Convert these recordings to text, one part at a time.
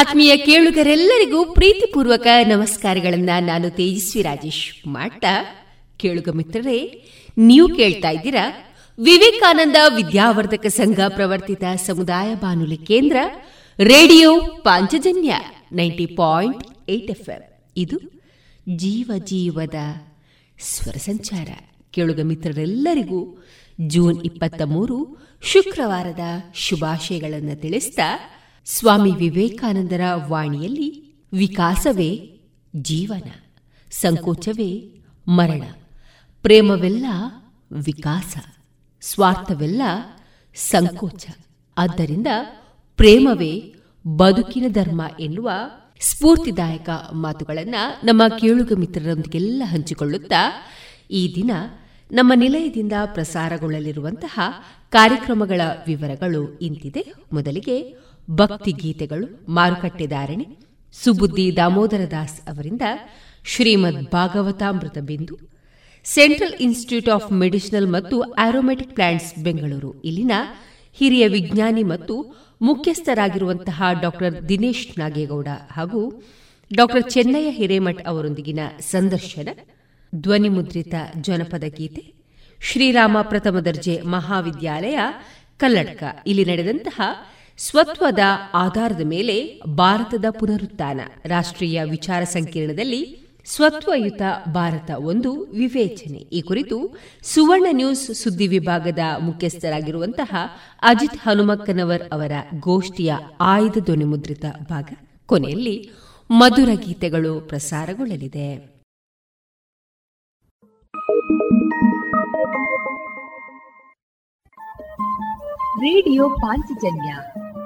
ಆತ್ಮೀಯ ಕೇಳುಗರೆಲ್ಲರಿಗೂ ಪ್ರೀತಿಪೂರ್ವಕ ನಮಸ್ಕಾರಗಳನ್ನ ನಾನು ತೇಜಸ್ವಿ ರಾಜೇಶ್ ಮಾಡ್ತಾ ಕೇಳುಗ ಮಿತ್ರರೇ, ನೀವು ಕೇಳ್ತಾ ಇದ್ದೀರಾ ವಿವೇಕಾನಂದ ವಿದ್ಯಾವರ್ಧಕ ಸಂಘ ಪ್ರವರ್ತಿತ ಸಮುದಾಯ ಬಾನುಲಿ ಕೇಂದ್ರ, radio Panchajanya ninety point eight F ಇದು ಜೀವ ಜೀವದ ಸ್ವರ ಸಂಚಾರ. ಕೇಳುಗ ಮಿತ್ರರೆಲ್ಲರಿಗೂ ಜೂನ್ ಇಪ್ಪತ್ತ ಮೂರು ಶುಕ್ರವಾರದ ಶುಭಾಶಯಗಳನ್ನು ತಿಳಿಸಿದ ಸ್ವಾಮಿ ವಿವೇಕಾನಂದರ ವಾಣಿಯಲ್ಲಿ ವಿಕಾಸವೇ ಜೀವನ, ಸಂಕೋಚವೇ ಮರಣ, ಪ್ರೇಮವೆಲ್ಲ ವಿಕಾಸ, ಸ್ವಾರ್ಥವೆಲ್ಲ ಸಂಕೋಚ. ಆದ್ದರಿಂದ ಪ್ರೇಮವೇ ಬದುಕಿನ ಧರ್ಮ ಎನ್ನುವ ಸ್ಫೂರ್ತಿದಾಯಕ ಮಾತುಗಳನ್ನ ನಮ್ಮ ಕೇಳುಗ ಮಿತ್ರರೊಂದಿಗೆಲ್ಲ ಹಂಚಿಕೊಳ್ಳುತ್ತಾ ಈ ದಿನ ನಮ್ಮ ನಿಲಯದಿಂದ ಪ್ರಸಾರಗೊಳ್ಳಲಿರುವಂತಹ ಕಾರ್ಯಕ್ರಮಗಳ ವಿವರಗಳು ಇಂತಿದೆ. ಮೊದಲಿಗೆ ಭಕ್ತಿ ಗೀತೆಗಳು ಮಾರುಕಟ್ಟೆ ಧಾರಣೆ ಸುಬುದ್ದಿ ದಾಮೋದರ ದಾಸ್ ಅವರಿಂದ Shrimad Bhagavatamrita Bindu, central institute of medicinal ಮತ್ತು ಆರೋಮೆಟಿಕ್ ಪ್ಲಾಂಟ್ಸ್ ಬೆಂಗಳೂರು, ಇಲ್ಲಿನ ಹಿರಿಯ ವಿಜ್ಞಾನಿ ಮತ್ತು ಮುಖ್ಯಸ್ಥರಾಗಿರುವಂತಹ ಡಾಕ್ಟರ್ ದಿನೇಶ್ ನಾಗೇಗೌಡ ಹಾಗೂ ಡಾಕ್ಟರ್ ಚೆನ್ನಯ್ಯ ಹಿರೇಮಠ್ ಅವರೊಂದಿಗಿನ ಸಂದರ್ಶನ, ಧ್ವನಿಮುದ್ರಿತ ಜನಪದ ಗೀತೆ, ಶ್ರೀರಾಮ ಪ್ರಥಮ ದರ್ಜೆ ಮಹಾವಿದ್ಯಾಲಯ ಕಲ್ಲಡ್ಕ ಇಲ್ಲಿ ನಡೆದಂತಹ ಸ್ವತ್ವದ ಆಧಾರದ ಮೇಲೆ ಭಾರತದ ಪುನರುತ್ಥಾನ. ರಾಷ್ಟ್ರೀಯ ವಿಚಾರ ಸಂಕಿರಣದಲ್ಲಿ ಸ್ವತ್ವಯುತ ಭಾರತ ಒಂದು ವಿವೇಚನೆ. ಈ ಕುರಿತು ಸುವರ್ಣ ನ್ಯೂಸ್ ಸುದ್ದಿ ವಿಭಾಗದ ಮುಖ್ಯಸ್ಥರಾಗಿರುವಂತಹ ಅಜಿತ್ ಹನುಮಕ್ಕನವರ್ ಅವರ ಗೋಷ್ಠಿಯ ಆಯ್ದ ಧ್ವನಿ ಮುದ್ರಿತ ಭಾಗ. ಕೊನೆಯಲ್ಲಿ ಮಧುರ ಗೀತೆಗಳು ಪ್ರಸಾರಗೊಳ್ಳಲಿದೆ. ರೇಡಿಯೋ ಪಾಂಚಜನ್ಯ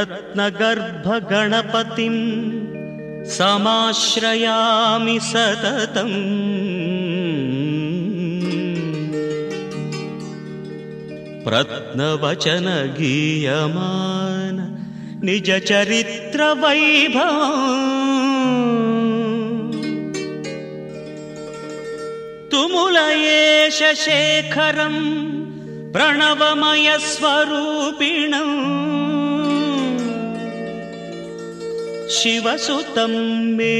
रत्नगर्भगणपतिं समाश्रयामि सततम्। प्रत्नवचनगीयमान निजचरित्रवैभव तुमुलयेश शेखरम् प्रणवमयस्वरूपिणम् शिवसुतं मे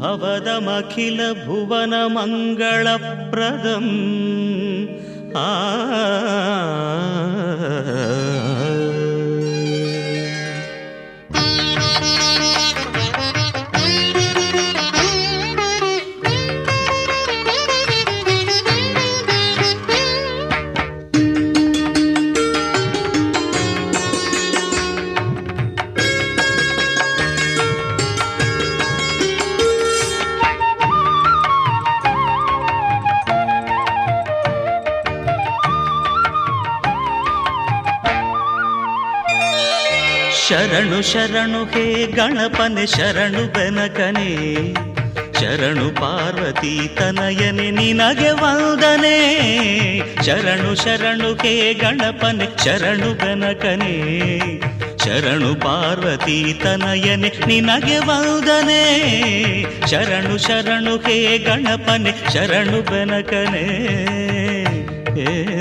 भवदमखिलभुवनमङ्गलप्रदम् आ ಶರಣು ಶರಣು ಹೇ ಗಣಪನೆ ಶರಣು ಬೆನಕನೆ. ಶರಣು ಪಾರ್ವತಿ ತನಯನೆ ನಿನಗೆ ವಂದನೆ. ಶರಣು ಶರಣು ಹೇ ಗಣಪನೆ ಶರಣು ಬೆನಕನೆ. ಶರಣು ಪಾರ್ವತಿ ತನಯನೆ ನಿನಗೆ ವಂದನೆ. ಶರಣು ಶರಣು ಹೇ ಗಣಪನೆ ಶರಣು ಬೆನಕನೆ. ಏ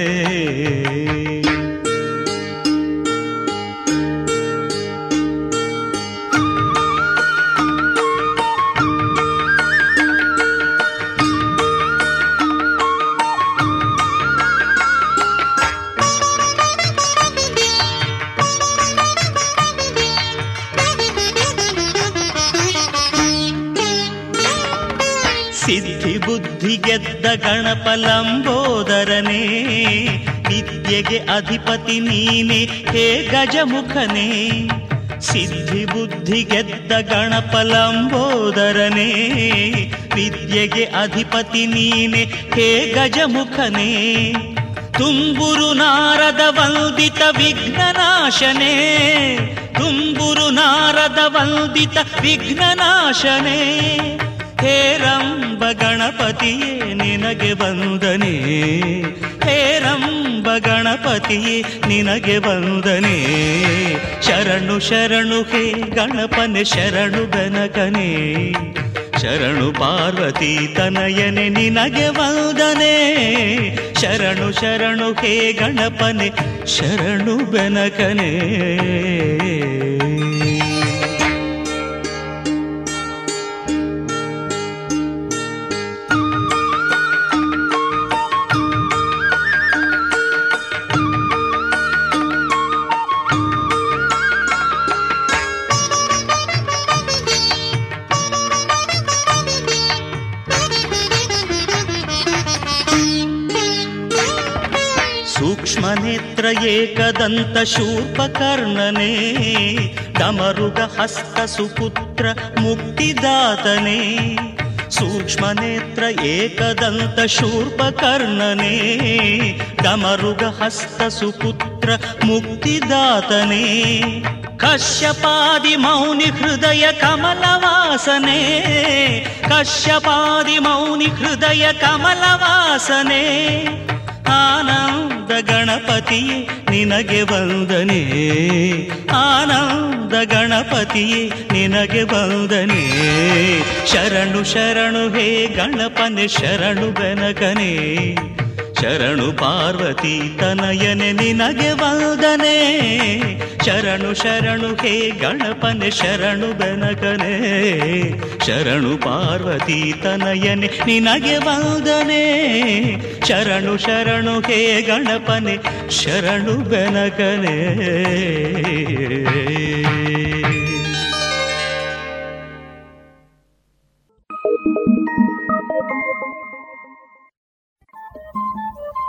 ಗೆದ್ದ ಗಣಪ ಲಂಬೋದರನೇ ವಿದ್ಯೆಗೆ ಅಧಿಪತಿ ನೀನೆ, ಹೇ ಗಜಮುಖನೇ. ಸಿದ್ಧಿ ಬುದ್ಧಿ ಗೆದ್ದ ಗಣಪಲಂಬೋದರನೇ, ವಿದ್ಯೆಗೆ ಅಧಿಪತಿ ನೀನೆ, ಹೇ ಗಜಮುಖನೇ. ತುಂಬುರು ನಾರದ ವಂದಿತ ವಿಘ್ನನಾಶನೇ, ತುಂಬುರು ನಾರದ ವಂದಿತ ವಿಘ್ನನಾಶನೇ. ಹೇರಂಬ ಗಣಪತಿಯೇ, ನಿನಗೆ ವಂದನೆ. ಹೇರಂಬ ಗಣಪತಿಯೇ, ನಿನಗೆ ವಂದನೆ. ಶರಣು ಶರಣು ಹೇ ಗಣಪನೆ, ಶರಣು ಬೆನಕನೆ. ಶರಣು ಪಾರ್ವತಿ ತನಯನೆ, ನಿನಗೆ ವಂದನೆ. ಶರಣು ಶರಣು ಹೇ ಗಣಪನೆ, ಶರಣು ಬೆನಕನೆ. एकदन्तशूर्प कर्णने दमरुग हस्तसुपुत्र मुक्तिदातने सूक्ष्मनेत्र एकदन्तशूर्प कर्णने दमरुग हस्तसुपुत्र मुक्तिदातनि कश्यपादि मौनि हृदय कमलवासने कश्यपादि मौनि हृदय कमलवासने आनम् ಆನಂದ ಗಣಪತಿಯೇ ನಿನಗೆ ವಂದನೆ. ಆನಂದ ಗಣಪತಿಯೇ ನಿನಗೆ ವಂದನೆ. ಶರಣು ಶರಣು ಹೇ ಗಣಪನೆ ಶರಣು ಬೆನಕನೆ. ಶರಣು ಪಾರ್ವತಿ ತನಯನೆ ನಿನಗೆ ವಂದನೆ. ಶರಣು ಶರಣು, ಹೇ ಗಣಪನೆ, ಶರಣು ಬೆನಕನೆ. ಶರಣು ಪಾರ್ವತಿ ತನಯನೆ ನಿನಗೆ ವಂದನೆ. ಶರಣು ಶರಣು, ಹೇ ಗಣಪನೆ, ಶರಣು ಬೆನಕನೆ.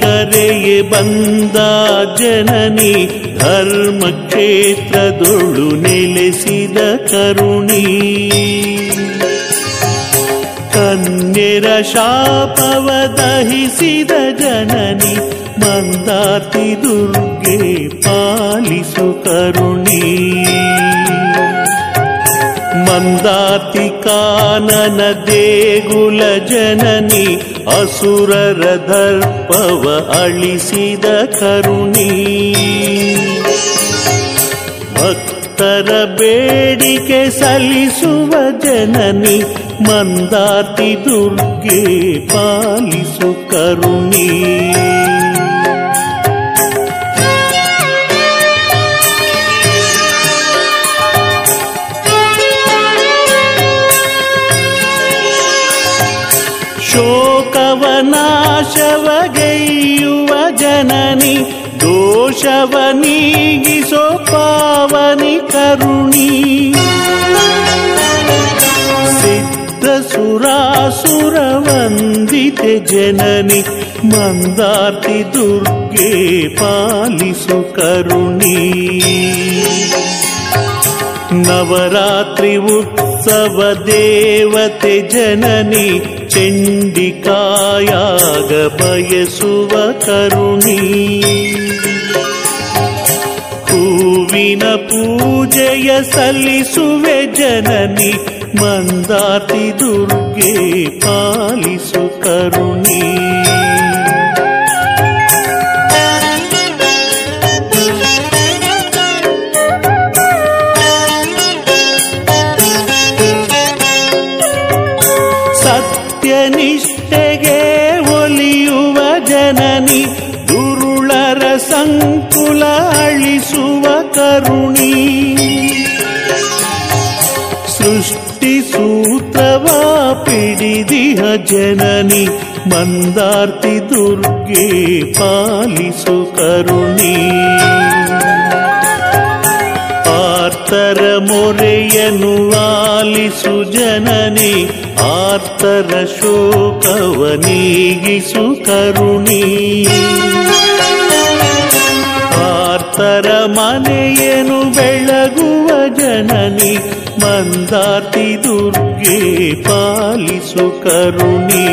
ಕರೆಯೆ ಬಂದ ಜನನಿ ಧರ್ಮಕ್ಷೇತ್ರದೊಳು ನೆಲೆಸಿದ ಕರುಣಿ ಕನ್ಯರ ಶಾಪವ ದಹಿಸಿದ ಜನನಿ ಮಂದಾತಿ ದುರ್ಗೆ ಪಾಲಿಸು ಕರುಣಿ ಮಂದಾತಿ ಕಾನನ ದೇಗುಲ ಜನನಿ ಅಸುರರ ದರ್ಪವ ಅಳಿಸಿದ ಕರುಣಿ. ಭಕ್ತರ ಬೇಡಿಕೆ ಸಲ್ಲಿಸುವ ಜನನಿ, ಮಂದಾತಿ ದುರ್ಗೆ ಪಾಲಿಸು ಕರುಣಿ. ದೋಷವ ನೀಗಿಸೋ ಪಾವನಿ ಕರುಣಿ ಸಿದ್ಧ ಸುರಾಸುರ ವಂದಿತೆ ಜನನಿ ಮಂದಾರ್ತಿ ದುರ್ಗೆ ಪಾಲಿಸು ಕರುಣಿ ನವರಾತ್ರಿ ಉತ್ಸವ ದೇವತೆ ಜನನಿ ಚಂಡಿಕಾಯಾಗ ಬಯಸುವ ಕರುಣಿ ಹೂವಿನ ಪೂಜೆಯ ಸಲ್ಲಿಸುವೆ ಜನನಿ ಮಂದಾತಿ ದುರ್ಗೆ ಪಾಲಿಸು ಕರುಣಿ. ಪಿಡಿದಿಹ ಜನನಿ ಮಂದಾರ್ತಿ ದುರ್ಗೆ ಪಾಲಿಸು ಕರುಣಿ. ಆರ್ತರ ಮೊರೆಯನು ಆಲಿಸು ಜನನಿ ಆರ್ತರ ಶೋಕವ ನೀಗಿಸು ಕರುಣಿ. ಆರ್ತರ ಮನೆಯನು ಮಂದಾರ್ತಿ ದುರ್ಗೆ ಪಾಲಿಸು ಕರುಣಿ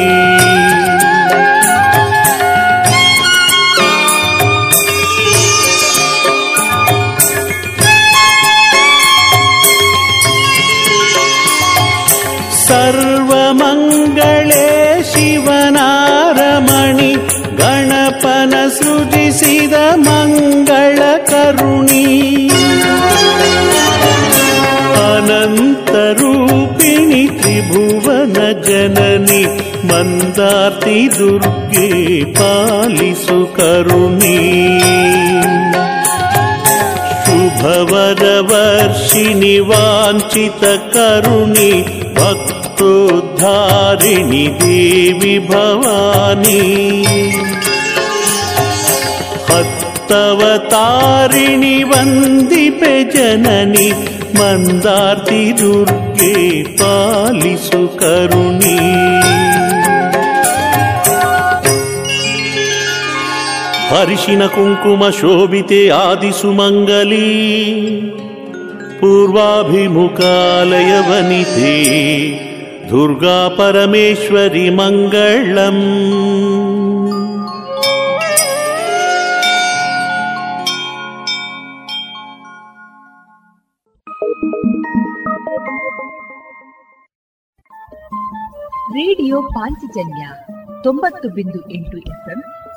मन्दार्ति दुर्गे पालिषु करुणि। शुभवदवर्षिणि वाञ्छितकरुणि भक्तोद्धारिणि देवि भवानि। जननि मन्दार्ति दुर्गे पालिषु करुणी। ಹರಿಶಿನ ಕುಂಕುಮ ಶೋಭಿತೆ ಆದಿಸುಮಂಗಲಿ ಪೂರ್ವಾಭಿಮುಖಾಲಯ ವನಿತೆ ದುರ್ಗಾ ಪರಮೇಶ್ವರಿ ಮಂಗಳಂ ರೇಡಿಯೋ ಪಾಂಚಜನ್ಯ ತೊಂಬತ್ತು ಬಿಂದು ಎಂಟು ಎಫ್ಎಂ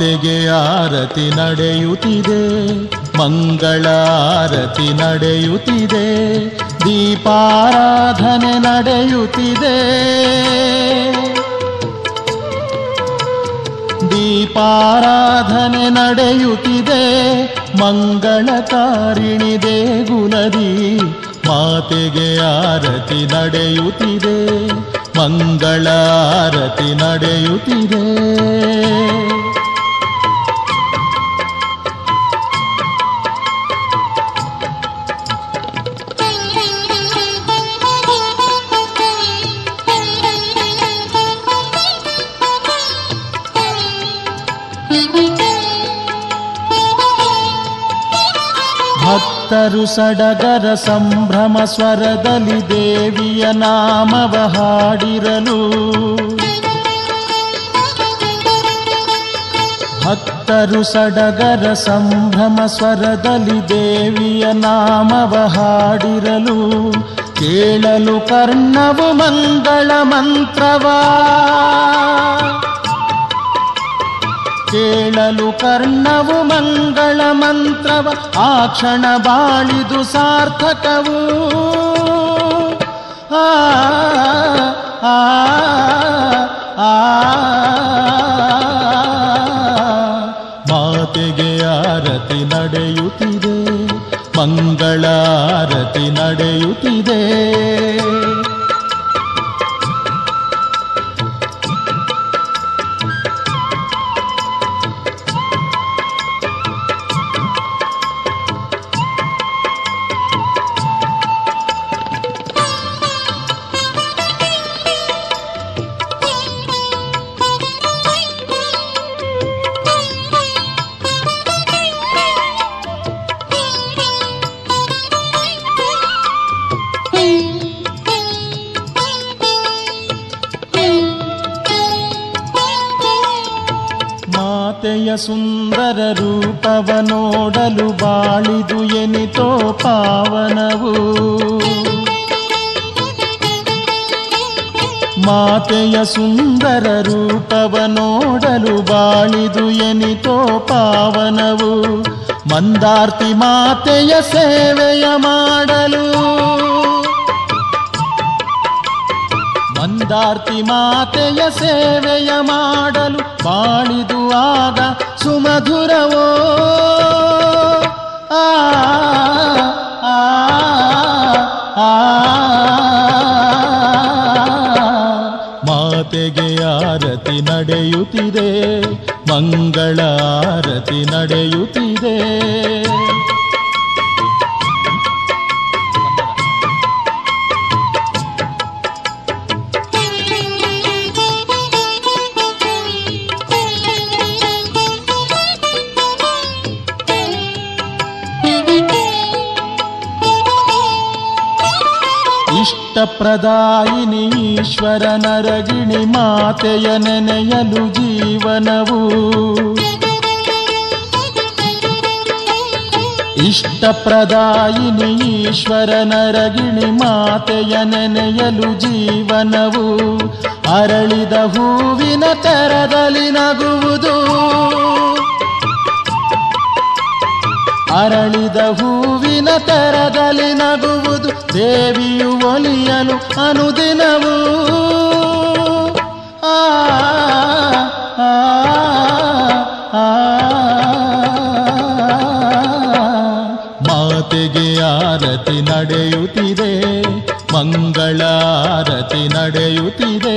ಮಾತೆಗೆ ಆರತಿ ನಡೆಯುತ್ತಿದೆ, ಮಂಗಳ ಆರತಿ ನಡೆಯುತ್ತಿದೆ, ದೀಪಾರಾಧನೆ ನಡೆಯುತ್ತಿದೆ. ದೀಪಾರಾಧನೆ ನಡೆಯುತ್ತಿದೆ ಮಂಗಳಕಾರಿಣಿ ದೇಗುಲದಿ ಮಾತೆಗೆ ಆರತಿ ನಡೆಯುತ್ತಿದೆ, ಮಂಗಳ ಆರತಿ ನಡೆಯುತ್ತಿದೆ. ಸಡಗರ ಸಂಭ್ರಮ ಸ್ವರದಲ್ಲಿ ದೇವಿಯ ನಾಮವ ಹಾಡಿರಲು. ಭಕ್ತರು ಸಡಗರ ಸಂಭ್ರಮ ಸ್ವರದಲ್ಲಿ ದೇವಿಯ ನಾಮವ ಹಾಡಿರಲು. ಕೇಳಲು ಕರ್ಣವು ಮಂಗಳ ಮಂತ್ರವಾ. ಕೇಳಲು ಕರ್ಣವು ಮಂಗಳ ಮಂತ್ರವ ಆ ಕ್ಷಣ ಬಾಳಿದು ಸಾರ್ಥಕವು ಆ ಆ ಆ ಮಾತೆಗೆ ಆರತಿ ನಡೆಯುತ್ತಿದೆ ಮಂಗಳಾರತಿ ನಡೆಯುತ್ತಿದೆ ಮಾತೆಯ ಸುಂದರ ರೂಪವ ನೋಡಲು ಬಾಳಿದು ಎನಿತೋ ಪಾವನವು. ಮಂದಾರ್ತಿ ಮಾತೆಯ ಸೇವೆಯ ಮಾಡಲು. ಮಂದಾರ್ತಿ ಮಾತೆಯ ಸೇವೆಯ ಮಾಡಲು ಬಾಳಿದು ಆಗ ಸುಮಧುರವೋ. ಆ ಆ, ಆ, ಮಾತೆಗೆ ಆರತಿ ನಡೆಯುತ್ತಿದೆ ಮಂಗಳ ಆರತಿ ನಡೆಯುತ್ತಿದೆ. ಇಷ್ಟಪ್ರದಾಯಿನಿ ಈಶ್ವರ ನರಗಿಣಿ ಮಾತೆಯ ನೆನೆಯಲು ಜೀವನವು. ಇಷ್ಟಪ್ರದಾಯಿನಿ ಈಶ್ವರ ನರಗಿಣಿ ಮಾತೆಯ ನೆನೆಯಲು ಜೀವನವು. ಅರಳಿದ ಹೂವಿನ ತೆರದಲ್ಲಿ ನಗುವುದು. ಅರಳಿದ ಹೂವಿನ ತರದಲ್ಲಿ ನಗುವುದು ದೇವಿಯು ಒಲಿಯಲು ಅನುದಿನವು ಆ ಮಾತೆಗೆ ಆರತಿ ನಡೆಯುತ್ತಿದೆ ಮಂಗಳಾರತಿ ನಡೆಯುತ್ತಿದೆ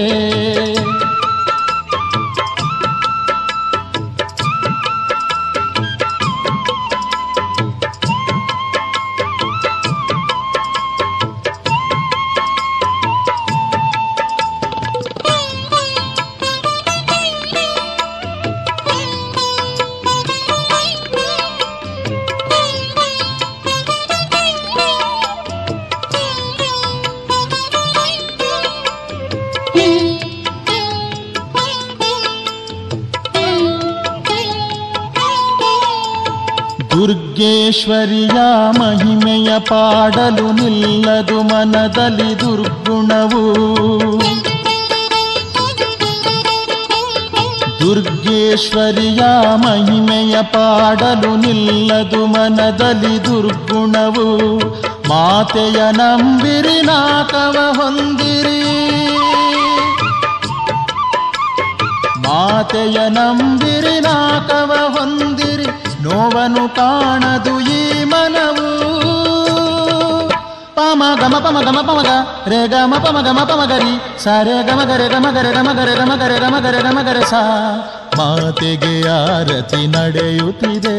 ಪಾಡಲು ನಿಲ್ಲದು ಮನದಲ್ಲಿ ದುರ್ಗುಣವು. ದುರ್ಗೇಶ್ವರಿಯ ಮಹಿಮೆಯ ಪಾಡಲು ನಿಲ್ಲದು ಮನದಲ್ಲಿ ದುರ್ಗುಣವು. ಮಾತೆಯ ನಂಬಿರಿ, ನಾಥವ ಹೊಂದಿರಿ. ಮಾತೆಯ ನಂಬಿರಿ ನಾಕವ ಹೊಂದಿರಿ. ನೋವನು ಕಾಣದು ಈ ಪಮ ಗಮ ಪಮ ಗಮ ಪಮಗ ರೇ ಗಮ ಪಮ ಗಮ ಸ ಸರೆ ಗಮ ಗರೆ ಗಮ ಗರೆ ಗಮ ಗರೆ ಗಮ ಗರೆ ಗಮ ಗರೆ ಗಮ ಗರೆ ಸಾ ಮಾತೆಗೆ ಆರತಿ ನಡೆಯುತ್ತಿದೆ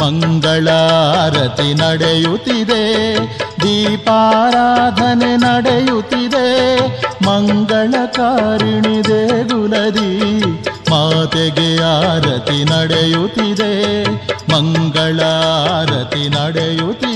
ಮಂಗಳಾರತಿ ನಡೆಯುತ್ತಿದೆ, ದೀಪಾರಾಧನೆ ನಡೆಯುತ್ತಿದೆ ಮಂಗಳಕಾರಿಣಿ ದೇಗುಲದಿ. ಮಾತೆಗೆ ಆರತಿ ನಡೆಯುತ್ತಿದೆ ಮಂಗಳಾರತಿ ನಡೆಯುತ್ತಿದೆ.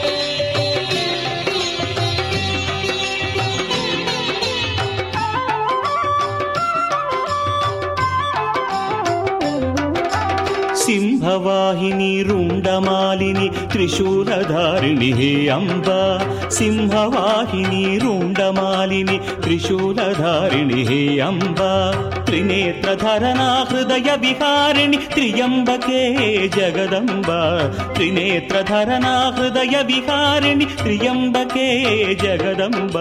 भवाहिनी रुण्डमालिनि त्रिशूरधारिणिः अम्ब। సింహవాహిని రుండమాలిని త్రిశూలధారిణి హే అంబ. త్రినేత్రధరణా హృదయ విహారిణి త్రియంబకే జగదంబ. త్రినేత్రధరణా హృదయ విహారిణి త్రియంబకే జగదంబ.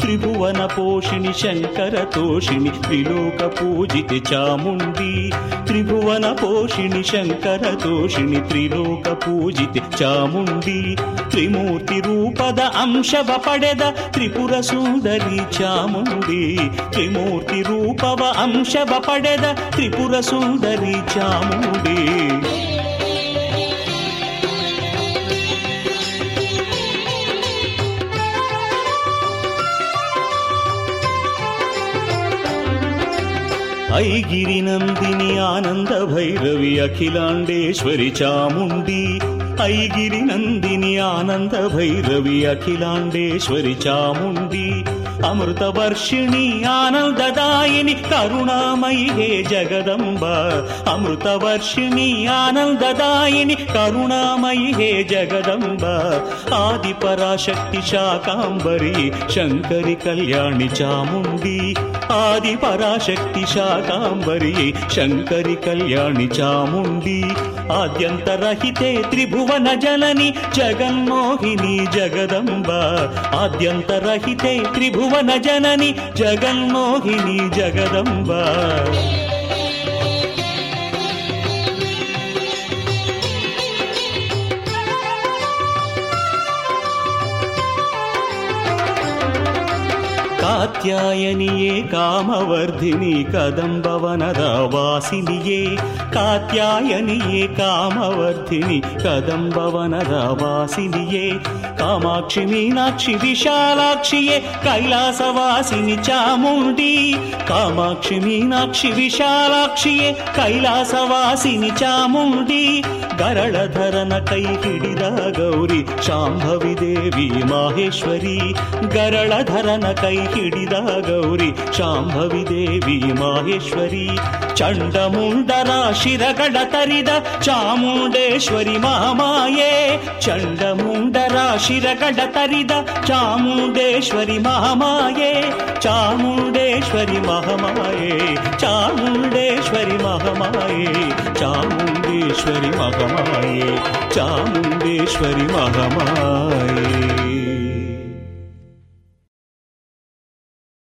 త్రిభువన పోషిణి శంకర తోషిణి త్రిలోక పూజితి చాముండి. త్రిభువన పోషిణి శంకర తోషిణి త్రిలోక పూజితి చాముండి. త్రిమూర్తి రూపద ಅಂಶವ ಪಡೆದ ತ್ರಿಪುರ ಸುಂದರಿ ಚಾಮುಂಡಿ ತ್ರಿಮೂರ್ತಿ ರೂಪವ ಅಂಶವ ಪಡೆದ ತ್ರಿಪುರ ಸುಂದರಿ ಚಾಮುಂಡಿ ಐಗಿರಿ ನಂದಿನಿ ಆನಂದ ఐగిరి నందిని ఆనంద భైరవి అఖిలాండేశ్వరి చాముండి అమృత వర్షిణి ఆనందదాయిని కరుణామయి హే జగదంబ. అమృత వర్షిణి ఆనందదాయిని కరుణామయి హే జగదంబ. ఆది పరాశక్తి శాకాంబరి శంకరి కళ్యాణి చాముండి. ఆది పరాశక్తి శాకాంబరి శంకరి కళ్యాణి చాముండి. ఆద్యంతరహితే త్రిభువన జలని జగన్మోహిని జగదంబ. ఆద్యంతరహితే త్రిభువ భువన జనని జగన్మోహిని జగదంబా. ಕಾತ್ಯಾಯನಿಯೇ ಕಾಮವರ್ಧಿನಿ ಕದಂಬವನದ ವಾಸಿನಿಯೇ ಕಾತ್ಯಾಯನಿಯೇ ಕಾಮವರ್ಧಿನಿ ಕದಂಬವನದ ವಾಸಿನಿಯೇ ಕಾಮಾಕ್ಷಿ ಮೀನಾಕ್ಷಿ ವಿಶಾಲಾಕ್ಷಿಯೇ ಕೈಲಾಸವಾಸಿನಿ ಚಾಮುಂಡಿ ಕಾಮಾಕ್ಷಿ ಮೀನಾಕ್ಷಿ ವಿಶಾಲಾಕ್ಷಿಯೇ ಕೈಲಾಸವಾಸಿನಿ ಚಾಮುಂಡಿ ಗರಳಧರನ ಕೈ ಹಿಡಿದ ಗೌರಿ ಶಾಂಭವಿ ದೇವಿ ಮಾಹೇಶ್ವರಿ ಗರಳಧರನ ಕೈ ಹಿಡಿದ ಗೌರಿ ಶಾಂಭವಿ ದೇವಿ ಮಾಹೇಶ್ವರಿ ಚಂಡಮುಂಡರ ಶಿರಗಳ ತರಿದ ಚಾಮುಂಡೇಶ್ವರಿ ಮಹಾಮಾಯೆ ಚಂಡಮುಂಡರ ಶಿರಗಳ ತರಿದ ಚಾಮುಂಡೇಶ್ವರಿ ಮಹಾಮಾಯೆ ಚಾಮುಂಡೇಶ್ವರಿ ಮಹಾಮಾಯೆ ಚಾಮುಂಡೇಶ್ವರಿ ಮಹಾಮಾಯೆ ಚಾಮುಂಡೇಶ್ವರಿ ಮಹಾಮಾಯೆ ಚಾಮುಂಡೇಶ್ವರಿ ಮಹಾಮಾಯೆ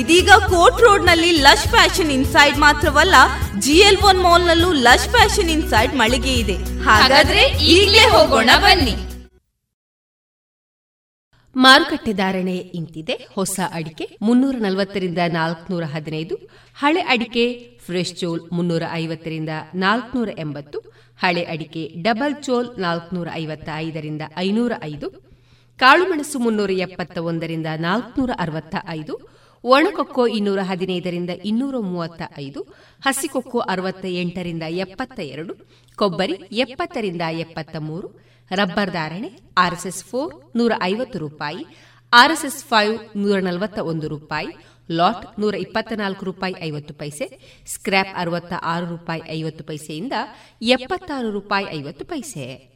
ಇದೀಗ ಕೋರ್ಟ್ ರೋಡ್ನಲ್ಲಿ ಲಶ್ ಫ್ಯಾಷನ್ ಇನ್ಸೈಡ್ ಮಾತ್ರವಲ್ಲ, ಜಿಎಲ್ ಒನ್ ಮಾಲ್ ನಲ್ಲೂ ಲಶ್ ಫ್ಯಾಷನ್ ಇನ್ಸೈಡ್ ಮಳಿಗೆ ಇದೆ. ಹಾಗಾದ್ರೆ ಈಗಲೇ ಹೋಗೋಣ ಬನ್ನಿ. ಮಾರುಕಟ್ಟೆ ಧಾರಣೆ ಇಂತಿದೆ. ಹೊಸ ಅಡಿಕೆ ಮುನ್ನೂರ ನಲವತ್ತರಿಂದ ನಾಲ್ಕನೂರ ಹದಿನೈದು ಹಳೆ ಅಡಿಕೆ ಫ್ರೆಶ್ ಚೋಲ್ ಮುನ್ನೂರ ಐವತ್ತರಿಂದ ನಾಲ್ಕನೂರ ಎಂಬತ್ತು ಹಳೆ ಅಡಿಕೆ ಡಬಲ್ ಚೋಲ್ ನಾಲ್ಕನೂರ ಐವತ್ತ ಐದರಿಂದ ಐನೂರ ಐದು ಕಾಳುಮೆಣಸು ಮುನ್ನೂರ ಎಪ್ಪತ್ತ ಒಂದರಿಂದ ನಾಲ್ಕನೂರ ಅರವತ್ತ ಐದು ಒಣಕೊಕ್ಕೋ ಇನ್ನೂರ ಹದಿನೈದರಿಂದ ಇನ್ನೂರ ಮೂವತ್ತ ಐದು ಹಸಿಕೊಕ್ಕೋ ಅರವತ್ತ ಎಂಟರಿಂದ ಎಪ್ಪತ್ತ ಎರಡು ಕೊಬ್ಬರಿ ಎಪ್ಪತ್ತರಿಂದ ಎಪ್ಪತ್ತ ಮೂರು ರಬ್ಬರ್ ಧಾರಣೆ ಆರ್ಎಸ್ಎಸ್ ಫೋರ್ ನೂರ ಐವತ್ತು ರೂಪಾಯಿ, ಆರ್ಎಸ್ಎಸ್ ಫೈವ್ ನೂರ ನಲವತ್ತ ಒಂದು ರೂಪಾಯಿ, ಲಾಟ್ ನೂರ ಇಪ್ಪತ್ತ ನಾಲ್ಕು ರೂಪಾಯಿ ಐವತ್ತು ಪೈಸೆ ಸ್ಕ್ರಾಪ್ ಅರವತ್ತ ಆರು ರೂಪಾಯಿ ಐವತ್ತು ಪೈಸೆಯಿಂದ ಎಪ್ಪತ್ತಾರು ರೂಪಾಯಿ ಐವತ್ತು ಪೈಸೆ.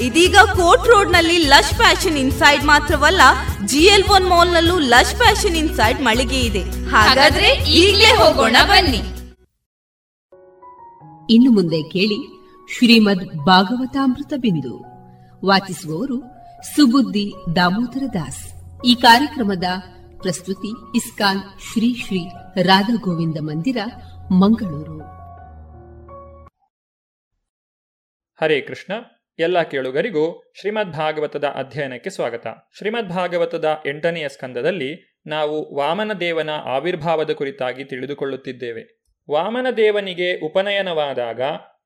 ಇದೀಗ ಕೋರ್ಟ್ ರೋಡ್ನಲ್ಲಿ ಲಶ್ ಫ್ಯಾಷನ್ ಇನ್ಸೈಡ್ ಮಾತ್ರವಲ್ಲ ಜಿಎಲ್ ಒನ್ ಮಾಲ್ ನಲ್ಲೂ ಲಶ್ ಫ್ಯಾಷನ್ ಇನ್ಸೈಡ್ ಮಳಿಗೆ ಇದೆ. ಹಾಗಾದ್ರೆ ಈಗಲೇ ಹೋಗೋಣ ಬನ್ನಿ. ಇನ್ನು ಮುಂದೆ ಕೇಳಿ ಶ್ರೀಮದ್ ಭಾಗವತಾಮೃತ ಬಿಂದು. ವಾಚಿಸುವವರು ಸುಬುದ್ದಿ ದಾಮೋದರ ದಾಸ್. ಈ ಕಾರ್ಯಕ್ರಮದ ಪ್ರಸ್ತುತಿ ಇಸ್ಕಾನ್ ಶ್ರೀ ಶ್ರೀ ರಾಧಾ ಗೋವಿಂದ ಮಂದಿರ ಮಂಗಳೂರು. ಹರೇ ಕೃಷ್ಣ. ಎಲ್ಲ ಕೇಳುಗರಿಗೂ ಶ್ರೀಮದ್ ಭಾಗವತದ ಅಧ್ಯಯನಕ್ಕೆ ಸ್ವಾಗತ. ಶ್ರೀಮದ್ ಭಾಗವತದ ಎಂಟನೆಯ ಸ್ಕಂದದಲ್ಲಿ ನಾವು ವಾಮನದೇವನ ಆವಿರ್ಭಾವದ ಕುರಿತಾಗಿ ತಿಳಿದುಕೊಳ್ಳುತ್ತಿದ್ದೇವೆ. ವಾಮನದೇವನಿಗೆ ಉಪನಯನವಾದಾಗ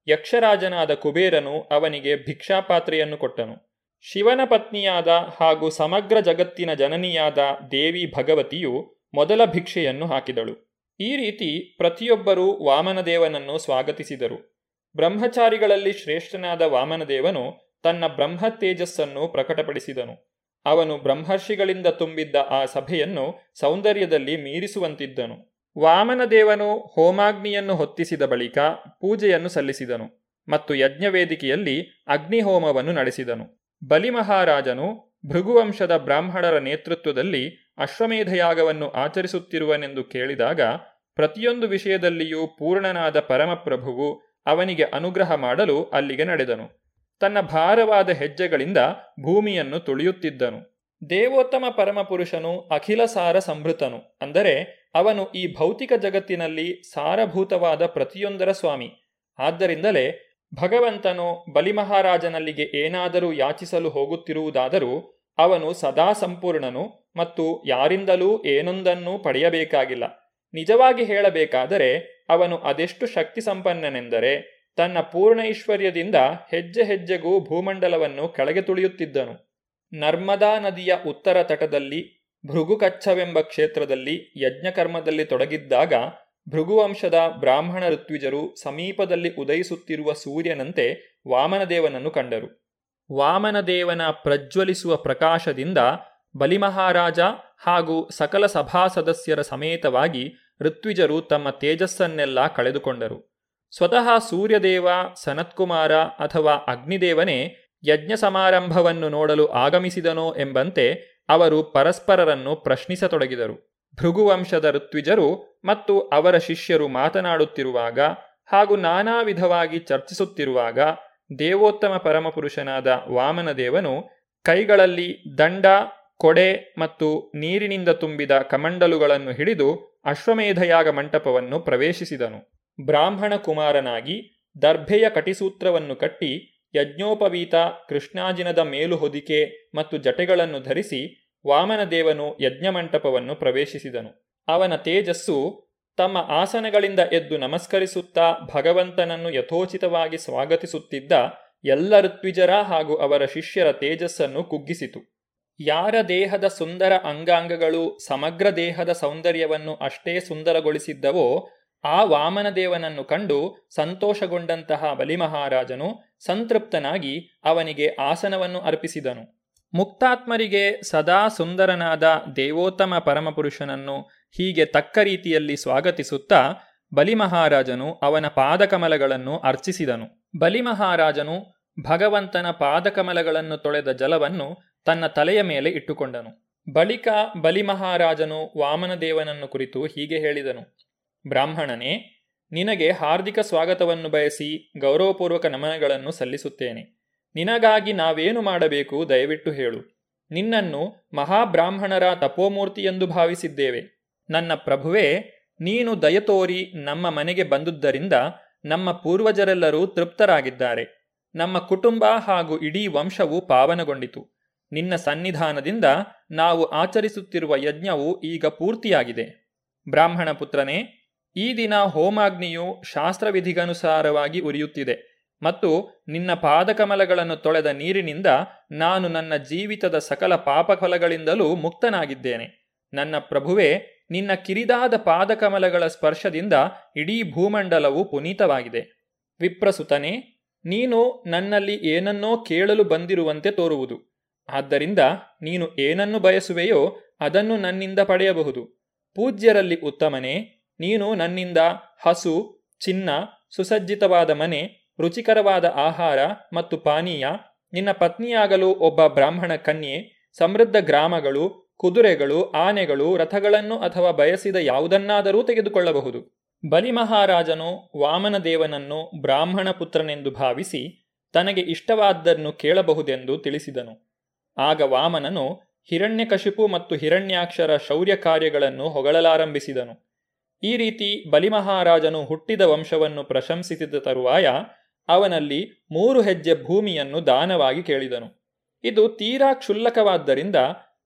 ಯಕ್ಷರಾಜನಾದ ಕುಬೇರನು ಅವನಿಗೆ ಭಿಕ್ಷಾಪಾತ್ರೆಯನ್ನು ಕೊಟ್ಟನು. ಶಿವನ ಪತ್ನಿಯಾದ ಹಾಗೂ ಸಮಗ್ರ ಜಗತ್ತಿನ ಜನನಿಯಾದ ದೇವಿ ಭಗವತಿಯು ಮೊದಲ ಭಿಕ್ಷೆಯನ್ನು ಹಾಕಿದಳು. ಈ ರೀತಿ ಪ್ರತಿಯೊಬ್ಬರೂ ವಾಮನದೇವನನ್ನು ಸ್ವಾಗತಿಸಿದರು. ಬ್ರಹ್ಮಚಾರಿಗಳಲ್ಲಿ ಶ್ರೇಷ್ಠನಾದ ವಾಮನದೇವನು ತನ್ನ ಬ್ರಹ್ಮ ತೇಜಸ್ಸನ್ನು ಪ್ರಕಟಪಡಿಸಿದನು. ಅವನು ಬ್ರಹ್ಮರ್ಷಿಗಳಿಂದ ತುಂಬಿದ್ದ ಆ ಸಭೆಯನ್ನು ಸೌಂದರ್ಯದಲ್ಲಿ ಮೀರಿಸುವಂತಿದ್ದನು. ವಾಮನದೇವನು ಹೋಮಾಗ್ನಿಯನ್ನು ಹೊತ್ತಿಸಿದ ಬಳಿಕ ಪೂಜೆಯನ್ನು ಸಲ್ಲಿಸಿದನು ಮತ್ತು ಯಜ್ಞವೇದಿಕೆಯಲ್ಲಿ ಅಗ್ನಿಹೋಮವನ್ನು ನಡೆಸಿದನು. ಬಲಿಮಹಾರಾಜನು ಭೃಗುವಂಶದ ಬ್ರಾಹ್ಮಣರ ನೇತೃತ್ವದಲ್ಲಿ ಅಶ್ವಮೇಧಯಾಗವನ್ನು ಆಚರಿಸುತ್ತಿರುವನೆಂದು ಕೇಳಿದಾಗ ಪ್ರತಿಯೊಂದು ವಿಷಯದಲ್ಲಿಯೂ ಪೂರ್ಣನಾದ ಪರಮಪ್ರಭುವು ಅವನಿಗೆ ಅನುಗ್ರಹ ಮಾಡಲು ಅಲ್ಲಿಗೆ ನಡೆದನು. ತನ್ನ ಭಾರವಾದ ಹೆಜ್ಜೆಗಳಿಂದ ಭೂಮಿಯನ್ನು ತುಳಿಯುತ್ತಿದ್ದನು. ದೇವೋತ್ತಮ ಪರಮಪುರುಷನು ಅಖಿಲ ಸಾರ ಸಂಭೃತನು. ಅಂದರೆ ಅವನು ಈ ಭೌತಿಕ ಜಗತ್ತಿನಲ್ಲಿ ಸಾರಭೂತವಾದ ಪ್ರತಿಯೊಂದರ ಸ್ವಾಮಿ. ಆದ್ದರಿಂದಲೇ ಭಗವಂತನು ಬಲಿಮಹಾರಾಜನಲ್ಲಿಗೆ ಏನಾದರೂ ಯಾಚಿಸಲು ಹೋಗುತ್ತಿರುವುದಾದರೂ ಅವನು ಸದಾ ಸಂಪೂರ್ಣನು ಮತ್ತು ಯಾರಿಂದಲೂ ಏನೊಂದನ್ನೂ ಪಡೆಯಬೇಕಾಗಿಲ್ಲ. ನಿಜವಾಗಿ ಹೇಳಬೇಕಾದರೆ ಅವನು ಅದೆಷ್ಟು ಶಕ್ತಿ ಸಂಪನ್ನನೆಂದರೆ ತನ್ನ ಪೂರ್ಣ ಐಶ್ವರ್ಯದಿಂದ ಹೆಜ್ಜೆ ಹೆಜ್ಜೆಗೂ ಭೂಮಂಡಲವನ್ನು ಕೆಳಗೆ ತುಳಿಯುತ್ತಿದ್ದನು. ನರ್ಮದಾ ನದಿಯ ಉತ್ತರ ತಟದಲ್ಲಿ ಭೃಗುಕಚ್ಛವೆಂಬ ಕ್ಷೇತ್ರದಲ್ಲಿ ಯಜ್ಞಕರ್ಮದಲ್ಲಿ ತೊಡಗಿದ್ದಾಗ ಭೃಗುವಂಶದ ಬ್ರಾಹ್ಮಣ ಋತ್ವಿಜರು ಸಮೀಪದಲ್ಲಿ ಉದಯಿಸುತ್ತಿರುವ ಸೂರ್ಯನಂತೆ ವಾಮನದೇವನನ್ನು ಕಂಡರು. ವಾಮನದೇವನ ಪ್ರಜ್ವಲಿಸುವ ಪ್ರಕಾಶದಿಂದ ಬಲಿಮಹಾರಾಜ ಹಾಗೂ ಸಕಲ ಸಭಾ ಸದಸ್ಯರ ಸಮೇತವಾಗಿ ಋತ್ವಿಜರು ತಮ್ಮ ತೇಜಸ್ಸನ್ನೆಲ್ಲ ಕಳೆದುಕೊಂಡರು. ಸ್ವತಃ ಸೂರ್ಯದೇವ, ಸನತ್ಕುಮಾರ ಅಥವಾ ಅಗ್ನಿದೇವನೇ ಯಜ್ಞ ಸಮಾರಂಭವನ್ನು ನೋಡಲು ಆಗಮಿಸಿದನೋ ಎಂಬಂತೆ ಅವರು ಪರಸ್ಪರರನ್ನು ಪ್ರಶ್ನಿಸತೊಡಗಿದರು. ಭೃಗುವಂಶದ ಋತ್ವಿಜರು ಮತ್ತು ಅವರ ಶಿಷ್ಯರು ಮಾತನಾಡುತ್ತಿರುವಾಗ ಹಾಗೂ ನಾನಾ ವಿಧವಾಗಿ ಚರ್ಚಿಸುತ್ತಿರುವಾಗ ದೇವೋತ್ತಮ ಪರಮಪುರುಷನಾದ ವಾಮನದೇವನು ಕೈಗಳಲ್ಲಿ ದಂಡ, ಕೊಡೆ ಮತ್ತು ನೀರಿನಿಂದ ತುಂಬಿದ ಕಮಂಡಲುಗಳನ್ನು ಹಿಡಿದು ಅಶ್ವಮೇಧಯಾಗ ಮಂಟಪವನ್ನು ಪ್ರವೇಶಿಸಿದನು. ಬ್ರಾಹ್ಮಣ ಕುಮಾರನಾಗಿ ದರ್ಭೆಯ ಕಟಿಸೂತ್ರವನ್ನು ಕಟ್ಟಿ ಯಜ್ಞೋಪವೀತ, ಕೃಷ್ಣಾಜಿನದ ಮೇಲು ಹೊದಿಕೆ ಮತ್ತು ಜಟೆಗಳನ್ನು ಧರಿಸಿ ವಾಮನದೇವನು ಯಜ್ಞಮಂಟಪವನ್ನು ಪ್ರವೇಶಿಸಿದನು. ಅವನ ತೇಜಸ್ಸು ತಮ್ಮ ಆಸನಗಳಿಂದ ಎದ್ದು ನಮಸ್ಕರಿಸುತ್ತಾ ಭಗವಂತನನ್ನು ಯಥೋಚಿತವಾಗಿ ಸ್ವಾಗತಿಸುತ್ತಿದ್ದ ಎಲ್ಲ ಋತ್ವಿಜರ ಹಾಗೂ ಅವರ ಶಿಷ್ಯರ ತೇಜಸ್ಸನ್ನು ಕುಗ್ಗಿಸಿತು. ಯಾರ ದೇಹದ ಸುಂದರ ಅಂಗಾಂಗಗಳು ಸಮಗ್ರ ದೇಹದ ಸೌಂದರ್ಯವನ್ನು ಅಷ್ಟೇ ಸುಂದರಗೊಳಿಸಿದ್ದವೋ, ಆ ವಾಮನದೇವನನ್ನು ಕಂಡು ಸಂತೋಷಗೊಂಡಂತಹ ಬಲಿಮಹಾರಾಜನು ಸಂತೃಪ್ತನಾಗಿ ಅವನಿಗೆ ಆಸನವನ್ನು ಅರ್ಪಿಸಿದನು. ಮುಕ್ತಾತ್ಮರಿಗೆ ಸದಾ ಸುಂದರನಾದ ದೇವೋತ್ತಮ ಪರಮಪುರುಷನನ್ನು ಹೀಗೆ ತಕ್ಕ ರೀತಿಯಲ್ಲಿ ಸ್ವಾಗತಿಸುತ್ತಾ ಬಲಿಮಹಾರಾಜನು ಅವನ ಪಾದಕಮಲಗಳನ್ನು ಅರ್ಚಿಸಿದನು. ಬಲಿಮಹಾರಾಜನು ಭಗವಂತನ ಪಾದಕಮಲಗಳನ್ನು ತೊಳೆದ ಜಲವನ್ನು ತನ್ನ ತಲೆಯ ಮೇಲೆ ಇಟ್ಟುಕೊಂಡನು. ಬಳಿಕ ಬಲಿಮಹಾರಾಜನು ವಾಮನದೇವನನ್ನು ಕುರಿತು ಹೀಗೆ ಹೇಳಿದನು. ಬ್ರಾಹ್ಮಣನೇ, ನಿನಗೆ ಹಾರ್ದಿಕ ಸ್ವಾಗತವನ್ನು ಬಯಸಿ ಗೌರವಪೂರ್ವಕ ನಮನಗಳನ್ನು ಸಲ್ಲಿಸುತ್ತೇನೆ. ನಿನಗಾಗಿ ನಾವೇನು ಮಾಡಬೇಕು ದಯವಿಟ್ಟು ಹೇಳು. ನಿನ್ನನ್ನು ಮಹಾಬ್ರಾಹ್ಮಣರ ತಪೋಮೂರ್ತಿ ಎಂದು ಭಾವಿಸಿದ್ದೇವೆ. ನನ್ನ ಪ್ರಭುವೇ, ನೀನು ದಯತೋರಿ ನಮ್ಮ ಮನೆಗೆ ಬಂದುದರಿಂದ ನಮ್ಮ ಪೂರ್ವಜರೆಲ್ಲರೂ ತೃಪ್ತರಾಗಿದ್ದಾರೆ. ನಮ್ಮ ಕುಟುಂಬ ಹಾಗೂ ಇಡೀ ವಂಶವು ಪಾವನಗೊಂಡಿತು. ನಿನ್ನ ಸನ್ನಿಧಾನದಿಂದ ನಾವು ಆಚರಿಸುತ್ತಿರುವ ಯಜ್ಞವು ಈಗ ಪೂರ್ತಿಯಾಗಿದೆ. ಬ್ರಾಹ್ಮಣ ಪುತ್ರನೇ, ಈ ದಿನ ಹೋಮಾಗ್ನಿಯು ಶಾಸ್ತ್ರವಿಧಿಗನುಸಾರವಾಗಿ ಉರಿಯುತ್ತಿದೆ ಮತ್ತು ನಿನ್ನ ಪಾದಕಮಲಗಳನ್ನು ತೊಳೆದ ನೀರಿನಿಂದ ನಾನು ನನ್ನ ಜೀವಿತದ ಸಕಲ ಪಾಪಫಲಗಳಿಂದಲೂ ಮುಕ್ತನಾಗಿದ್ದೇನೆ. ನನ್ನ ಪ್ರಭುವೇ, ನಿನ್ನ ಕಿರಿದಾದ ಪಾದಕಮಲಗಳ ಸ್ಪರ್ಶದಿಂದ ಇಡೀ ಭೂಮಂಡಲವು ಪುನೀತವಾಗಿದೆ. ವಿಪ್ರಸುತನೇ, ನೀನು ನನ್ನಲ್ಲಿ ಏನನ್ನೋ ಕೇಳಲು ಬಂದಿರುವಂತೆ ತೋರುವುದು. ಆದ್ದರಿಂದ ನೀನು ಏನನ್ನು ಬಯಸುವೆಯೋ ಅದನ್ನು ನನ್ನಿಂದ ಪಡೆಯಬಹುದು. ಪೂಜ್ಯರಲ್ಲಿ ಉತ್ತಮನೇ, ನೀನು ನನ್ನಿಂದ ಹಸು, ಚಿನ್ನ, ಸುಸಜ್ಜಿತವಾದ ಮನೆ, ರುಚಿಕರವಾದ ಆಹಾರ ಮತ್ತು ಪಾನೀಯ, ನಿನ್ನ ಪತ್ನಿಯಾಗಲು ಒಬ್ಬ ಬ್ರಾಹ್ಮಣ ಕನ್ಯೆ, ಸಮೃದ್ಧ ಗ್ರಾಮಗಳು, ಕುದುರೆಗಳು, ಆನೆಗಳು, ರಥಗಳನ್ನು ಅಥವಾ ಬಯಸಿದ ಯಾವುದನ್ನಾದರೂ ತೆಗೆದುಕೊಳ್ಳಬಹುದು. ಬಲಿಮಹಾರಾಜನು, ವಾಮನದೇವನನ್ನು ಬ್ರಾಹ್ಮಣ ಪುತ್ರನೆಂದು ಭಾವಿಸಿ ತನಗೆ ಇಷ್ಟವಾದ್ದನ್ನು ಕೇಳಬಹುದೆಂದು ತಿಳಿಸಿದನು. ಆಗ ವಾಮನನು ಹಿರಣ್ಯಕಶಿಪು ಮತ್ತು ಹಿರಣ್ಯಾಕ್ಷರ ಶೌರ್ಯ ಕಾರ್ಯಗಳನ್ನು ಹೊಗಳಲಾರಂಭಿಸಿದನು. ಈ ರೀತಿ ಬಲಿಮಹಾರಾಜನು ಹುಟ್ಟಿದ ವಂಶವನ್ನು ಪ್ರಶಂಸಿಸಿದ ತರುವಾಯ ಅವನಲ್ಲಿ ಮೂರು ಹೆಜ್ಜೆ ಭೂಮಿಯನ್ನು ದಾನವಾಗಿ ಕೇಳಿದನು. ಇದು ತೀರಾ ಕ್ಷುಲ್ಲಕವಾದ್ದರಿಂದ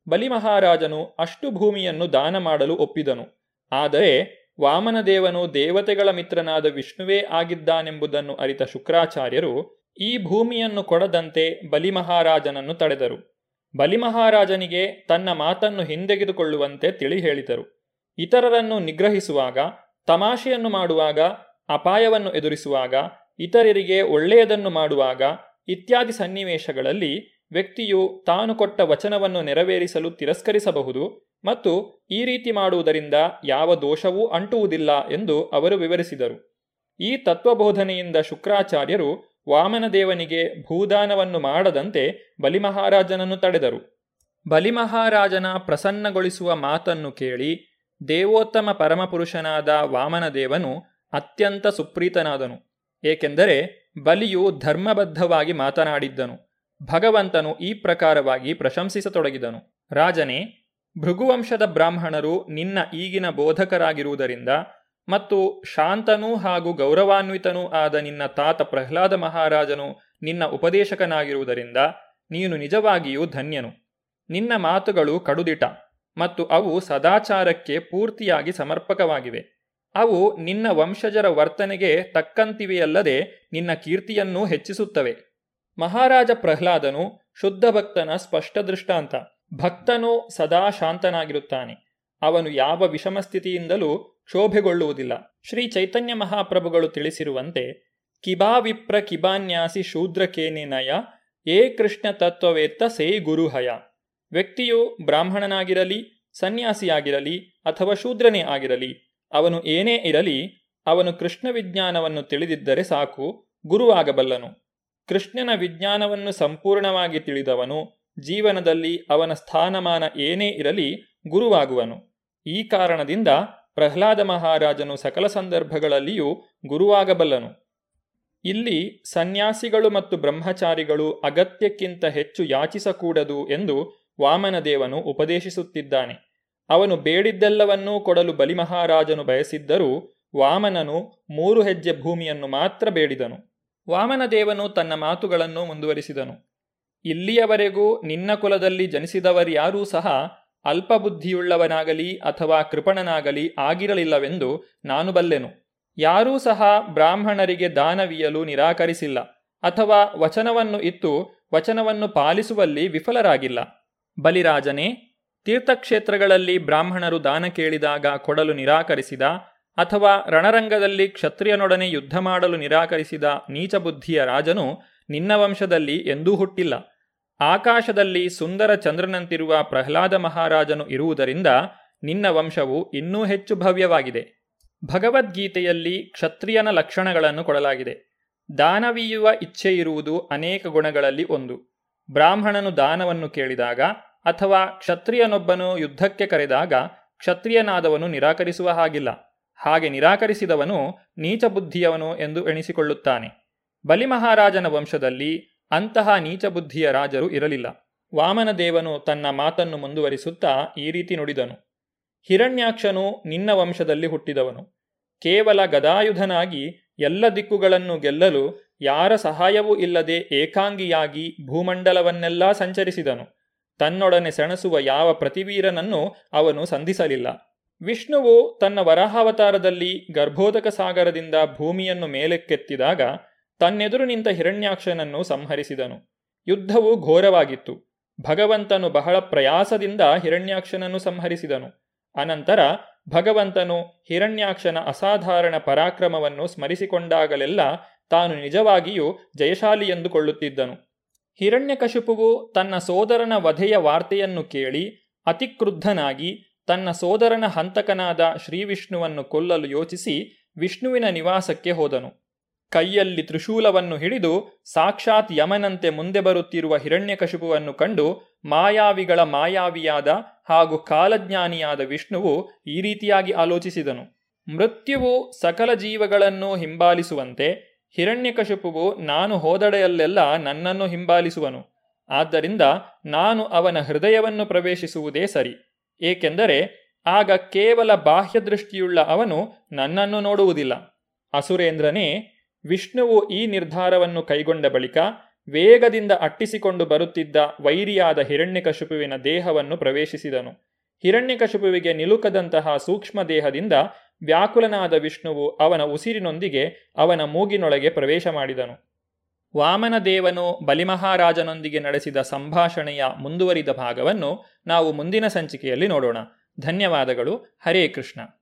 ಬಲಿಮಹಾರಾಜನು ಅಷ್ಟು ಭೂಮಿಯನ್ನು ದಾನ ಮಾಡಲು ಒಪ್ಪಿದನು. ಆದರೆ ವಾಮನದೇವನು ದೇವತೆಗಳ ಮಿತ್ರನಾದ ವಿಷ್ಣುವೇ ಆಗಿದ್ದಾನೆಂಬುದನ್ನು ಅರಿತ ಶುಕ್ರಾಚಾರ್ಯರು ಈ ಭೂಮಿಯನ್ನು ಕೊಡದಂತೆ ಬಲಿಮಹಾರಾಜನನ್ನು ತಡೆದರು. ಬಲಿಮಹಾರಾಜನಿಗೆ ತನ್ನ ಮಾತನ್ನು ಹಿಂದೆಗೆದುಕೊಳ್ಳುವಂತೆ ತಿಳಿ ಹೇಳಿದರು ಇತರರನ್ನು ನಿಗ್ರಹಿಸುವಾಗ, ತಮಾಷೆಯನ್ನು ಮಾಡುವಾಗ, ಅಪಾಯವನ್ನು ಎದುರಿಸುವಾಗ, ಇತರರಿಗೆ ಒಳ್ಳೆಯದನ್ನು ಮಾಡುವಾಗ ಇತ್ಯಾದಿ ಸನ್ನಿವೇಶಗಳಲ್ಲಿ ವ್ಯಕ್ತಿಯು ತಾನು ಕೊಟ್ಟ ವಚನವನ್ನು ನೆರವೇರಿಸಲು ತಿರಸ್ಕರಿಸಬಹುದು ಮತ್ತು ಈ ರೀತಿ ಮಾಡುವುದರಿಂದ ಯಾವ ದೋಷವೂ ಅಂಟುವುದಿಲ್ಲ ಎಂದು ಅವರು ವಿವರಿಸಿದರು. ಈ ತತ್ವಬೋಧನೆಯಿಂದ ಶುಕ್ರಾಚಾರ್ಯರು ವಾಮನದೇವನಿಗೆ ಭೂದಾನವನ್ನು ಮಾಡದಂತೆ ಬಲಿಮಹಾರಾಜನನ್ನು ತಡೆದರು. ಬಲಿಮಹಾರಾಜನ ಪ್ರಸನ್ನಗೊಳಿಸುವ ಮಾತನ್ನು ಕೇಳಿ ದೇವೋತ್ತಮ ಪರಮಪುರುಷನಾದ ವಾಮನದೇವನು ಅತ್ಯಂತ ಸುಪ್ರೀತನಾದನು. ಏಕೆಂದರೆ ಬಲಿಯು ಧರ್ಮಬದ್ಧವಾಗಿ ಮಾತನಾಡಿದ್ದನು. ಭಗವಂತನು ಈ ಪ್ರಕಾರವಾಗಿ ಪ್ರಶಂಸಿಸತೊಡಗಿದನು. ರಾಜನೇ, ಭೃಗುವಂಶದ ಬ್ರಾಹ್ಮಣರು ನಿನ್ನ ಈಗಿನ ಬೋಧಕರಾಗಿರುವುದರಿಂದ ಮತ್ತು ಶಾಂತನೂ ಹಾಗೂ ಗೌರವಾನ್ವಿತನೂ ಆದ ನಿನ್ನ ತಾತ ಪ್ರಹ್ಲಾದ ಮಹಾರಾಜನು ನಿನ್ನ ಉಪದೇಶಕನಾಗಿರುವುದರಿಂದ ನೀನು ನಿಜವಾಗಿಯೂ ಧನ್ಯನು. ನಿನ್ನ ಮಾತುಗಳು ಕಡುದಿಟ ಮತ್ತು ಅವು ಸದಾಚಾರಕ್ಕೆ ಪೂರ್ತಿಯಾಗಿ ಸಮರ್ಪಕವಾಗಿವೆ. ಅವು ನಿನ್ನ ವಂಶಜರ ವರ್ತನೆಗೆ ತಕ್ಕಂತಿವೆಯಲ್ಲದೆ ನಿನ್ನ ಕೀರ್ತಿಯನ್ನೂ ಹೆಚ್ಚಿಸುತ್ತವೆ. ಮಹಾರಾಜ ಪ್ರಹ್ಲಾದನು ಶುದ್ಧ ಭಕ್ತನ ಸ್ಪಷ್ಟ ದೃಷ್ಟಾಂತ. ಭಕ್ತನು ಸದಾ ಶಾಂತನಾಗಿರುತ್ತಾನೆ. ಅವನು ಯಾವ ವಿಷಮ ಸ್ಥಿತಿಯಿಂದಲೂ ಕ್ಷೋಭೆಗೊಳ್ಳುವುದಿಲ್ಲ ಶ್ರೀ ಚೈತನ್ಯ ಮಹಾಪ್ರಭುಗಳು ತಿಳಿಸಿರುವಂತೆ, ಕಿಬಾ ವಿಪ್ರ ಕಿಬಾನ್ಯಾಸಿ ಶೂದ್ರಕೇನಿನಯ ಏ ಕೃಷ್ಣ ತತ್ವವೇತ್ತ ಸೇ ಗುರುಹಯ ವ್ಯಕ್ತಿಯು ಬ್ರಾಹ್ಮಣನಾಗಿರಲಿ, ಸನ್ಯಾಸಿಯಾಗಿರಲಿ, ಅಥವಾ ಶೂದ್ರನೇ ಆಗಿರಲಿ, ಅವನು ಏನೇ ಇರಲಿ, ಅವನು ಕೃಷ್ಣ ವಿಜ್ಞಾನವನ್ನು ತಿಳಿದಿದ್ದರೆ ಸಾಕು, ಗುರುವಾಗಬಲ್ಲನು. ಕೃಷ್ಣನ ವಿಜ್ಞಾನವನ್ನು ಸಂಪೂರ್ಣವಾಗಿ ತಿಳಿದವನು, ಜೀವನದಲ್ಲಿ ಅವನ ಸ್ಥಾನಮಾನ ಏನೇ ಇರಲಿ, ಗುರುವಾಗುವನು. ಈ ಕಾರಣದಿಂದ ಪ್ರಹ್ಲಾದ ಮಹಾರಾಜನು ಸಕಲ ಸಂದರ್ಭಗಳಲ್ಲಿಯೂ ಗುರುವಾಗಬಲ್ಲನು. ಇಲ್ಲಿ ಸನ್ಯಾಸಿಗಳು ಮತ್ತು ಬ್ರಹ್ಮಚಾರಿಗಳು ಅಗತ್ಯಕ್ಕಿಂತ ಹೆಚ್ಚು ಯಾಚಿಸಕೂಡದು ಎಂದು ವಾಮನದೇವನು ಉಪದೇಶಿಸುತ್ತಿದ್ದಾನೆ. ಅವನು ಬೇಡಿದ್ದೆಲ್ಲವನ್ನೂ ಕೊಡಲು ಬಲಿಮಹಾರಾಜನು ಬಯಸಿದ್ದರೂ ವಾಮನನು ಮೂರು ಹೆಜ್ಜೆ ಭೂಮಿಯನ್ನು ಮಾತ್ರ ಬೇಡಿದನು. ವಾಮನದೇವನು ತನ್ನ ಮಾತುಗಳನ್ನು ಮುಂದುವರಿಸಿದನು. ಇಲ್ಲಿಯವರೆಗೂ ನಿನ್ನ ಕುಲದಲ್ಲಿ ಜನಿಸಿದವರ್ಯಾರೂ ಸಹ ಅಲ್ಪಬುದ್ಧಿಯುಳ್ಳವನಾಗಲಿ ಅಥವಾ ಕೃಪಣನಾಗಲಿ ಆಗಿರಲಿಲ್ಲವೆಂದು ನಾನು ಬಲ್ಲೆನು. ಯಾರೂ ಸಹ ಬ್ರಾಹ್ಮಣರಿಗೆ ದಾನವೀಯಲು ನಿರಾಕರಿಸಿಲ್ಲ ಅಥವಾ ವಚನವನ್ನು ಇತ್ತು ವಚನವನ್ನು ಪಾಲಿಸುವಲ್ಲಿ ವಿಫಲರಾಗಿಲ್ಲ. ಬಲಿರಾಜನೇ, ತೀರ್ಥಕ್ಷೇತ್ರಗಳಲ್ಲಿ ಬ್ರಾಹ್ಮಣರು ದಾನ ಕೇಳಿದಾಗ ಕೊಡಲು ನಿರಾಕರಿಸಿದ ಅಥವಾ ರಣರಂಗದಲ್ಲಿ ಕ್ಷತ್ರಿಯನೊಡನೆ ಯುದ್ಧ ಮಾಡಲು ನಿರಾಕರಿಸಿದ ನೀಚಬುದ್ಧಿಯ ರಾಜನು ನಿನ್ನ ವಂಶದಲ್ಲಿ ಎಂದೂ ಹುಟ್ಟಿಲ್ಲ. ಆಕಾಶದಲ್ಲಿ ಸುಂದರ ಚಂದ್ರನಂತಿರುವ ಪ್ರಹ್ಲಾದ ಮಹಾರಾಜನು ಇರುವುದರಿಂದ ನಿನ್ನ ವಂಶವು ಇನ್ನೂ ಹೆಚ್ಚು ಭವ್ಯವಾಗಿದೆ. ಭಗವದ್ಗೀತೆಯಲ್ಲಿ ಕ್ಷತ್ರಿಯನ ಲಕ್ಷಣಗಳನ್ನು ಕೊಡಲಾಗಿದೆ. ದಾನವೀಯುವ ಇಚ್ಛೆಯಿರುವುದು ಅನೇಕ ಗುಣಗಳಲ್ಲಿ ಒಂದು. ಬ್ರಾಹ್ಮಣನು ದಾನವನ್ನು ಕೇಳಿದಾಗ ಅಥವಾ ಕ್ಷತ್ರಿಯನೊಬ್ಬನು ಯುದ್ಧಕ್ಕೆ ಕರೆದಾಗ ಕ್ಷತ್ರಿಯನಾದವನು ನಿರಾಕರಿಸುವ ಹಾಗಿಲ್ಲ. ಹಾಗೆ ನಿರಾಕರಿಸಿದವನು ನೀಚ ಬುದ್ಧಿಯವನು ಎಂದು ಎಣಿಸಿಕೊಳ್ಳುತ್ತಾನೆ. ಬಲಿಮಹಾರಾಜನ ವಂಶದಲ್ಲಿ ಅಂತಹ ನೀಚ ಬುದ್ಧಿಯ ರಾಜರು ಇರಲಿಲ್ಲ. ವಾಮನದೇವನು ತನ್ನ ಮಾತನ್ನು ಮುಂದುವರಿಸುತ್ತಾ ಈ ರೀತಿ ನುಡಿದನು. ಹಿರಣ್ಯಾಕ್ಷನು ನಿನ್ನ ವಂಶದಲ್ಲಿ ಹುಟ್ಟಿದವನು. ಕೇವಲ ಗದಾಯುಧನಾಗಿ ಎಲ್ಲ ದಿಕ್ಕುಗಳನ್ನು ಗೆಲ್ಲಲು ಯಾರ ಸಹಾಯವೂ ಇಲ್ಲದೆ ಏಕಾಂಗಿಯಾಗಿ ಭೂಮಂಡಲವನ್ನೆಲ್ಲ ಸಂಚರಿಸಿದನು. ತನ್ನೊಡನೆ ಸೆಣಸುವ ಯಾವ ಪ್ರತಿವೀರನನ್ನು ಅವನು ಸಂಧಿಸಲಿಲ್ಲ. ವಿಷ್ಣುವು ತನ್ನ ವರಾಹಾವತಾರದಲ್ಲಿ ಗರ್ಭೋದಕ ಸಾಗರದಿಂದ ಭೂಮಿಯನ್ನು ಮೇಲೆಕ್ಕೆತ್ತಿದಾಗ ತನ್ನೆದುರು ನಿಂತ ಹಿರಣ್ಯಾಕ್ಷನನ್ನು ಸಂಹರಿಸಿದನು. ಯುದ್ಧವು ಘೋರವಾಗಿತ್ತು. ಭಗವಂತನು ಬಹಳ ಪ್ರಯಾಸದಿಂದ ಹಿರಣ್ಯಾಕ್ಷನನ್ನು ಸಂಹರಿಸಿದನು. ಅನಂತರ ಭಗವಂತನು ಹಿರಣ್ಯಾಕ್ಷನ ಅಸಾಧಾರಣ ಪರಾಕ್ರಮವನ್ನು ಸ್ಮರಿಸಿಕೊಂಡಾಗಲೆಲ್ಲ ತಾನು ನಿಜವಾಗಿಯೂ ಜಯಶಾಲಿ ಎಂದುಕೊಳ್ಳುತ್ತಿದ್ದನು. ಹಿರಣ್ಯಕಶಿಪುವು ತನ್ನ ಸೋದರನ ವಧೆಯ ವಾರ್ತೆಯನ್ನು ಕೇಳಿ ಅತಿಕ್ರುದ್ಧನಾಗಿ ತನ್ನ ಸೋದರನ ಹಂತಕನಾದ ಶ್ರೀವಿಷ್ಣುವನ್ನು ಕೊಲ್ಲಲು ಯೋಚಿಸಿ ವಿಷ್ಣುವಿನ ನಿವಾಸಕ್ಕೆ ಹೋದನು. ಕೈಯಲ್ಲಿ ತ್ರಿಶೂಲವನ್ನು ಹಿಡಿದು ಸಾಕ್ಷಾತ್ ಯಮನಂತೆ ಮುಂದೆ ಬರುತ್ತಿರುವ ಹಿರಣ್ಯಕಶಿಪುವನ್ನು ಕಂಡು ಮಾಯಾವಿಗಳ ಮಾಯಾವಿಯಾದ ಹಾಗೂ ಕಾಲಜ್ಞಾನಿಯಾದ ವಿಷ್ಣುವು ಈ ರೀತಿಯಾಗಿ ಆಲೋಚಿಸಿದನು. ಮೃತ್ಯುವು ಸಕಲ ಜೀವಗಳನ್ನು ಹಿಂಬಾಲಿಸುವಂತೆ ಹಿರಣ್ಯಕಶಿಪುವು ನಾನು ಹೋದಡೆಯಲ್ಲೆಲ್ಲ ನನ್ನನ್ನು ಹಿಂಬಾಲಿಸುವನು. ಆದ್ದರಿಂದ ನಾನು ಅವನ ಹೃದಯವನ್ನು ಪ್ರವೇಶಿಸುವುದೇ ಸರಿ. ಏಕೆಂದರೆ ಆಗ ಕೇವಲ ಬಾಹ್ಯದೃಷ್ಟಿಯುಳ್ಳ ಅವನು ನನ್ನನ್ನು ನೋಡುವುದಿಲ್ಲ. ಅಸುರೇಂದ್ರನೇ ವಿಷ್ಣುವು ಈ ನಿರ್ಧಾರವನ್ನು ಕೈಗೊಂಡ ಬಳಿಕ ವೇಗದಿಂದ ಅಟ್ಟಿಸಿಕೊಂಡು ಬರುತ್ತಿದ್ದ ವೈರಿಯಾದ ಹಿರಣ್ಯಕಶುಪುವಿನ ದೇಹವನ್ನು ಪ್ರವೇಶಿಸಿದನು. ಹಿರಣ್ಯಕಶುಪುವಿಗೆ ನಿಲುಕದಂತಹ ಸೂಕ್ಷ್ಮ ದೇಹದಿಂದ ವ್ಯಾಕುಲನಾದ ವಿಷ್ಣುವು ಅವನ ಉಸಿರಿನೊಂದಿಗೆ ಅವನ ಮೂಗಿನೊಳಗೆ ಪ್ರವೇಶ ಮಾಡಿದನು. ವಾಮನ ದೇವನು ಬಲಿಮಹಾರಾಜನೊಂದಿಗೆ ನಡೆಸಿದ ಸಂಭಾಷಣೆಯ ಮುಂದುವರಿದ ಭಾಗವನ್ನು ನಾವು ಮುಂದಿನ ಸಂಚಿಕೆಯಲ್ಲಿ ನೋಡೋಣ. ಧನ್ಯವಾದಗಳು. Hare Krishna.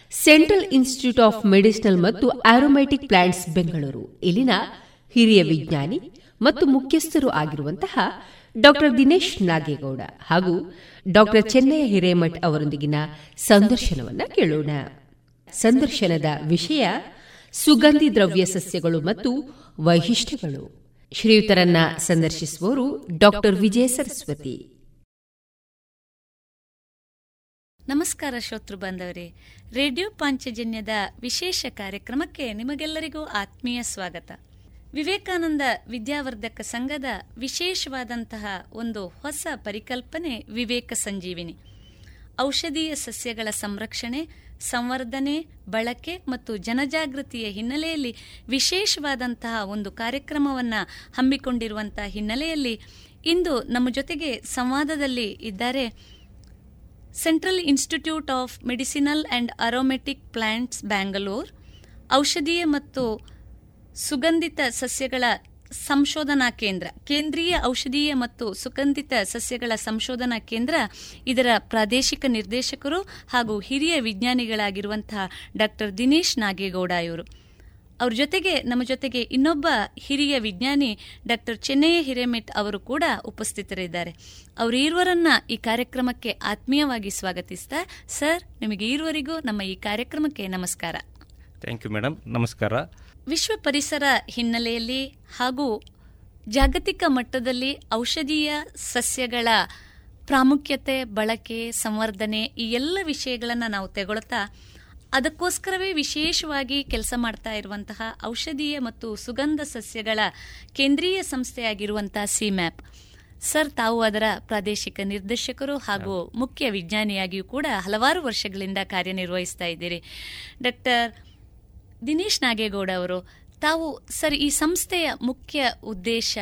Central institute of medicinal ಮತ್ತು ಆರೋಮ್ಯಾಟಿಕ್ ಪ್ಲಾಂಟ್ಸ್ ಬೆಂಗಳೂರು. ಇಲ್ಲಿನ ಹಿರಿಯ ವಿಜ್ಞಾನಿ ಮತ್ತು ಮುಖ್ಯಸ್ಥರು ಆಗಿರುವಂತಹ ಡಾಕ್ಟರ್ ದಿನೇಶ್ ನಾಗೇಗೌಡ ಹಾಗೂ ಡಾಕ್ಟರ್ ಚೆನ್ನಯ್ಯ ಹಿರೇಮಠ್ ಅವರೊಂದಿಗಿನ ಸಂದರ್ಶನವನ್ನ ಕೇಳೋಣ. ಸಂದರ್ಶನದ ವಿಷಯ ಸುಗಂಧಿ ದ್ರವ್ಯ ಸಸ್ಯಗಳು ಮತ್ತು ವೈಶಿಷ್ಟ್ಯಗಳು. ಶ್ರೀಯುತರನ್ನ ಸಂದರ್ಶಿಸುವವರು ಡಾಕ್ಟರ್ ವಿಜಯ ಸರಸ್ವತಿ. ನಮಸ್ಕಾರ ಶ್ರೋತೃ ಬಾಂಧವರೇ. ರೇಡಿಯೋ ಪಾಂಚಜನ್ಯದ ವಿಶೇಷ ಕಾರ್ಯಕ್ರಮಕ್ಕೆ ನಿಮಗೆಲ್ಲರಿಗೂ ಆತ್ಮೀಯ ಸ್ವಾಗತ. ವಿವೇಕಾನಂದ ವಿದ್ಯಾವರ್ಧಕ ಸಂಘದ ವಿಶೇಷವಾದಂತಹ ಒಂದು ಹೊಸ ಪರಿಕಲ್ಪನೆ ವಿವೇಕ ಸಂಜೀವಿನಿ. ಔಷಧೀಯ ಸಸ್ಯಗಳ ಸಂರಕ್ಷಣೆ, ಸಂವರ್ಧನೆ, ಬಳಕೆ ಮತ್ತು ಜನಜಾಗೃತಿಯ ಹಿನ್ನೆಲೆಯಲ್ಲಿ ವಿಶೇಷವಾದಂತಹ ಒಂದು ಕಾರ್ಯಕ್ರಮವನ್ನು ಹಮ್ಮಿಕೊಂಡಿರುವಂತಹ ಹಿನ್ನೆಲೆಯಲ್ಲಿ ಇಂದು ನಮ್ಮ ಜೊತೆಗೆ ಸಂವಾದದಲ್ಲಿ ಇದ್ದಾರೆ Central Institute of Medicinal and Aromatic Plants Bangalore ಔಷಧೀಯ ಮತ್ತು ಸುಗಂಧಿತ ಸಸ್ಯಗಳ ಸಂಶೋಧನಾ ಕೇಂದ್ರ, ಕೇಂದ್ರೀಯ ಔಷಧೀಯ ಮತ್ತು ಸುಗಂಧಿತ ಸಸ್ಯಗಳ ಸಂಶೋಧನಾ ಕೇಂದ್ರ, ಇದರ ಪ್ರಾದೇಶಿಕ ನಿರ್ದೇಶಕರು ಹಾಗೂ ಹಿರಿಯ ವಿಜ್ಞಾನಿಗಳಾಗಿರುವಂತಹ ಡಾಕ್ಟರ್ ದಿನೇಶ್ ನಾಗೇಗೌಡ ಇವರು. ಅವ್ರ ಜೊತೆಗೆ ನಮ್ಮ ಜೊತೆಗೆ ಇನ್ನೊಬ್ಬ ಹಿರಿಯ ವಿಜ್ಞಾನಿ ಡಾಕ್ಟರ್ ಚೆನ್ನಯ್ಯ ಹಿರೇಮೆಟ್ ಅವರು ಕೂಡ ಉಪಸ್ಥಿತರಿದ್ದಾರೆ. ಅವರು ಇರುವರನ್ನ ಈ ಕಾರ್ಯಕ್ರಮಕ್ಕೆ ಆತ್ಮೀಯವಾಗಿ ಸ್ವಾಗತಿಸ್ತಾ ಸರ್ ನಿಮಗೆ ಇರುವರಿಗೂ ನಮ್ಮ ಈ ಕಾರ್ಯಕ್ರಮಕ್ಕೆ ನಮಸ್ಕಾರ. ಥ್ಯಾಂಕ್ ಯು ಮೇಡಮ್ ನಮಸ್ಕಾರ. ವಿಶ್ವ ಪರಿಸರ ಹಿನ್ನೆಲೆಯಲ್ಲಿ ಹಾಗೂ ಜಾಗತಿಕ ಮಟ್ಟದಲ್ಲಿ ಔಷಧೀಯ ಸಸ್ಯಗಳ ಪ್ರಾಮುಖ್ಯತೆ ಬಳಕೆ ಸಂವರ್ಧನೆ ಈ ಎಲ್ಲ ವಿಷಯಗಳನ್ನು ನಾವು ತೆಗೊಳ್ತಾ ಅದಕ್ಕೋಸ್ಕರವೇ ವಿಶೇಷವಾಗಿ ಕೆಲಸ ಮಾಡ್ತಾ ಇರುವಂತಹ ಔಷಧೀಯ ಮತ್ತು ಸುಗಂಧ ಸಸ್ಯಗಳ ಕೇಂದ್ರೀಯ ಸಂಸ್ಥೆಯಾಗಿರುವಂತಹ ಸಿಮ್ಯಾಪ್ ಸರ್ ತಾವು ಅದರ ಪ್ರಾದೇಶಿಕ ನಿರ್ದೇಶಕರು ಹಾಗೂ ಮುಖ್ಯ ವಿಜ್ಞಾನಿಯಾಗಿಯೂ ಕೂಡ ಹಲವಾರು ವರ್ಷಗಳಿಂದ ಕಾರ್ಯನಿರ್ವಹಿಸ್ತಾ ಇದ್ದೀರಿ. ಡಾಕ್ಟರ್ ದಿನೇಶ್ ನಾಗೇಗೌಡ ಅವರು ತಾವು ಸರ್ ಈ ಸಂಸ್ಥೆಯ ಮುಖ್ಯ ಉದ್ದೇಶ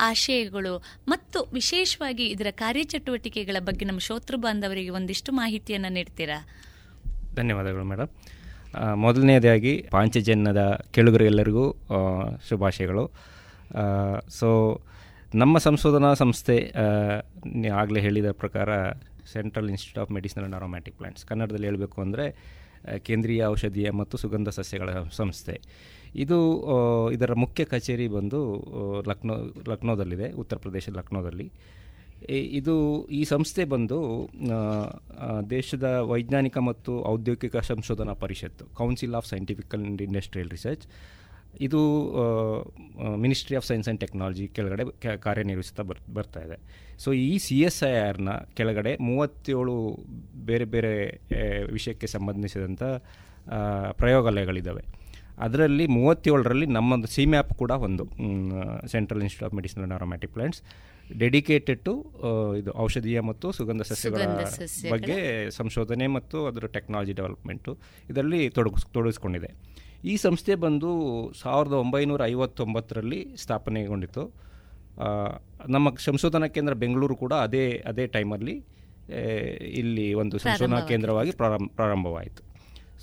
ಆಶಯಗಳು ಮತ್ತು ವಿಶೇಷವಾಗಿ ಇದರ ಕಾರ್ಯಚಟುವಟಿಕೆಗಳ ಬಗ್ಗೆ ನಮ್ಮ ಶ್ರೋತೃ ಬಾಂಧವರಿಗೆ ಒಂದಿಷ್ಟು ಮಾಹಿತಿಯನ್ನು ನೀಡ್ತೀರಾ? ಧನ್ಯವಾದಗಳು ಮೇಡಮ್ ಮೊದಲನೆಯದಾಗಿ ಮೊದಲನೇದಾಗಿ ಪಾಂಚಜನ್ಯದ ಕೆಳಗರೆಲ್ಲರಿಗೂ ಶುಭಾಶಯಗಳು. ಸೊ, ನಮ್ಮ ಸಂಶೋಧನಾ ಸಂಸ್ಥೆ ಆಗಲೇ ಹೇಳಿದ ಪ್ರಕಾರ Central Institute of Medicinal and Aromatic Plants, ಕನ್ನಡದಲ್ಲಿ ಹೇಳಬೇಕು ಅಂದರೆ ಕೇಂದ್ರೀಯ ಔಷಧೀಯ ಮತ್ತು ಸುಗಂಧ ಸಸ್ಯಗಳ ಸಂಸ್ಥೆ. ಇದು ಇದರ ಮುಖ್ಯ ಕಚೇರಿ ಬಂದು ಲಕ್ನೋ, ಲಕ್ನೋದಲ್ಲಿದೆ, ಉತ್ತರ ಪ್ರದೇಶದ ಲಕ್ನೋದಲ್ಲಿ. ಇದು ಈ ಸಂಸ್ಥೆ ಬಂದು ದೇಶದ ವೈಜ್ಞಾನಿಕ ಮತ್ತು ಔದ್ಯೋಗಿಕ ಸಂಶೋಧನಾ ಪರಿಷತ್ತು Council of Scientific and Industrial Research ಇದು Ministry of Science and Technology ಕೆಳಗಡೆ ಕಾರ್ಯನಿರ್ವಹಿಸ್ತಾ ಬರ್, ಬರ್ತಾ ಇದೆ. ಸೊ ಈ ಸಿ ಎಸ್ ಐ ಆರ್ನ ಕೆಳಗಡೆ ಮೂವತ್ತೇಳು ಬೇರೆ ಬೇರೆ ವಿಷಯಕ್ಕೆ ಸಂಬಂಧಿಸಿದಂಥ ಪ್ರಯೋಗಾಲಯಗಳಿದ್ದಾವೆ ಅದರಲ್ಲಿ ಮೂವತ್ತೇಳರಲ್ಲಿ ನಮ್ಮೊಂದು ಸಿ ಮ್ಯಾಪ್ ಕೂಡ ಒಂದು Central Institute of Medicinal and Aromatic Plants dedicated to ಇದು ಔಷಧೀಯ ಮತ್ತು ಸುಗಂಧ ಸಸ್ಯಗಳ ಬಗ್ಗೆ ಸಂಶೋಧನೆ ಮತ್ತು ಅದರ ಟೆಕ್ನಾಲಜಿ ಡೆವಲಪ್ಮೆಂಟು ಇದರಲ್ಲಿ ತೊಡಗಿಸ್ ತೊಡಗಿಸ್ಕೊಂಡಿದೆ. ಈ ಸಂಸ್ಥೆ ಬಂದು ಸಾವಿರದ ಒಂಬೈನೂರ ಐವತ್ತೊಂಬತ್ತರಲ್ಲಿ ಸ್ಥಾಪನೆಗೊಂಡಿತ್ತು. ನಮ್ಮ ಸಂಶೋಧನಾ ಕೇಂದ್ರ ಬೆಂಗಳೂರು ಕೂಡ ಅದೇ ಅದೇ ಟೈಮಲ್ಲಿ ಇಲ್ಲಿ ಒಂದು ಸಂಶೋಧನಾ ಕೇಂದ್ರವಾಗಿ ಪ್ರಾರಂಭ ಪ್ರಾರಂಭವಾಯಿತು.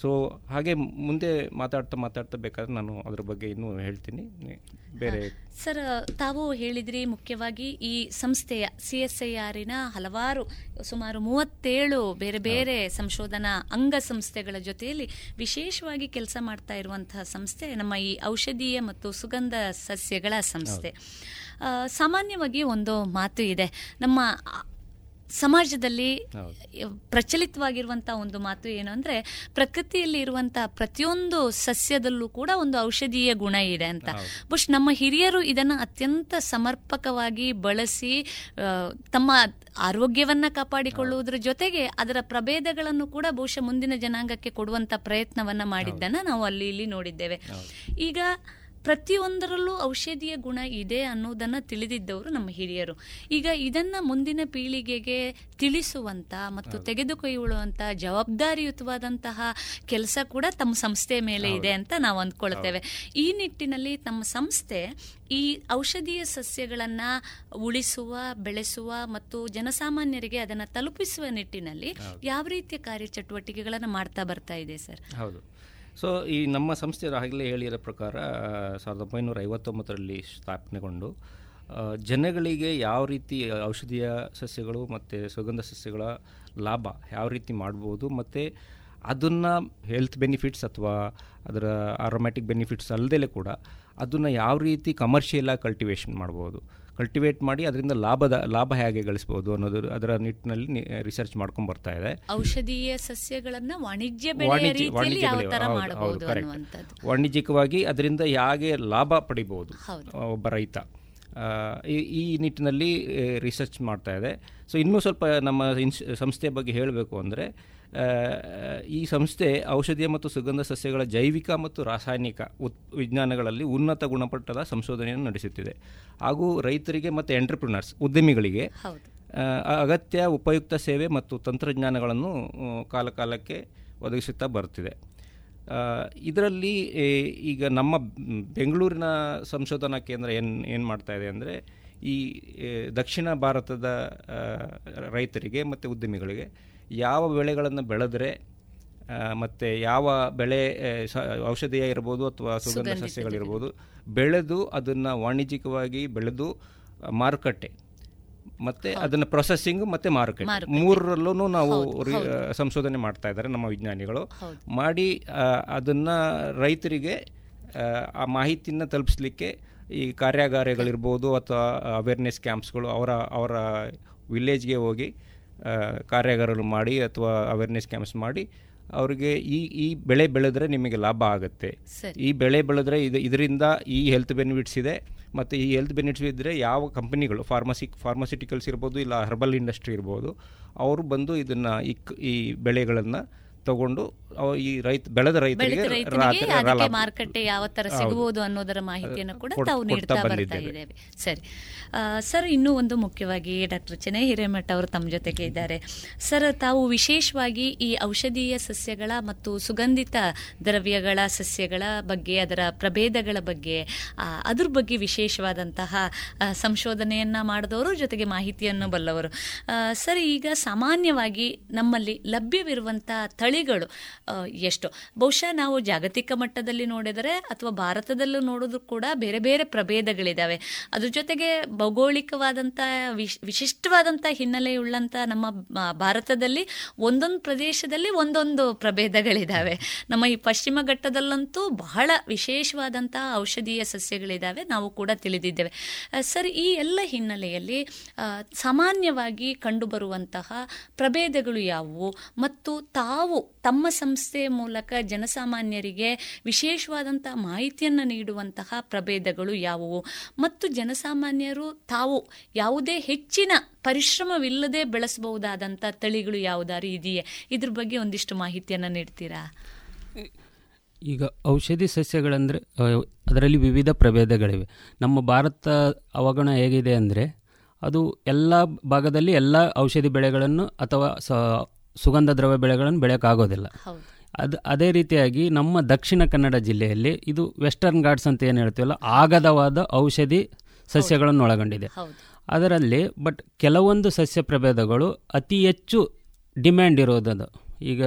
ಸೊ ಹಾಗೆ ಮುಂದೆ ಮಾತಾಡ್ತಾ ಮಾತಾಡ್ತಾ ಬೇಕಾದ್ರೆ ನಾನು ಅದ್ರ ಬಗ್ಗೆ ಇನ್ನೂ ಹೇಳ್ತೀನಿ. ಬೇರೆ ಸರ್ ತಾವು ಹೇಳಿದ್ರಿ ಮುಖ್ಯವಾಗಿ ಈ ಸಂಸ್ಥೆಯ ಸಿ ಎಸ್ ಐ ಆರಿನ ಹಲವಾರು ಸುಮಾರು ಮೂವತ್ತೇಳು ಬೇರೆ ಬೇರೆ ಸಂಶೋಧನಾ ಅಂಗ ಸಂಸ್ಥೆಗಳ ಜೊತೆಯಲ್ಲಿ ವಿಶೇಷವಾಗಿ ಕೆಲಸ ಮಾಡ್ತಾ ಇರುವಂತಹ ಸಂಸ್ಥೆ ನಮ್ಮ ಈ ಔಷಧೀಯ ಮತ್ತು ಸುಗಂಧ ಸಸ್ಯಗಳ ಸಂಸ್ಥೆ. ಸಾಮಾನ್ಯವಾಗಿ ಒಂದು ಮಾತು ಇದೆ. ನಮ್ಮ ಸಮಾಜದಲ್ಲಿ ಪ್ರಚಲಿತವಾಗಿರುವಂತಹ ಒಂದು ಮಾತು ಏನು ಅಂದ್ರೆ ಪ್ರಕೃತಿಯಲ್ಲಿ ಇರುವಂತಹ ಪ್ರತಿಯೊಂದು ಸಸ್ಯದಲ್ಲೂ ಕೂಡ ಒಂದು ಔಷಧೀಯ ಗುಣ ಇದೆ ಅಂತ. ಬುಷ್ ನಮ್ಮ ಹಿರಿಯರು ಇದನ್ನ ಅತ್ಯಂತ ಸಮರ್ಪಕವಾಗಿ ಬಳಸಿ ತಮ್ಮ ಆರೋಗ್ಯವನ್ನ ಕಾಪಾಡಿಕೊಳ್ಳುವುದರ ಜೊತೆಗೆ ಅದರ ಪ್ರಭೇದಗಳನ್ನು ಕೂಡ ಬಹುಶಃ ಮುಂದಿನ ಜನಾಂಗಕ್ಕೆ ಕೊಡುವಂತ ಪ್ರಯತ್ನವನ್ನ ಮಾಡಿದ್ದನ್ನ ನಾವು ಅಲ್ಲಿ ಇಲ್ಲಿ ನೋಡಿದ್ದೇವೆ. ಈಗ ಪ್ರತಿಯೊಂದರಲ್ಲೂ ಔಷಧೀಯ ಗುಣ ಇದೆ ಅನ್ನೋದನ್ನ ತಿಳಿದಿದ್ದವರು ನಮ್ಮ ಹಿರಿಯರು. ಈಗ ಇದನ್ನ ಮುಂದಿನ ಪೀಳಿಗೆಗೆ ತಿಳಿಸುವಂತ ಮತ್ತು ತೆಗೆದುಕೊಳ್ಳುವಂಥ ಜವಾಬ್ದಾರಿಯುತವಾದಂತಹ ಕೆಲಸ ಕೂಡ ತಮ್ಮ ಸಂಸ್ಥೆ ಮೇಲೆ ಇದೆ ಅಂತ ನಾವು ಅಂದ್ಕೊಳ್ತೇವೆ. ಈ ನಿಟ್ಟಿನಲ್ಲಿ ತಮ್ಮ ಸಂಸ್ಥೆ ಈ ಔಷಧೀಯ ಸಸ್ಯಗಳನ್ನ ಉಳಿಸುವ ಬೆಳೆಸುವ ಮತ್ತು ಜನಸಾಮಾನ್ಯರಿಗೆ ಅದನ್ನ ತಲುಪಿಸುವ ನಿಟ್ಟಿನಲ್ಲಿ ಯಾವ ರೀತಿಯ ಕಾರ್ಯಚಟುವಟಿಕೆಗಳನ್ನು ಮಾಡ್ತಾ ಬರ್ತಾ ಇದೆ ಸರ್? ಹೌದು. ಸೊ ಈ ನಮ್ಮ ಸಂಸ್ಥೆ ಆಗಲೇ ಹೇಳಿರೋ ಪ್ರಕಾರ ಸಾವಿರದ ಒಂಬೈನೂರ ಐವತ್ತೊಂಬತ್ತರಲ್ಲಿ ಸ್ಥಾಪನೆಗೊಂಡು ಜನಗಳಿಗೆ ಯಾವ ರೀತಿ ಔಷಧೀಯ ಸಸ್ಯಗಳು ಮತ್ತು ಸುಗಂಧ ಸಸ್ಯಗಳ ಲಾಭ ಯಾವ ರೀತಿ ಮಾಡ್ಬೋದು ಮತ್ತು ಅದನ್ನು ಹೆಲ್ತ್ ಬೆನಿಫಿಟ್ಸ್ ಅಥವಾ ಅದರ ಆರೋಮ್ಯಾಟಿಕ್ ಬೆನಿಫಿಟ್ಸ್ ಅಲ್ಲದೆ ಕೂಡ ಅದನ್ನು ಯಾವ ರೀತಿ ಕಮರ್ಷಿಯಲಾಗಿ ಕಲ್ಟಿವೇಷನ್ ಮಾಡ್ಬೋದು. ಕಲ್ಟಿವೇಟ್ ಮಾಡಿ ಅದರಿಂದ ಲಾಭದ ಲಾಭ ಹೇಗೆ ಗಳಿಸಬಹುದು ಅನ್ನೋದು ಅದರ ನಿಟ್ಟಿನಲ್ಲಿ ರಿಸರ್ಚ್ ಮಾಡ್ಕೊಂಡು ಬರ್ತಾ ಇದೆ ಔಷಧೀಯ ಸಸ್ಯಗಳನ್ನ ವಾಣಿಜ್ಯ correct. ವಾಣಿಜ್ಯಿಕವಾಗಿ ಅದರಿಂದ ಹೇಗೆ ಲಾಭ ಪಡಿಬಹುದು ಹೌದು. ಒಬ್ಬ ರೈತ ಈ- ಈ ನಿಟ್ಟಿನಲ್ಲಿ ರಿಸರ್ಚ್ ಮಾಡ್ತಾ ಇದೆ ಸೊ ಇನ್ನೂ ಸ್ವಲ್ಪ ನಮ್ಮ ಇನ್ಸ್ ಸಂಸ್ಥೆ ಬಗ್ಗೆ ಹೇಳಬೇಕು ಅಂದರೆ ಈ ಸಂಸ್ಥೆ ಔಷಧೀಯ ಮತ್ತು ಸುಗಂಧ ಸಸ್ಯಗಳ ಜೈವಿಕ ಮತ್ತು ರಾಸಾಯನಿಕ ಉತ್ ವಿಜ್ಞಾನಗಳಲ್ಲಿ ಉನ್ನತ ಗುಣಮಟ್ಟದ ಸಂಶೋಧನೆಯನ್ನು ನಡೆಸುತ್ತಿದೆ. ಹಾಗೂ ರೈತರಿಗೆ ಮತ್ತು ಎಂಟರ್ಪ್ರಿನರ್ಸ್ ಉದ್ಯಮಿಗಳಿಗೆ ಅಗತ್ಯ ಉಪಯುಕ್ತ ಸೇವೆ ಮತ್ತು ತಂತ್ರಜ್ಞಾನಗಳನ್ನು ಕಾಲಕಾಲಕ್ಕೆ ಒದಗಿಸುತ್ತಾ ಬರ್ತಿದೆ ಇದರಲ್ಲಿ ಈಗ ನಮ್ಮ ಬೆಂಗಳೂರಿನ ಸಂಶೋಧನಾ ಕೇಂದ್ರ ಏನು ಏನು ಮಾಡ್ತಾ ಇದೆ ಅಂದರೆ ಈ ದಕ್ಷಿಣ ಭಾರತದ ರೈತರಿಗೆ ಮತ್ತು ಉದ್ಯಮಿಗಳಿಗೆ ಯಾವ ಬೆಳೆಗಳನ್ನು ಬೆಳೆದ್ರೆ ಮತ್ತು ಯಾವ ಬೆಳೆ ಔಷಧೀಯ ಇರ್ಬೋದು ಅಥವಾ ಸುಗಂಧ ಸಸ್ಯಗಳಿರ್ಬೋದು ಬೆಳೆದು ಅದನ್ನು ವಾಣಿಜ್ಯಿಕವಾಗಿ ಬೆಳೆದು ಮಾರುಕಟ್ಟೆ ಮತ್ತೆ ಅದನ್ನ ಪ್ರೊಸೆಸಿಂಗ್ ಮತ್ತೆ ಮಾರುಕಟ್ಟೆ. ಮೂರರಲ್ಲೂ ನಾವು ಸಂಶೋಧನೆ ಮಾಡ್ತಾ ಇದ್ದಾರೆ ನಮ್ಮ ವಿಜ್ಞಾನಿಗಳು. ಮಾಡಿ ಅದನ್ನ ರೈತರಿಗೆ ಆ, ಮಾಹಿತಿಯನ್ನು ಮಾಹಿತಿನ ತಲುಪಿಸ್ಲಿಕ್ಕೆ ಈ ಕಾರ್ಯಾಗಾರಗಳಿರ್ಬೋದು ಅಥವಾ ಅವೇರ್ನೆಸ್ ಕ್ಯಾಂಪ್ಸ್ಗಳು ಅವರ ಅವರ ವಿಲೇಜ್ಗೆ ಹೋಗಿ ಕಾರ್ಯಾಗಾರಗಳು ಮಾಡಿ ಅಥವಾ ಅವೇರ್ನೆಸ್ ಕ್ಯಾಂಪ್ಸ್ ಮಾಡಿ ಅವರಿಗೆ ಈ ಈ ಬೆಳೆ ಬೆಳೆದ್ರೆ ನಿಮಗೆ ಲಾಭ ಆಗುತ್ತೆ. ಈ ಬೆಳೆ ಬೆಳೆದ್ರೆ ಇದು ಇದರಿಂದ ಈ ಹೆಲ್ತ್ ಬೆನಿಫಿಟ್ಸ್ ಇದೆ ಮತ್ತು ಈ ಹೆಲ್ತ್ ಬೆನಿಫಿಟ್ಸ್ ಇದ್ದರೆ ಯಾವ ಕಂಪನಿಗಳು ಫಾರ್ಮಸಿ ಫಾರ್ಮಸ್ಯೂಟಿಕಲ್ಸ್ ಇರ್ಬೋದು ಇಲ್ಲ ಹರ್ಬಲ್ ಇಂಡಸ್ಟ್ರಿ ಇರ್ಬೋದು ಅವರು ಬಂದು ಇದನ್ನು ಈ ಈ ಬೆಳೆಗಳನ್ನು ತಗೊಂಡು ಈ ರೈತ ಬೆಳೆದ ರೈತರಿಗೆ ಅದಕ್ಕೆ ಮಾರುಕಟ್ಟೆ ಯಾವ ತರ ಹೌದು. ಸಿಗಬಹುದು ಅನ್ನೋದರ ಮಾಹಿತಿಯನ್ನು ಕೂಡ ತಾವು ನೀಡ್ತಾ ಬರ್ತಾ. ಇದ್ದೇವೆ ಸರಿ ಸರ್ ಇನ್ನೂ ಒಂದು ಮುಖ್ಯವಾಗಿ ಡಾಕ್ಟರ್ ಚೆನ್ನೈ ಹಿರೇಮಠ ಅವರು ತಮ್ಮ ಜೊತೆಗೆ ಇದ್ದಾರೆ ಸರ್ ತಾವು ವಿಶೇಷವಾಗಿ ಈ ಔಷಧೀಯ ಸಸ್ಯಗಳ ಮತ್ತು ಸುಗಂಧಿತ ದ್ರವ್ಯಗಳ ಸಸ್ಯಗಳ ಬಗ್ಗೆ ಅದರ ಪ್ರಭೇದಗಳ ಬಗ್ಗೆ ಅದ್ರ ಬಗ್ಗೆ ವಿಶೇಷವಾದಂತಹ ಸಂಶೋಧನೆಯನ್ನ ಮಾಡಿದವರು ಜೊತೆಗೆ ಮಾಹಿತಿಯನ್ನು ಬಲ್ಲವರು ಸರ್ ಈಗ ಸಾಮಾನ್ಯವಾಗಿ ನಮ್ಮಲ್ಲಿ ಲಭ್ಯವಿರುವಂತಹ ತಳಿಗಳು ಎಷ್ಟು? ಬಹುಶಃ ನಾವು ಜಾಗತಿಕ ಮಟ್ಟದಲ್ಲಿ ನೋಡಿದರೆ ಅಥವಾ ಭಾರತದಲ್ಲೂ ನೋಡೋದು ಕೂಡ ಬೇರೆ ಬೇರೆ ಪ್ರಭೇದಗಳಿದ್ದಾವೆ ಅದ್ರ ಜೊತೆಗೆ ಭೌಗೋಳಿಕವಾದಂಥ ವಿಶ್ ವಿಶಿಷ್ಟವಾದಂಥ ಹಿನ್ನೆಲೆಯುಳ್ಳಂಥ ನಮ್ಮ ಭಾರತದಲ್ಲಿ ಒಂದೊಂದು ಪ್ರದೇಶದಲ್ಲಿ ಒಂದೊಂದು ಪ್ರಭೇದಗಳಿದ್ದಾವೆ ನಮ್ಮ ಈ ಪಶ್ಚಿಮ ಘಟ್ಟದಲ್ಲಂತೂ ಬಹಳ ವಿಶೇಷವಾದಂತಹ ಔಷಧೀಯ ಸಸ್ಯಗಳಿದ್ದಾವೆ ನಾವು ಕೂಡ ತಿಳಿದಿದ್ದೇವೆ. ಸರ್, ಈ ಎಲ್ಲ ಹಿನ್ನೆಲೆಯಲ್ಲಿ ಸಾಮಾನ್ಯವಾಗಿ ಕಂಡುಬರುವಂತಹ ಪ್ರಭೇದಗಳು ಯಾವುವು? ಮತ್ತು ತಾವು ತಮ್ಮ ಸಂಸ್ಥೆಯ ಮೂಲಕ ಜನಸಾಮಾನ್ಯರಿಗೆ ವಿಶೇಷವಾದಂಥ ಮಾಹಿತಿಯನ್ನು ನೀಡುವಂತಹ ಪ್ರಭೇದಗಳು ಯಾವುವು? ಮತ್ತು ಜನಸಾಮಾನ್ಯರು ತಾವು ಯಾವುದೇ ಹೆಚ್ಚಿನ ಪರಿಶ್ರಮವಿಲ್ಲದೆ ಬೆಳೆಸಬಹುದಾದಂಥ ತಳಿಗಳು ಯಾವುದಾದ್ರು ಇದೆಯೇ? ಇದ್ರ ಬಗ್ಗೆ ಒಂದಿಷ್ಟು ಮಾಹಿತಿಯನ್ನು ನೀಡ್ತೀರಾ? ಈಗ ಔಷಧಿ ಸಸ್ಯಗಳಂದರೆ ಅದರಲ್ಲಿ ವಿವಿಧ ಪ್ರಭೇದಗಳಿವೆ. ನಮ್ಮ ಭಾರತ ಅವಗಣ ಹೇಗಿದೆ ಅಂದರೆ, ಅದು ಎಲ್ಲ ಭಾಗದಲ್ಲಿ ಎಲ್ಲ ಔಷಧಿ ಬೆಳೆಗಳನ್ನು ಅಥವಾ ಸುಗಂಧ ದ್ರವ್ಯ ಬೆಳೆಗಳನ್ನು ಬೆಳೆಯೋಕ್ಕಾಗೋದಿಲ್ಲ. ಅದು ಅದೇ ರೀತಿಯಾಗಿ ನಮ್ಮ ದಕ್ಷಿಣ ಕನ್ನಡ ಜಿಲ್ಲೆಯಲ್ಲಿ ಇದು ವೆಸ್ಟರ್ನ್ ಗಾರ್ಡ್ಸ್ ಅಂತ ಏನು ಹೇಳ್ತೀವಲ್ಲ ಆಗದವಾದ ಔಷಧಿ ಸಸ್ಯಗಳನ್ನು ಒಳಗೊಂಡಿದೆ. ಅದರಲ್ಲಿ ಬಟ್ ಕೆಲವೊಂದು ಸಸ್ಯ ಪ್ರಭೇದಗಳು ಅತಿ ಹೆಚ್ಚು ಡಿಮ್ಯಾಂಡ್ ಇರೋದದು. ಈಗ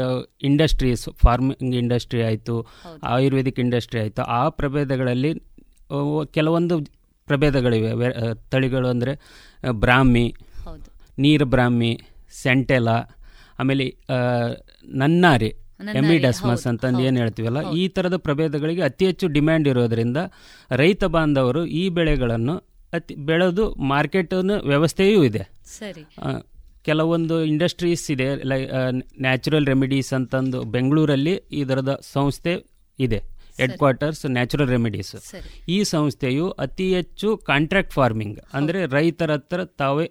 ಇಂಡಸ್ಟ್ರೀಸ್ ಫಾರ್ಮಿಂಗ್ ಇಂಡಸ್ಟ್ರಿ ಆಯಿತು ಆಯುರ್ವೇದಿಕ್ ಇಂಡಸ್ಟ್ರಿ ಆಯಿತು ಆ ಪ್ರಭೇದಗಳಲ್ಲಿ ಕೆಲವೊಂದು ಪ್ರಭೇದಗಳಿವೆ. ತಳಿಗಳು ಅಂದರೆ ಬ್ರಾಹ್ಮಿ ನೀರು ಬ್ರಾಹ್ಮಿ ಸೆಂಟೆಲ ಆಮೇಲೆ ನನ್ನಾರೆ ನನ್ನಾರಿ ಡಸ್ಮಸ್ ಅಂತಂದು ಏನು ಹೇಳ್ತೀವಲ್ಲ ಈ ಥರದ ಪ್ರಭೇದಗಳಿಗೆ ಅತಿ ಹೆಚ್ಚು ಡಿಮ್ಯಾಂಡ್ ಇರೋದರಿಂದ ರೈತ ಬಾಂಧವರು ಈ ಬೆಳೆಗಳನ್ನು ಅತಿ ಬೆಳೆದು ಮಾರ್ಕೆಟ್ ವ್ಯವಸ್ಥೆಯೂ ಇದೆ. ಸರಿ. ಕೆಲವೊಂದು ಇಂಡಸ್ಟ್ರೀಸ್ ಇದೆ ಲೈ ನ್ಯಾಚುರಲ್ ರೆಮಿಡೀಸ್ ಅಂತಂದು ಬೆಂಗಳೂರಲ್ಲಿ ಇದರದ ಸಂಸ್ಥೆ ಇದೆ. ಹೆಡ್ ಕ್ವಾರ್ಟರ್ಸ್ ನ್ಯಾಚುರಲ್ ರೆಮಿಡೀಸ್ ಈ ಸಂಸ್ಥೆಯು ಅತಿ ಹೆಚ್ಚು ಕಾಂಟ್ರಾಕ್ಟ್ ಫಾರ್ಮಿಂಗ್ ಅಂದರೆ ರೈತರ ಹತ್ರ ತಾವೇ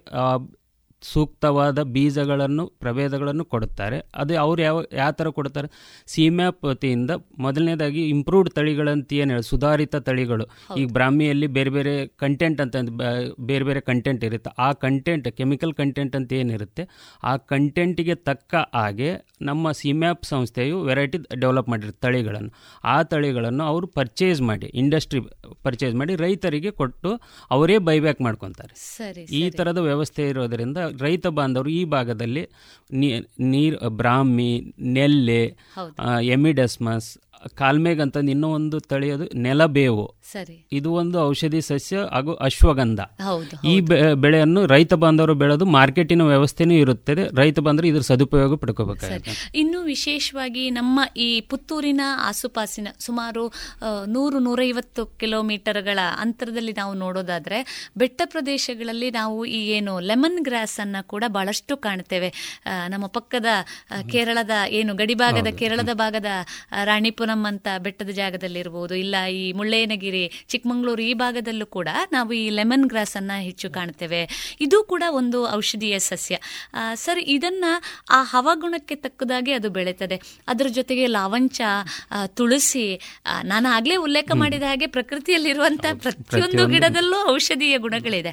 ಸೂಕ್ತವಾದ ಬೀಜಗಳನ್ನು ಪ್ರಭೇದಗಳನ್ನು ಕೊಡುತ್ತಾರೆ. ಅದು ಅವ್ರು ಯಾವ ಯಾವ ಥರ ಕೊಡ್ತಾರೆ ಸೀಮ್ಯಾಪತಿಯಿಂದ ಮೊದಲನೇದಾಗಿ ಇಂಪ್ರೂವ್ಡ್ ತಳಿಗಳಂತ ಏನು ಹೇಳಿ ಸುಧಾರಿತ ತಳಿಗಳು. ಈಗ ಬ್ರಾಹ್ಮಿಯಲ್ಲಿ ಬೇರೆ ಬೇರೆ ಕಂಟೆಂಟ್ ಅಂತ ಬೇರೆ ಬೇರೆ ಕಂಟೆಂಟ್ ಇರುತ್ತೆ. ಆ ಕಂಟೆಂಟ್ ಕೆಮಿಕಲ್ ಕಂಟೆಂಟ್ ಅಂತ ಏನಿರುತ್ತೆ? ಆ ಕಂಟೆಂಟಿಗೆ ತಕ್ಕ ಹಾಗೆ ನಮ್ಮ ಸಿಮ್ಯಾಪ್ ಸಂಸ್ಥೆಯು ವೆರೈಟಿ ಡೆವಲಪ್ ಮಾಡಿರುತ್ತೆ ತಳಿಗಳನ್ನು. ಆ ತಳಿಗಳನ್ನು ಅವರು ಪರ್ಚೇಸ್ ಮಾಡಿ ಇಂಡಸ್ಟ್ರಿ ಪರ್ಚೇಸ್ ಮಾಡಿ ರೈತರಿಗೆ ಕೊಟ್ಟು ಅವರೇ ಬೈಬ್ಯಾಕ್ ಮಾಡ್ಕೊತಾರೆ. ಸರಿ ಈ ಥರದ ವ್ಯವಸ್ಥೆ ಇರೋದರಿಂದ ರೈತ ಬಾಂಧವರು ಈ ಭಾಗದಲ್ಲಿ ನೀರು ಬ್ರಾಹ್ಮಿ ನೆಲ್ಲೆ ಎಮಿಡೆಸ್ಮಸ್ ಎಮಿಡಸ್ಮಸ್ ಕಾಲ್ಮೇಗ್ ಅಂತ ಇನ್ನೂ ಒಂದು ತಳಿಯೋದು ನೆಲಬೇವು. ಸರಿ. ಇದು ಒಂದು ಔಷಧಿ ಸಸ್ಯ ಹಾಗೂ ಅಶ್ವಗಂಧ. ಹೌದು ಈ ಬೆಳೆಯನ್ನು ರೈತ ಬಾಂಧವರು ಬೆಳೆದು ಮಾರ್ಕೆಟಿನ ವ್ಯವಸ್ಥೆನೂ ಇರುತ್ತದೆ. ರೈತ ಬಾಂಧವರು ಇದ್ರ ಸದುಪಯೋಗ ಪಡ್ಕೋಬೇಕಾಗುತ್ತೆ. ಇನ್ನು ವಿಶೇಷವಾಗಿ ನಮ್ಮ ಈ ಪುತ್ತೂರಿನ ಆಸುಪಾಸಿನ ಸುಮಾರು ನೂರು ನೂರೈವತ್ತು ಕಿಲೋಮೀಟರ್ಗಳ ಅಂತರದಲ್ಲಿ ನಾವು ನೋಡೋದಾದ್ರೆ ಬೆಟ್ಟ ಪ್ರದೇಶಗಳಲ್ಲಿ ನಾವು ಈ ಏನು ಲೆಮನ್ ಗ್ರಾಸ್ ಅನ್ನ ಕೂಡ ಬಹಳಷ್ಟು ಕಾಣ್ತೇವೆ. ನಮ್ಮ ಪಕ್ಕದ ಕೇರಳದ ಏನು ಗಡಿಭಾಗದ ಕೇರಳದ ಭಾಗದ ರಾಣಿಪುರಂ ಅಂತ ಬೆಟ್ಟದ ಜಾಗದಲ್ಲಿರ್ಬೋದು ಇಲ್ಲ ಈ ಮುಳ್ಳಯ್ಯನಗಿರಿ ಚಿಕ್ಕಮಗಳೂರು ಈ ಭಾಗದಲ್ಲೂ ಕೂಡ ನಾವು ಈ ಲೆಮನ್ ಗ್ರಾಸ್ ಅನ್ನ ಹೆಚ್ಚು ಕಾಣ್ತೇವೆ. ಇದು ಕೂಡ ಒಂದು ಔಷಧೀಯ ಸಸ್ಯ. ಸರ್ ಇದನ್ನ ಆ ಹವಾಗುಣಕ್ಕೆ ತಕ್ಕದಾಗಿ ಅದು ಬೆಳೀತದೆ. ಅದರ ಜೊತೆಗೆ ಲಾವಂಚ ತುಳಸಿ ನಾನು ಆಗ್ಲೇ ಉಲ್ಲೇಖ ಮಾಡಿದ ಹಾಗೆ ಪ್ರಕೃತಿಯಲ್ಲಿರುವಂತಹ ಪ್ರತಿಯೊಂದು ಗಿಡದಲ್ಲೂ ಔಷಧೀಯ ಗುಣಗಳಿದೆ.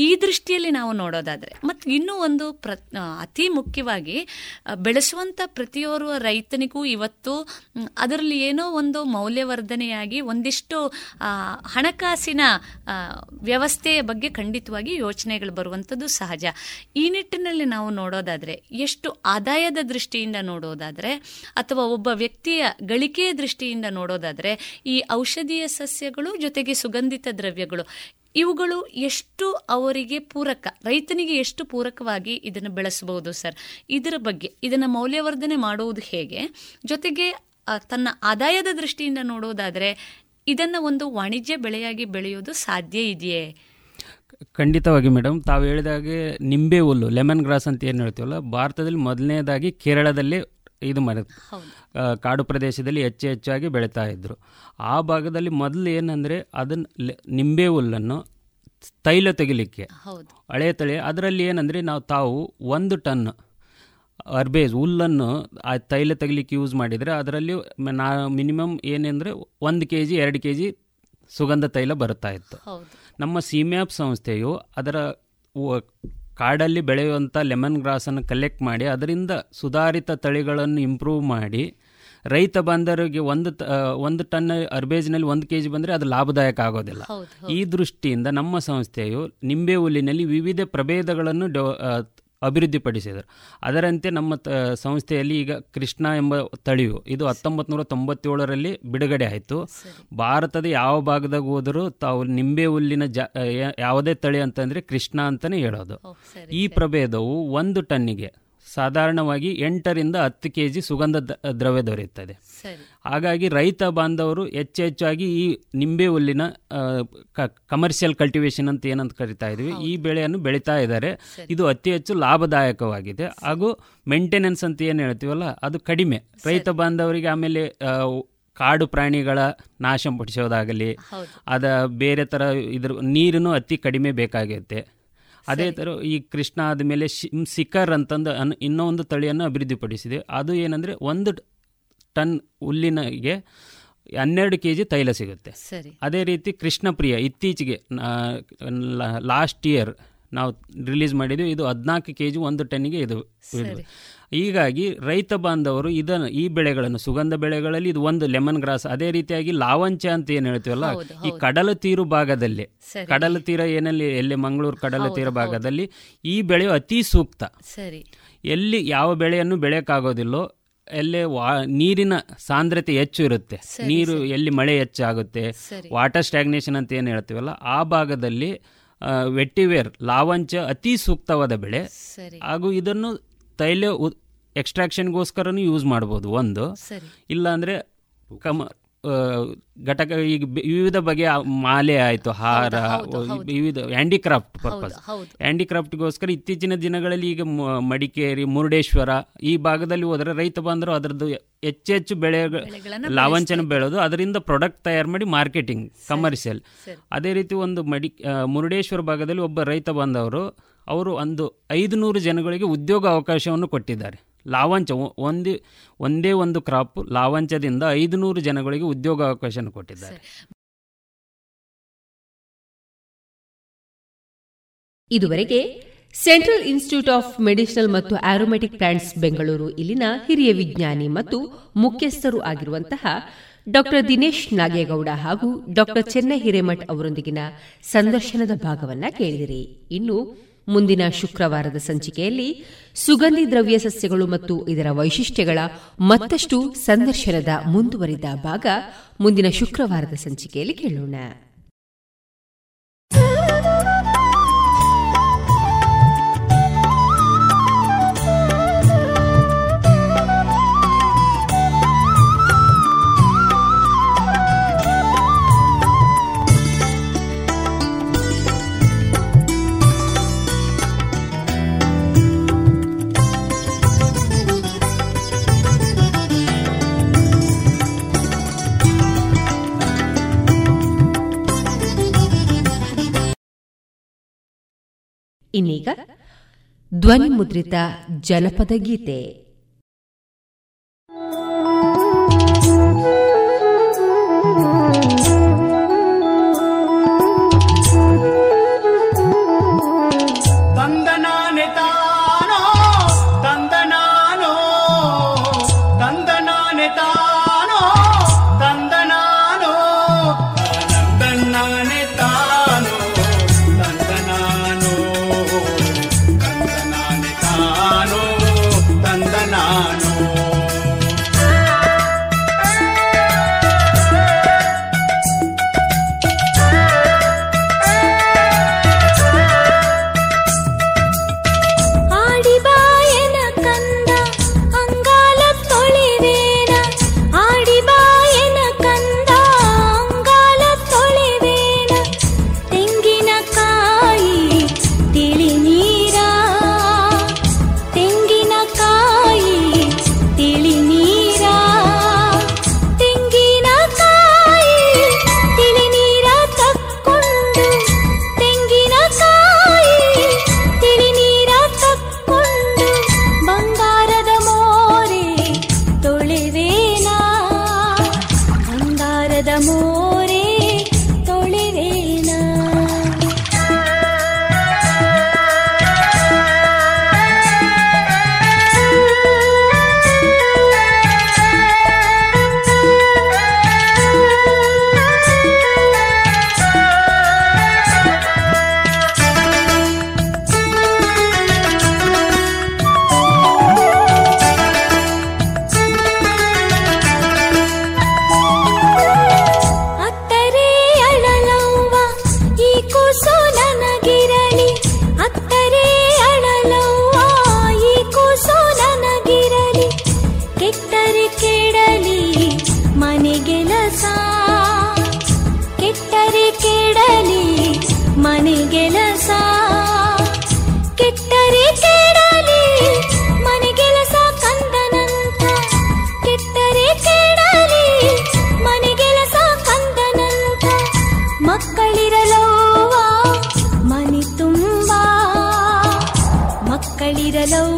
ಈ ದೃಷ್ಟಿಯಲ್ಲಿ ನಾವು ನೋಡೋದಾದ್ರೆ ಮತ್ತೆ ಇನ್ನೂ ಒಂದು ಪ್ರ ಅತಿ ಮುಖ್ಯವಾಗಿ ಬೆಳೆಸುವಂತ ಪ್ರತಿಯೋರ್ವ ರೈತನಿಗೂ ಇವತ್ತು ಮ್, ಅದರಲ್ಲಿ ಏನೋ ಒಂದು ಮೌಲ್ಯವರ್ಧನೆಯಾಗಿ ಒಂದಿಷ್ಟು ಹಣಕಾಸಿನ ವ್ಯವಸ್ಥೆಯ ಬಗ್ಗೆ ಖಂಡಿತವಾಗಿ ಯೋಚನೆಗಳು ಬರುವಂಥದ್ದು ಸಹಜ. ಈ ನಿಟ್ಟಿನಲ್ಲಿ ನಾವು ನೋಡೋದಾದರೆ, ಎಷ್ಟು ಆದಾಯದ ದೃಷ್ಟಿಯಿಂದ ನೋಡೋದಾದರೆ, ಅಥವಾ ಒಬ್ಬ ವ್ಯಕ್ತಿಯ ಗಳಿಕೆಯ ದೃಷ್ಟಿಯಿಂದ ನೋಡೋದಾದರೆ, ಈ ಔಷಧೀಯ ಸಸ್ಯಗಳು ಜೊತೆಗೆ ಸುಗಂಧಿತ ದ್ರವ್ಯಗಳು, ಇವುಗಳು ಎಷ್ಟು ಅವರಿಗೆ ಪೂರಕ, ರೈತನಿಗೆ ಎಷ್ಟು ಪೂರಕವಾಗಿ ಇದನ್ನು ಬೆಳೆಸಬಹುದು ಸರ್? ಇದರ ಬಗ್ಗೆ, ಇದನ್ನು ಮೌಲ್ಯವರ್ಧನೆ ಮಾಡುವುದು ಹೇಗೆ? ಜೊತೆಗೆ ತನ್ನ ಆದಾಯದ ದೃಷ್ಟಿಯಿಂದ ನೋಡೋದಾದರೆ ಇದನ್ನು ಒಂದು ವಾಣಿಜ್ಯ ಬೆಳೆಯಾಗಿ ಬೆಳೆಯೋದು ಸಾಧ್ಯ ಇದೆಯೇ? ಖಂಡಿತವಾಗಿ ಮೇಡಮ್. ತಾವು ಹೇಳಿದಾಗೆ ನಿಂಬೆ ಹುಲ್ಲು ಲೆಮನ್ ಗ್ರಾಸ್ ಅಂತ ಏನು ಹೇಳ್ತೀವಲ್ಲ ಭಾರತದಲ್ಲಿ ಮೊದಲನೇದಾಗಿ ಕೇರಳದಲ್ಲಿ ಇದು ಮರ ಆ, ಕಾಡು ಪ್ರದೇಶದಲ್ಲಿ ಹೆಚ್ಚು ಹೆಚ್ಚಾಗಿ ಬೆಳೀತಾ ಇದ್ರು. ಆ ಭಾಗದಲ್ಲಿ ಮೊದಲು ಏನಂದರೆ ಅದನ್ನು ನಿಂಬೆ ಹುಲ್ಲನ್ನು ತೈಲ ತೆಗಿಲಿಕ್ಕೆ. ಹಳೆ ತಳಿ. ಅದರಲ್ಲಿ ಏನಂದರೆ ನಾವು ತಾವು ಒಂದು ಟನ್ ಅರ್ಬೇಜ್ ಹುಲ್ಲನ್ನು ಆ ತೈಲ ತೆಗಿಲಿಕ್ಕೆ ಯೂಸ್ ಮಾಡಿದರೆ ಅದರಲ್ಲಿ ನಾ ಮಿನಿಮಮ್ ಏನೆಂದರೆ ಒಂದು ಕೆ ಜಿ ಎರಡು ಕೆ ಜಿ ಸುಗಂಧ ತೈಲ ಬರುತ್ತಾ ಇತ್ತು. ನಮ್ಮ ಸೀಮ್ಯಾಪ್ ಸಂಸ್ಥೆಯು ಅದರ ಕಾಡಲ್ಲಿ ಬೆಳೆಯುವಂಥ ಲೆಮನ್ ಗ್ರಾಸನ್ನು ಕಲೆಕ್ಟ್ ಮಾಡಿ ಅದರಿಂದ ಸುಧಾರಿತ ತಳಿಗಳನ್ನು ಇಂಪ್ರೂವ್ ಮಾಡಿ ರೈತ ಬಂದರಿಗೆ ಒಂದು ತ- ಒಂದು ಟನ್ ಅರ್ಬೇಜ್ನಲ್ಲಿ ಒಂದು ಕೆ ಜಿ ಬಂದರೆ ಅದು ಲಾಭದಾಯಕ ಆಗೋದಿಲ್ಲ. ಈ ದೃಷ್ಟಿಯಿಂದ ನಮ್ಮ ಸಂಸ್ಥೆಯು ನಿಂಬೆ ಹುಲ್ಲಿನಲ್ಲಿ ವಿವಿಧ ಪ್ರಭೇದಗಳನ್ನು ಅಭಿವೃದ್ಧಿಪಡಿಸಿದರು. ಅದರಂತೆ ನಮ್ಮ ತ ಸಂಸ್ಥೆಯಲ್ಲಿ ಈಗ ಕೃಷ್ಣ ಎಂಬ ತಳಿಯು ಇದು ಹತ್ತೊಂಬತ್ತು ನೂರ ತೊಂಬತ್ತೇಳರಲ್ಲಿ ಬಿಡುಗಡೆ ಆಯಿತು. ಭಾರತದ ಯಾವ ಭಾಗದಾಗ ಹೋದರೂ ತಾವು ನಿಂಬೆ ಹುಲ್ಲಿನ ಜಾ ಯಾವುದೇ ತಳಿ ಅಂತಂದರೆ ಕೃಷ್ಣ ಅಂತಲೇ ಹೇಳೋದು. ಈ ಪ್ರಭೇದವು ಒಂದು ಟನ್ನಿಗೆ ಸಾಧಾರಣವಾಗಿ ಎಂಟರಿಂದ ಹತ್ತು ಕೆ ಜಿ ಸುಗಂಧ ದ್ರವ್ಯ ದೊರೆಯುತ್ತದೆ. ಹಾಗಾಗಿ ರೈತ ಬಾಂಧವರು ಹೆಚ್ಚು ಹೆಚ್ಚಾಗಿ ಈ ನಿಂಬೆ ಹುಲ್ಲಿನ ಕಮರ್ಷಿಯಲ್ ಕಲ್ಟಿವೇಶನ್ ಅಂತ ಏನಂತ ಕರಿತಾ ಇದ್ವಿ. ಈ ಬೆಳೆಯನ್ನು ಬೆಳೀತಾ ಇದ್ದಾರೆ. ಇದು ಅತಿ ಹೆಚ್ಚು ಲಾಭದಾಯಕವಾಗಿದೆ. ಹಾಗೂ ಮೇಂಟೆನೆನ್ಸ್ ಅಂತ ಏನು ಹೇಳ್ತೀವಲ್ಲ ಅದು ಕಡಿಮೆ. ರೈತ ಬಾಂಧವರಿಗೆ ಆಮೇಲೆ ಕಾಡು ಪ್ರಾಣಿಗಳ ನಾಶ ಪಡಿಸೋದಾಗಲಿ ಅದ ಬೇರೆ ಥರ ಇದ್ರ ನೀರನ್ನು ಅತಿ ಕಡಿಮೆ ಬೇಕಾಗುತ್ತೆ. ಅದೇ ಥರ ಈ ಕೃಷ್ಣ ಆದಮೇಲೆ ಶಿಮ್ ಸಿಕರ್ ಅಂತಂದು ಅನ್ ಇನ್ನೂ ಒಂದು ತಳಿಯನ್ನು ಅಭಿವೃದ್ಧಿಪಡಿಸಿದೆ. ಅದು ಏನಂದರೆ ಒಂದು ಟನ್ ಹುಲ್ಲಿನಗೆ ಹನ್ನೆರಡು ಕೆ ಜಿ ತೈಲ ಸಿಗುತ್ತೆ. ಸರಿ. ಅದೇ ರೀತಿ ಕೃಷ್ಣಪ್ರಿಯ ಇತ್ತೀಚೆಗೆ ಲಾಸ್ಟ್ ಇಯರ್ ನಾವು ರಿಲೀಸ್ ಮಾಡಿದ್ವಿ ಇದು ಹದಿನಾಲ್ಕು ಕೆ ಜಿ ಒಂದು ಟನ್ನಿಗೆ ಇದು. ಹೀಗಾಗಿ ರೈತ ಬಾಂಧವರು ಇದನ್ನು ಈ ಬೆಳೆಗಳನ್ನು ಸುಗಂಧ ಬೆಳೆಗಳಲ್ಲಿ ಇದು ಒಂದು ಲೆಮನ್ ಗ್ರಾಸ್ ಅದೇ ರೀತಿಯಾಗಿ ಲಾವಂಚ ಅಂತ ಏನು ಹೇಳ್ತೀವಲ್ಲ ಈ ಕಡಲ ತೀರು ಭಾಗದಲ್ಲಿ. ಕಡಲ ತೀರ ಏನಲ್ಲಿ ಎಲ್ಲಿ ಮಂಗಳೂರು ಕಡಲ ತೀರ ಭಾಗದಲ್ಲಿ ಈ ಬೆಳೆಯು ಅತಿ ಸೂಕ್ತ. ಸರಿ. ಎಲ್ಲಿ ಯಾವ ಬೆಳೆಯನ್ನು ಬೆಳೆಯೋಕ್ಕಾಗೋದಿಲ್ಲೋ ಎಲ್ಲಿ ವಾ ನೀರಿನ ಸಾಂದ್ರತೆ ಹೆಚ್ಚು ಇರುತ್ತೆ. ನೀರು ಎಲ್ಲಿ ಮಳೆ ಹೆಚ್ಚಾಗುತ್ತೆ ವಾಟರ್ ಸ್ಟ್ಯಾಗ್ನೇಷನ್ ಅಂತ ಏನು ಹೇಳ್ತೀವಲ್ಲ ಆ ಭಾಗದಲ್ಲಿ ವೆಟ್ಟಿವೇರ್ ಲಾವಂಚ ಅತಿ ಸೂಕ್ತವಾದ ಬೆಳೆ. ಹಾಗೂ ಇದನ್ನು ತೈಲ ಎಕ್ಸ್ಟ್ರಾಕ್ಷನ್ಗೋಸ್ಕರನೂ ಯೂಸ್ ಮಾಡ್ಬೋದು. ಒಂದು ಇಲ್ಲ ಇಲ್ಲಾಂದರೆ ಕಮ ಘಟಕ ಈಗ ವಿವಿಧ ಬಗೆಯ ಮಾಲೆ ಆಯಿತು ಹಾರ. ವಿವಿಧ ಹ್ಯಾಂಡಿಕ್ರಾಫ್ಟ್ ಪರ್ಪಸ್. ಹ್ಯಾಂಡಿಕ್ರಾಫ್ಟ್ಗೋಸ್ಕರ ಇತ್ತೀಚಿನ ದಿನಗಳಲ್ಲಿ ಈಗ ಮಡಿಕೇರಿ ಮುರುಡೇಶ್ವರ ಈ ಭಾಗದಲ್ಲಿ ಹೋದರೆ ರೈತ ಬಂದರು ಅದರದ್ದು ಹೆಚ್ಚು ಹೆಚ್ಚು ಬೆಳೆ ಲಾವಂಚನ ಬೆಳೆದು ಅದರಿಂದ ಪ್ರಾಡಕ್ಟ್ ತಯಾರು ಮಾಡಿ ಮಾರ್ಕೆಟಿಂಗ್ ಕಮರ್ಷಿಯಲ್ ಅದೇ ರೀತಿ ಒಂದು ಮಡಿ ಮುರುಡೇಶ್ವರ ಭಾಗದಲ್ಲಿ ಒಬ್ಬ ರೈತ ಬಾಂಧವರು ಅವರು ಒಂದು ಐದುನೂರು ಜನಗಳಿಗೆ ಉದ್ಯೋಗ ಅವಕಾಶವನ್ನು ಕೊಟ್ಟಿದ್ದಾರೆ. ಲಾವಂಚ ಒಂದೇ ಒಂದೇ ಒಂದು ಕ್ರಾಪ್ ಲಾವಂಚದಿಂದ ಐದು ನೂರು ಜನಗಳಿಗೆ ಉದ್ಯೋಗ ಅವಕಾಶ ಕೊಟ್ಟಿದ್ದಾರೆ. ಇದುವರೆಗೆ ಸೆಂಟ್ರಲ್ ಇನ್ಸ್ಟಿಟ್ಯೂಟ್ ಆಫ್ ಮೆಡಿಸಿನಲ್ ಮತ್ತು ಆರೋಮೆಟಿಕ್ ಪ್ಲಾಂಟ್ಸ್ ಬೆಂಗಳೂರು ಇಲ್ಲಿನ ಹಿರಿಯ ವಿಜ್ಞಾನಿ ಮತ್ತು ಮುಖ್ಯಸ್ಥರು ಆಗಿರುವಂತಹ ಡಾಕ್ಟರ್ ದಿನೇಶ್ ನಾಗೇಗೌಡ ಹಾಗೂ ಡಾಕ್ಟರ್ ಚೆನ್ನೈ ಹಿರೇಮಠ್ ಅವರೊಂದಿಗಿನ ಸಂದರ್ಶನದ ಭಾಗವನ್ನ ಕೇಳಿದಿರಿ. ಇನ್ನು ಮುಂದಿನ ಶುಕ್ರವಾರದ ಸಂಚಿಕೆಯಲ್ಲಿ ಸುಗಂಧಿ ದ್ರವ್ಯ ಸಸ್ಯಗಳು ಮತ್ತು ಇದರ ವೈಶಿಷ್ಟ್ಯಗಳ ಮತ್ತಷ್ಟು ಸಂದರ್ಶನದ ಮುಂದುವರಿದ ಭಾಗ ಮುಂದಿನ ಶುಕ್ರವಾರದ ಸಂಚಿಕೆಯಲ್ಲಿ ಕೇಳೋಣ. ಇನ್ನೀಗ ಧ್ವನಿ ಮುದ್ರಿತ ಜನಪದ ಗೀತೆ. ಮಕ್ಕಳಿರಲವ್ವ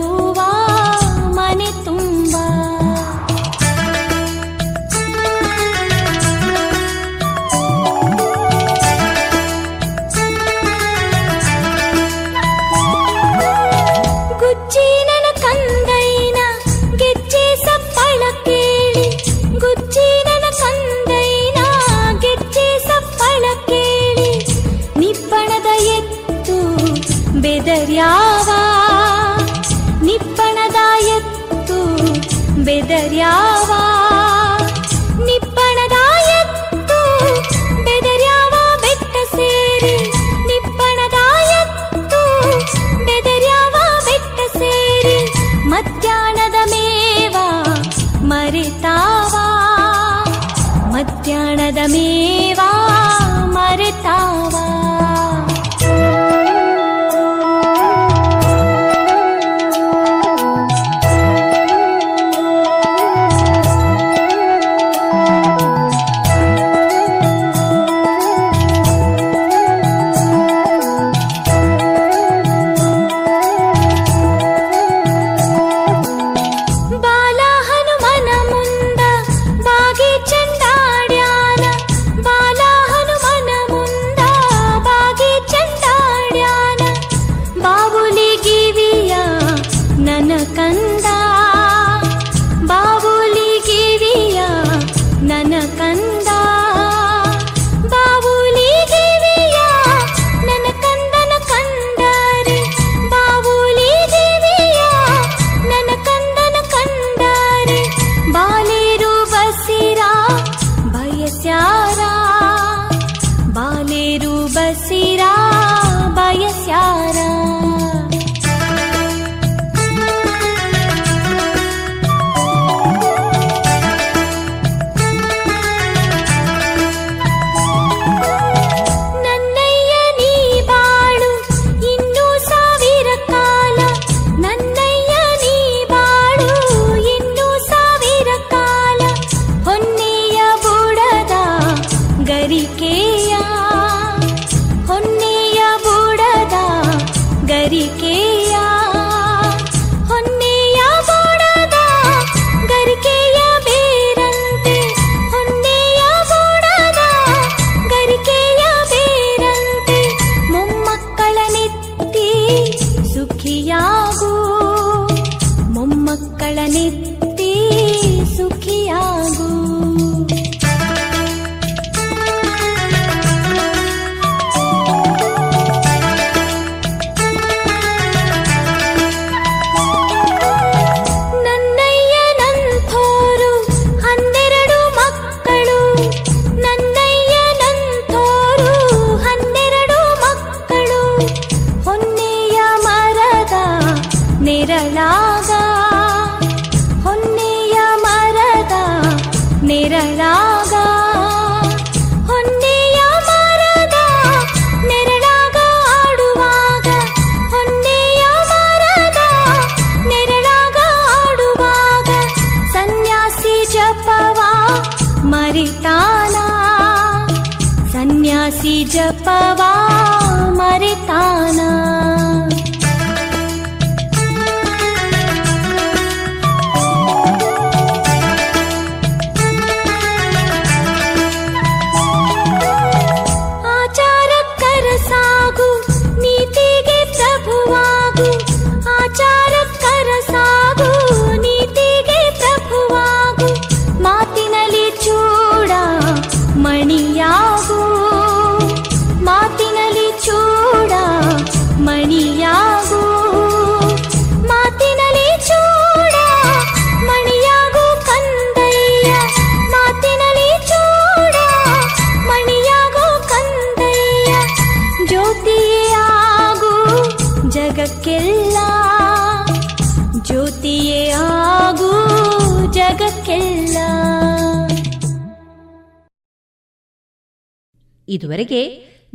ಇದುವರೆಗೆ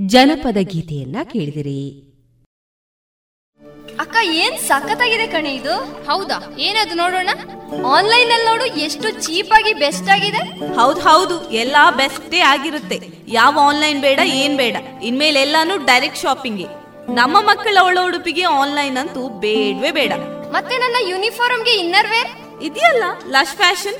ಜನಪದ ಗೀತೆಯನ್ನ ಕೇಳಿದಿರಿ. ಅಕ್ಕ ಏನ್ ಸಖತ್ತಾಗಿದೆ ಕಣೆ ಇದು? ಹೌದಾ? ಏನದು ನೋಡೋಣ? ಆನ್ಲೈನ್ ಅಲ್ಲಿ ನೋಡು ಎಷ್ಟು ಚೀಪ್ ಆಗಿ ಬೆಸ್ಟ್ ಆಗಿದೆ. ಹೌದು ಹೌದು ಎಲ್ಲಾ ಬೆಸ್ಟೇ ಆಗಿರುತ್ತೆ. ಯಾವ ಆನ್ಲೈನ್ ಬೇಡ ಏನ್ ಬೇಡ. ಇನ್ಮೇಲೆ ಎಲ್ಲಾನು ಡೈರೆಕ್ಟ್ ಶಾಪಿಂಗ್. ನಮ್ಮ ಮಕ್ಕಳ ಒಳ ಉಡುಪಿಗೆ ಆನ್ಲೈನ್ ಅಂತೂ ಬೇಡವೇ ಬೇಡ. ಮತ್ತೆ ನನ್ನ ಯೂನಿಫಾರ್ಮ್ಗೆ ಇನ್ನರ್ ವೇರ್ ಇದೆಯಲ್ಲ ಲಶ್ ಫ್ಯಾಷನ್?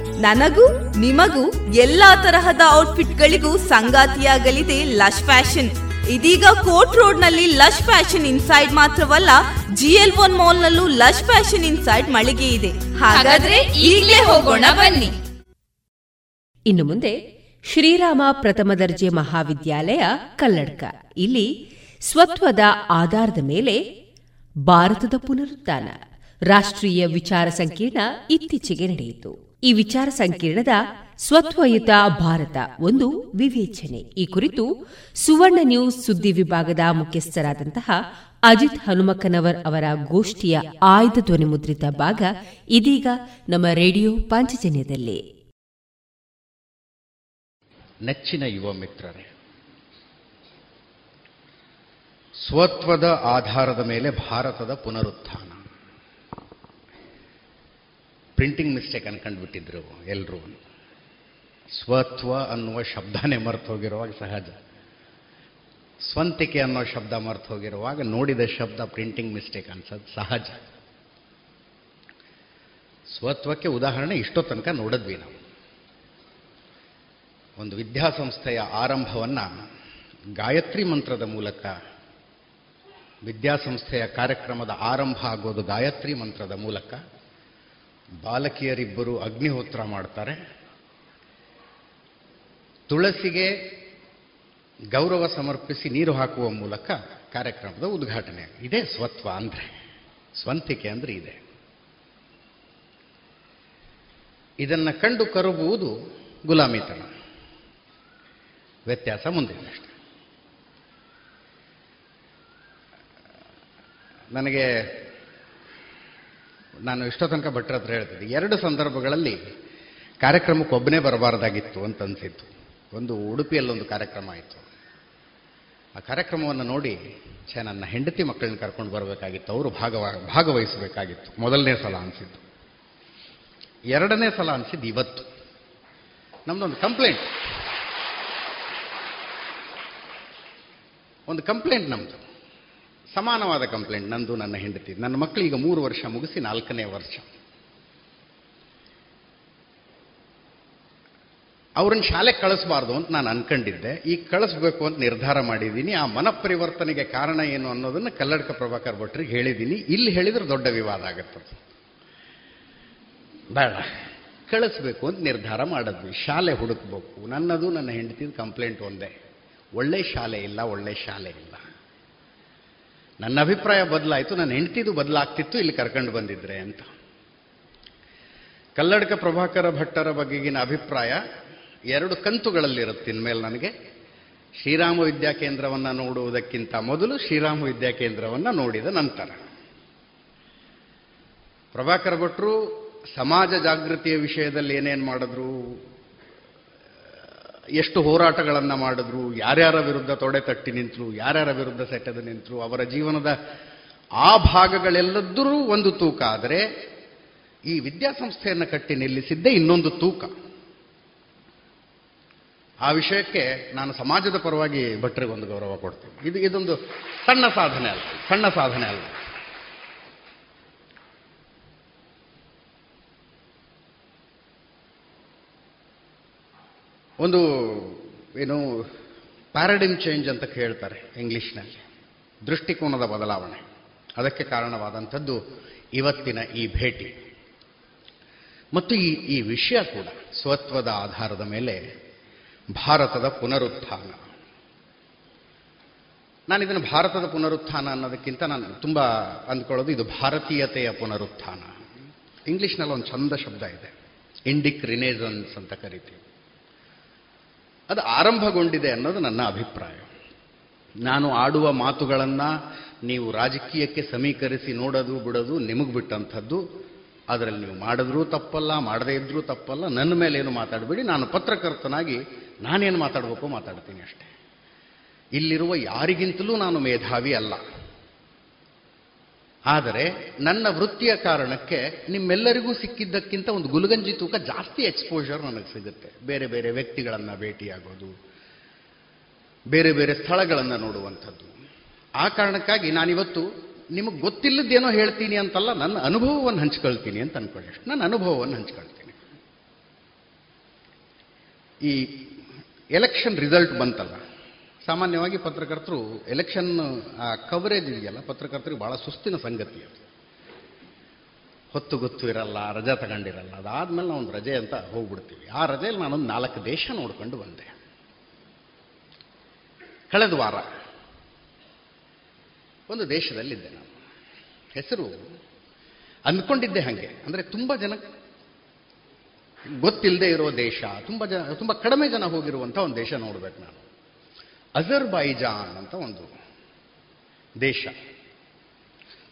ನನಗೂ, ನಿಮಗೂ ಎಲ್ಲಾ ತರಹದ ಔಟ್ಫಿಟ್ ಗಳಿಗೂ ಸಂಗಾತಿಯಾಗಲಿದೆ ಲಶ್ ಫ್ಯಾಷನ್. ಇದೀಗ ಕೋರ್ಟ್ ರೋಡ್ನಲ್ಲಿ ಲಶ್ ಫ್ಯಾಷನ್ ಇನ್ಸೈಡ್ ಮಾತ್ರವಲ್ಲ, ಜಿ ಎಲ್ ಒನ್ ಮಾಲ್ ನಲ್ಲೂ ಲಶ್ ಫ್ಯಾಷನ್ ಇನ್ಸೈಡ್ ಮಳಿಗೆ ಇದೆ. ಹಾಗಾದ್ರೆ ಈಗಲೇ ಹೋಗೋಣ ಬನ್ನಿ. ಇನ್ನು ಮುಂದೆ ಶ್ರೀರಾಮ ಪ್ರಥಮ ದರ್ಜೆ ಮಹಾವಿದ್ಯಾಲಯ, ಕಲ್ಲಡ್ಕ. ಇಲ್ಲಿ ಸ್ವತ್ವದ ಆಧಾರದ ಮೇಲೆ ಭಾರತದ ಪುನರುತ್ಥಾನ, ರಾಷ್ಟ್ರೀಯ ವಿಚಾರ ಸಂಕಿರಣ ಇತ್ತೀಚೆಗೆ ನಡೆಯಿತು. ಈ ವಿಚಾರ ಸಂಕಿರಣದ ಸ್ವತ್ವಯುತ ಭಾರತ ಒಂದು ವಿವೇಚನೆ. ಈ ಕುರಿತು ಸುವರ್ಣ ನ್ಯೂಸ್ ಸುದ್ದಿ ವಿಭಾಗದ ಮುಖ್ಯಸ್ಥರಾದಂತಹ ಅಜಿತ್ ಹನುಮಕ್ಕನವರ್ ಅವರ ಗೋಷ್ಠಿಯ ಆಯ್ದ ಧ್ವನಿ ಮುದ್ರಿತ ಭಾಗ ಇದೀಗ ನಮ್ಮ ರೇಡಿಯೋ ಪಾಂಚಜನ್ಯದಲ್ಲಿ. ನೆಚ್ಚಿನ ಯುವ ಮಿತ್ರರೇ, ಸ್ವತ್ವದ ಆಧಾರದ ಮೇಲೆ ಭಾರತದ ಪುನರುತ್ಥಾನ. ಪ್ರಿಂಟಿಂಗ್ ಮಿಸ್ಟೇಕ್ ಅನ್ಕೊಂಡ್ಬಿಟ್ಟಿದ್ರು ಎಲ್ಲರೂ ಸ್ವತ್ವ ಅನ್ನುವ ಶಬ್ದನೇ ಮರ್ತು ಹೋಗಿರುವಾಗ ಸಹಜ. ಸ್ವಂತಿಕೆ ಅನ್ನೋ ಶಬ್ದ ಮರ್ತು ಹೋಗಿರುವಾಗ ನೋಡಿದ ಶಬ್ದ ಪ್ರಿಂಟಿಂಗ್ ಮಿಸ್ಟೇಕ್ ಅನ್ಸೋದು ಸಹಜ. ಸ್ವತ್ವಕ್ಕೆ ಉದಾಹರಣೆ ಇಷ್ಟೋ ತನಕ ನೋಡಿದ್ವಿ ನಾವು. ಒಂದು ವಿದ್ಯಾಸಂಸ್ಥೆಯ ಆರಂಭವನ್ನು ಗಾಯತ್ರಿ ಮಂತ್ರದ ಮೂಲಕ ವಿದ್ಯಾಸಂಸ್ಥೆಯ ಕಾರ್ಯಕ್ರಮದ ಆರಂಭ ಆಗೋದು ಗಾಯತ್ರಿ ಮಂತ್ರದ ಮೂಲಕ ಬಾಲಕಿಯರಿಬ್ಬರು ಅಗ್ನಿಹೋತ್ರ ಮಾಡ್ತಾರೆ. ತುಳಸಿಗೆ ಗೌರವ ಸಮರ್ಪಿಸಿ ನೀರು ಹಾಕುವ ಮೂಲಕ ಕಾರ್ಯಕ್ರಮದ ಉದ್ಘಾಟನೆ. ಇದೇ ಸ್ವತ್ವ ಅಂದರೆ, ಸ್ವಂತಿಕೆ ಅಂದರೆ ಇದೆ. ಇದನ್ನು ಕಂಡು ಕರುಗುವುದು ಗುಲಾಮಿತನ. ವ್ಯತ್ಯಾಸ ಮುಂದಿದೆ ನನಗೆ ನಾನು ಇಷ್ಟೋ ತನಕ ಭಟ್ರ ಹತ್ರ ಹೇಳ್ತಿದ್ದೆ. ಎರಡು ಸಂದರ್ಭಗಳಲ್ಲಿ ಕಾರ್ಯಕ್ರಮಕ್ಕೆ ಒಬ್ಬನೇ ಬರಬಾರ್ದಾಗಿತ್ತು ಅಂತ ಅನಿಸಿತ್ತು. ಒಂದು ಉಡುಪಿಯಲ್ಲೊಂದು ಕಾರ್ಯಕ್ರಮ ಆಯಿತು. ಆ ಕಾರ್ಯಕ್ರಮವನ್ನು ನೋಡಿ ಛೇ, ನನ್ನ ಹೆಂಡತಿ ಮಕ್ಕಳನ್ನ ಕರ್ಕೊಂಡು ಬರಬೇಕಾಗಿತ್ತು. ಅವರು ಭಾಗವ, ಭಾಗವಹಿಸಬೇಕಾಗಿತ್ತು. ಮೊದಲನೇ ಸಲ ಅನಿಸಿದ್ದು. ಎರಡನೇ ಸಲ ಅನಿಸಿದ್ದು ಇವತ್ತು. ನಮ್ಮದೊಂದು ಕಂಪ್ಲೇಂಟ್. ಒಂದು ಕಂಪ್ಲೇಂಟ್ ನಮ್ಮದು ಸಮಾನವಾದ ಕಂಪ್ಲೇಂಟ್, ನಂದು, ನನ್ನ ಹೆಂಡತಿ. ನನ್ನ ಮಕ್ಕಳು ಈಗ ಮೂರು ವರ್ಷ ಮುಗಿಸಿ ನಾಲ್ಕನೇ ವರ್ಷ. ಅವ್ರನ್ನ ಶಾಲೆಗೆ ಕಳಿಸ್ಬಾರ್ದು ಅಂತ ನಾನು ಅನ್ಕೊಂಡಿದ್ದೆ. ಈಗ ಕಳಿಸ್ಬೇಕು ಅಂತ ನಿರ್ಧಾರ ಮಾಡಿದ್ದೀನಿ. ಆ ಮನಪರಿವರ್ತನೆಗೆ ಕಾರಣ ಏನು ಅನ್ನೋದನ್ನು ಕಲ್ಲಡ್ಕ ಪ್ರಭಾಕರ್ ಭಟ್ರಿಗೆ ಹೇಳಿದ್ದೀನಿ. ಇಲ್ಲಿ ಹೇಳಿದ್ರೆ ದೊಡ್ಡ ವಿವಾದ ಆಗುತ್ತೆ. ಬೇಡ. ಕಳಿಸ್ಬೇಕು ಅಂತ ನಿರ್ಧಾರ ಮಾಡಿದ್ವಿ. ಶಾಲೆ ಹುಡುಕ್ಬೇಕು. ನನ್ನದು, ನನ್ನ ಹೆಂಡತಿದ ಕಂಪ್ಲೇಂಟ್ ಒಂದೇ. ಒಳ್ಳೆ ಶಾಲೆ ಇಲ್ಲ, ಒಳ್ಳೆ ಶಾಲೆ ನನ್ನ ಅಭಿಪ್ರಾಯ ಬದಲಾಯಿತು, ನನ್ನ ಹೆಂಡತಿದು ಬದಲಾಗ್ತಿತ್ತು, ಇಲ್ಲಿ ಕರ್ಕೊಂಡು ಬಂದಿದ್ರೆ ಅಂತ. ಕಲ್ಲಡ್ಕ ಪ್ರಭಾಕರ ಭಟ್ಟರ ಬಗೆಗಿನ ಅಭಿಪ್ರಾಯ ಎರಡು ಕಂತುಗಳಲ್ಲಿರುತ್ತೆ ಇನ್ಮೇಲೆ ನನಗೆ. ಶ್ರೀರಾಮ ವಿದ್ಯಾಕೇಂದ್ರವನ್ನು ನೋಡುವುದಕ್ಕಿಂತ ಮೊದಲು ಶ್ರೀರಾಮ ವಿದ್ಯಾಕೇಂದ್ರವನ್ನು ನೋಡಿದ ನಂತರ. ಪ್ರಭಾಕರ ಭಟ್ರು ಸಮಾಜ ಜಾಗೃತಿಯ ವಿಷಯದಲ್ಲಿ ಏನೇನು ಮಾಡಿದ್ರು? ಎಷ್ಟು ಹೋರಾಟಗಳನ್ನು ಮಾಡಿದ್ರು, ಯಾರ್ಯಾರ ವಿರುದ್ಧ ತೊಡೆ ತಟ್ಟಿ ನಿಂತರು, ಯಾರ್ಯಾರ ವಿರುದ್ಧ ಸೆಟ್ಟದು ನಿಂತರು, ಅವರ ಜೀವನದ ಆ ಭಾಗಗಳೆಲ್ಲದರೂ ಒಂದು ತೂಕ. ಆದರೆ ಈ ವಿದ್ಯಾಸಂಸ್ಥೆಯನ್ನು ಕಟ್ಟಿ ನಿಲ್ಲಿಸಿದ್ದೇ ಇನ್ನೊಂದು ತೂಕ. ಆ ವಿಷಯಕ್ಕೆ ನಾನು ಸಮಾಜದ ಪರವಾಗಿ ಭಟ್ರಿಗೆ ಒಂದು ಗೌರವ ಕೊಡ್ತೀನಿ. ಇದು, ಇದೊಂದು ಸಣ್ಣ ಸಾಧನೆ ಅಲ್ಲ, ಸಣ್ಣ ಸಾಧನೆ ಅಲ್ಲ. ಒಂದು, ಏನು ಪ್ಯಾರಡಿಮ್ ಚೇಂಜ್ ಅಂತ ಹೇಳ್ತಾರೆ ಇಂಗ್ಲಿಷ್ನಲ್ಲಿ. ದೃಷ್ಟಿಕೋನದ ಬದಲಾವಣೆ. ಅದಕ್ಕೆ ಕಾರಣವಾದಂಥದ್ದು ಇವತ್ತಿನ ಈ ಭೇಟಿ. ಮತ್ತು ಈ ಈ ವಿಷಯ ಕೂಡ ಸ್ವತ್ವದ ಆಧಾರದ ಮೇಲೆ ಭಾರತದ ಪುನರುತ್ಥಾನ. ನಾನು ಇದನ್ನು ಭಾರತದ ಪುನರುತ್ಥಾನ ಅನ್ನೋದಕ್ಕಿಂತ ನಾನು ತುಂಬ ಅಂದ್ಕೊಳ್ಳೋದು ಇದು ಭಾರತೀಯತೆಯ ಪುನರುತ್ಥಾನ. ಇಂಗ್ಲಿಷ್ನಲ್ಲಿ ಒಂದು ಚಂದ ಶಬ್ದ ಇದೆ. ಇಂಡಿಕ್ ರಿನೇಸನ್ಸ್ ಅಂತ ಕರಿತೀವಿ. ಅದು ಆರಂಭಗೊಂಡಿದೆ ಅನ್ನೋದು ನನ್ನ ಅಭಿಪ್ರಾಯ. ನಾನು ಆಡುವ ಮಾತುಗಳನ್ನು ನೀವು ರಾಜಕೀಯಕ್ಕೆ ಸಮೀಕರಿಸಿ ನೋಡೋದು ಬಿಡೋದು ನಿಮಗೆ ಬಿಟ್ಟಂಥದ್ದು, ಅದರಲ್ಲಿ ನೀವು ಮಾಡಿದ್ರೂ ತಪ್ಪಲ್ಲ, ಮಾಡದೇ ಇದ್ರೂ ತಪ್ಪಲ್ಲ, ನನ್ನ ಮೇಲೆ ಏನು ಮಾತಾಡಬೇಡಿ, ನಾನು ಪತ್ರಕರ್ತನಾಗಿ ನಾನೇನು ಮಾತಾಡಬೇಕು ಮಾತಾಡ್ತೀನಿ ಅಷ್ಟೇ. ಇಲ್ಲಿರುವ ಯಾರಿಗಿಂತಲೂ ನಾನು ಮೇಧಾವಿ ಅಲ್ಲ. ಆದರೆ ನನ್ನ ವೃತ್ತಿಯ ಕಾರಣಕ್ಕೆ ನಿಮ್ಮೆಲ್ಲರಿಗೂ ಸಿಕ್ಕಿದ್ದಕ್ಕಿಂತ ಒಂದು ಗುಲಗಂಜಿ ತೂಕ ಜಾಸ್ತಿ ಎಕ್ಸ್ಪೋಜರ್ ನನಗೆ ಸಿಗುತ್ತೆ. ಬೇರೆ ಬೇರೆ ವ್ಯಕ್ತಿಗಳನ್ನು ಭೇಟಿಯಾಗೋದು, ಬೇರೆ ಬೇರೆ ಸ್ಥಳಗಳನ್ನು ನೋಡುವಂಥದ್ದು. ಆ ಕಾರಣಕ್ಕಾಗಿ ನಾನಿವತ್ತು ನಿಮಗೆ ಗೊತ್ತಿಲ್ಲದೇನೋ ಹೇಳ್ತೀನಿ ಅಂತಲ್ಲ, ನನ್ನ ಅನುಭವವನ್ನು ಹಂಚ್ಕೊಳ್ತೀನಿ ಅಂತ ಅನ್ಕೊಳ್ಳಿ ನನ್ನ ಅನುಭವವನ್ನು ಹಂಚ್ಕೊಳ್ತೀನಿ. ಈ ಎಲೆಕ್ಷನ್ ರಿಸಲ್ಟ್ ಬಂತಲ್ಲ ಸಾಮಾನ್ಯವಾಗಿ ಪತ್ರಕರ್ತರು ಎಲೆಕ್ಷನ್ ಆ ಕವರೇಜ್ ಇದೆಯಲ್ಲ, ಪತ್ರಕರ್ತರಿಗೆ ಬಹಳ ಸುಸ್ತಿನ ಸಂಗತಿ ಅದು. ಹೊತ್ತು ಗೊತ್ತು ಇರಲ್ಲ, ರಜೆ ತಗೊಂಡಿರಲ್ಲ, ಅದಾದ್ಮೇಲೆ ನಾವು ಒಂದು ರಜೆ ಅಂತ ಹೋಗ್ಬಿಡ್ತೀವಿ. ಆ ರಜೆಯಲ್ಲಿ ನಾನೊಂದು ನಾಲ್ಕು ದೇಶ ನೋಡ್ಕೊಂಡು ಬಂದೆ. ಕಳೆದ ವಾರ ಒಂದು ದೇಶದಲ್ಲಿದ್ದೆ ನಾನು. ಹೆಸರು ಅಂದ್ಕೊಂಡಿದ್ದೆ ಹಾಗೆ. ಅಂದರೆ ತುಂಬ ಜನ ಗೊತ್ತಿಲ್ಲದೆ ಇರೋ ದೇಶ, ತುಂಬ ಜನ, ತುಂಬ ಕಡಿಮೆ ಜನ ಹೋಗಿರುವಂಥ ಒಂದು ದೇಶ ನೋಡ್ಬೇಕು ನಾನು. ಅಜರ್ಬೈಜಾನ್ ಅಂತ ಒಂದು ದೇಶ.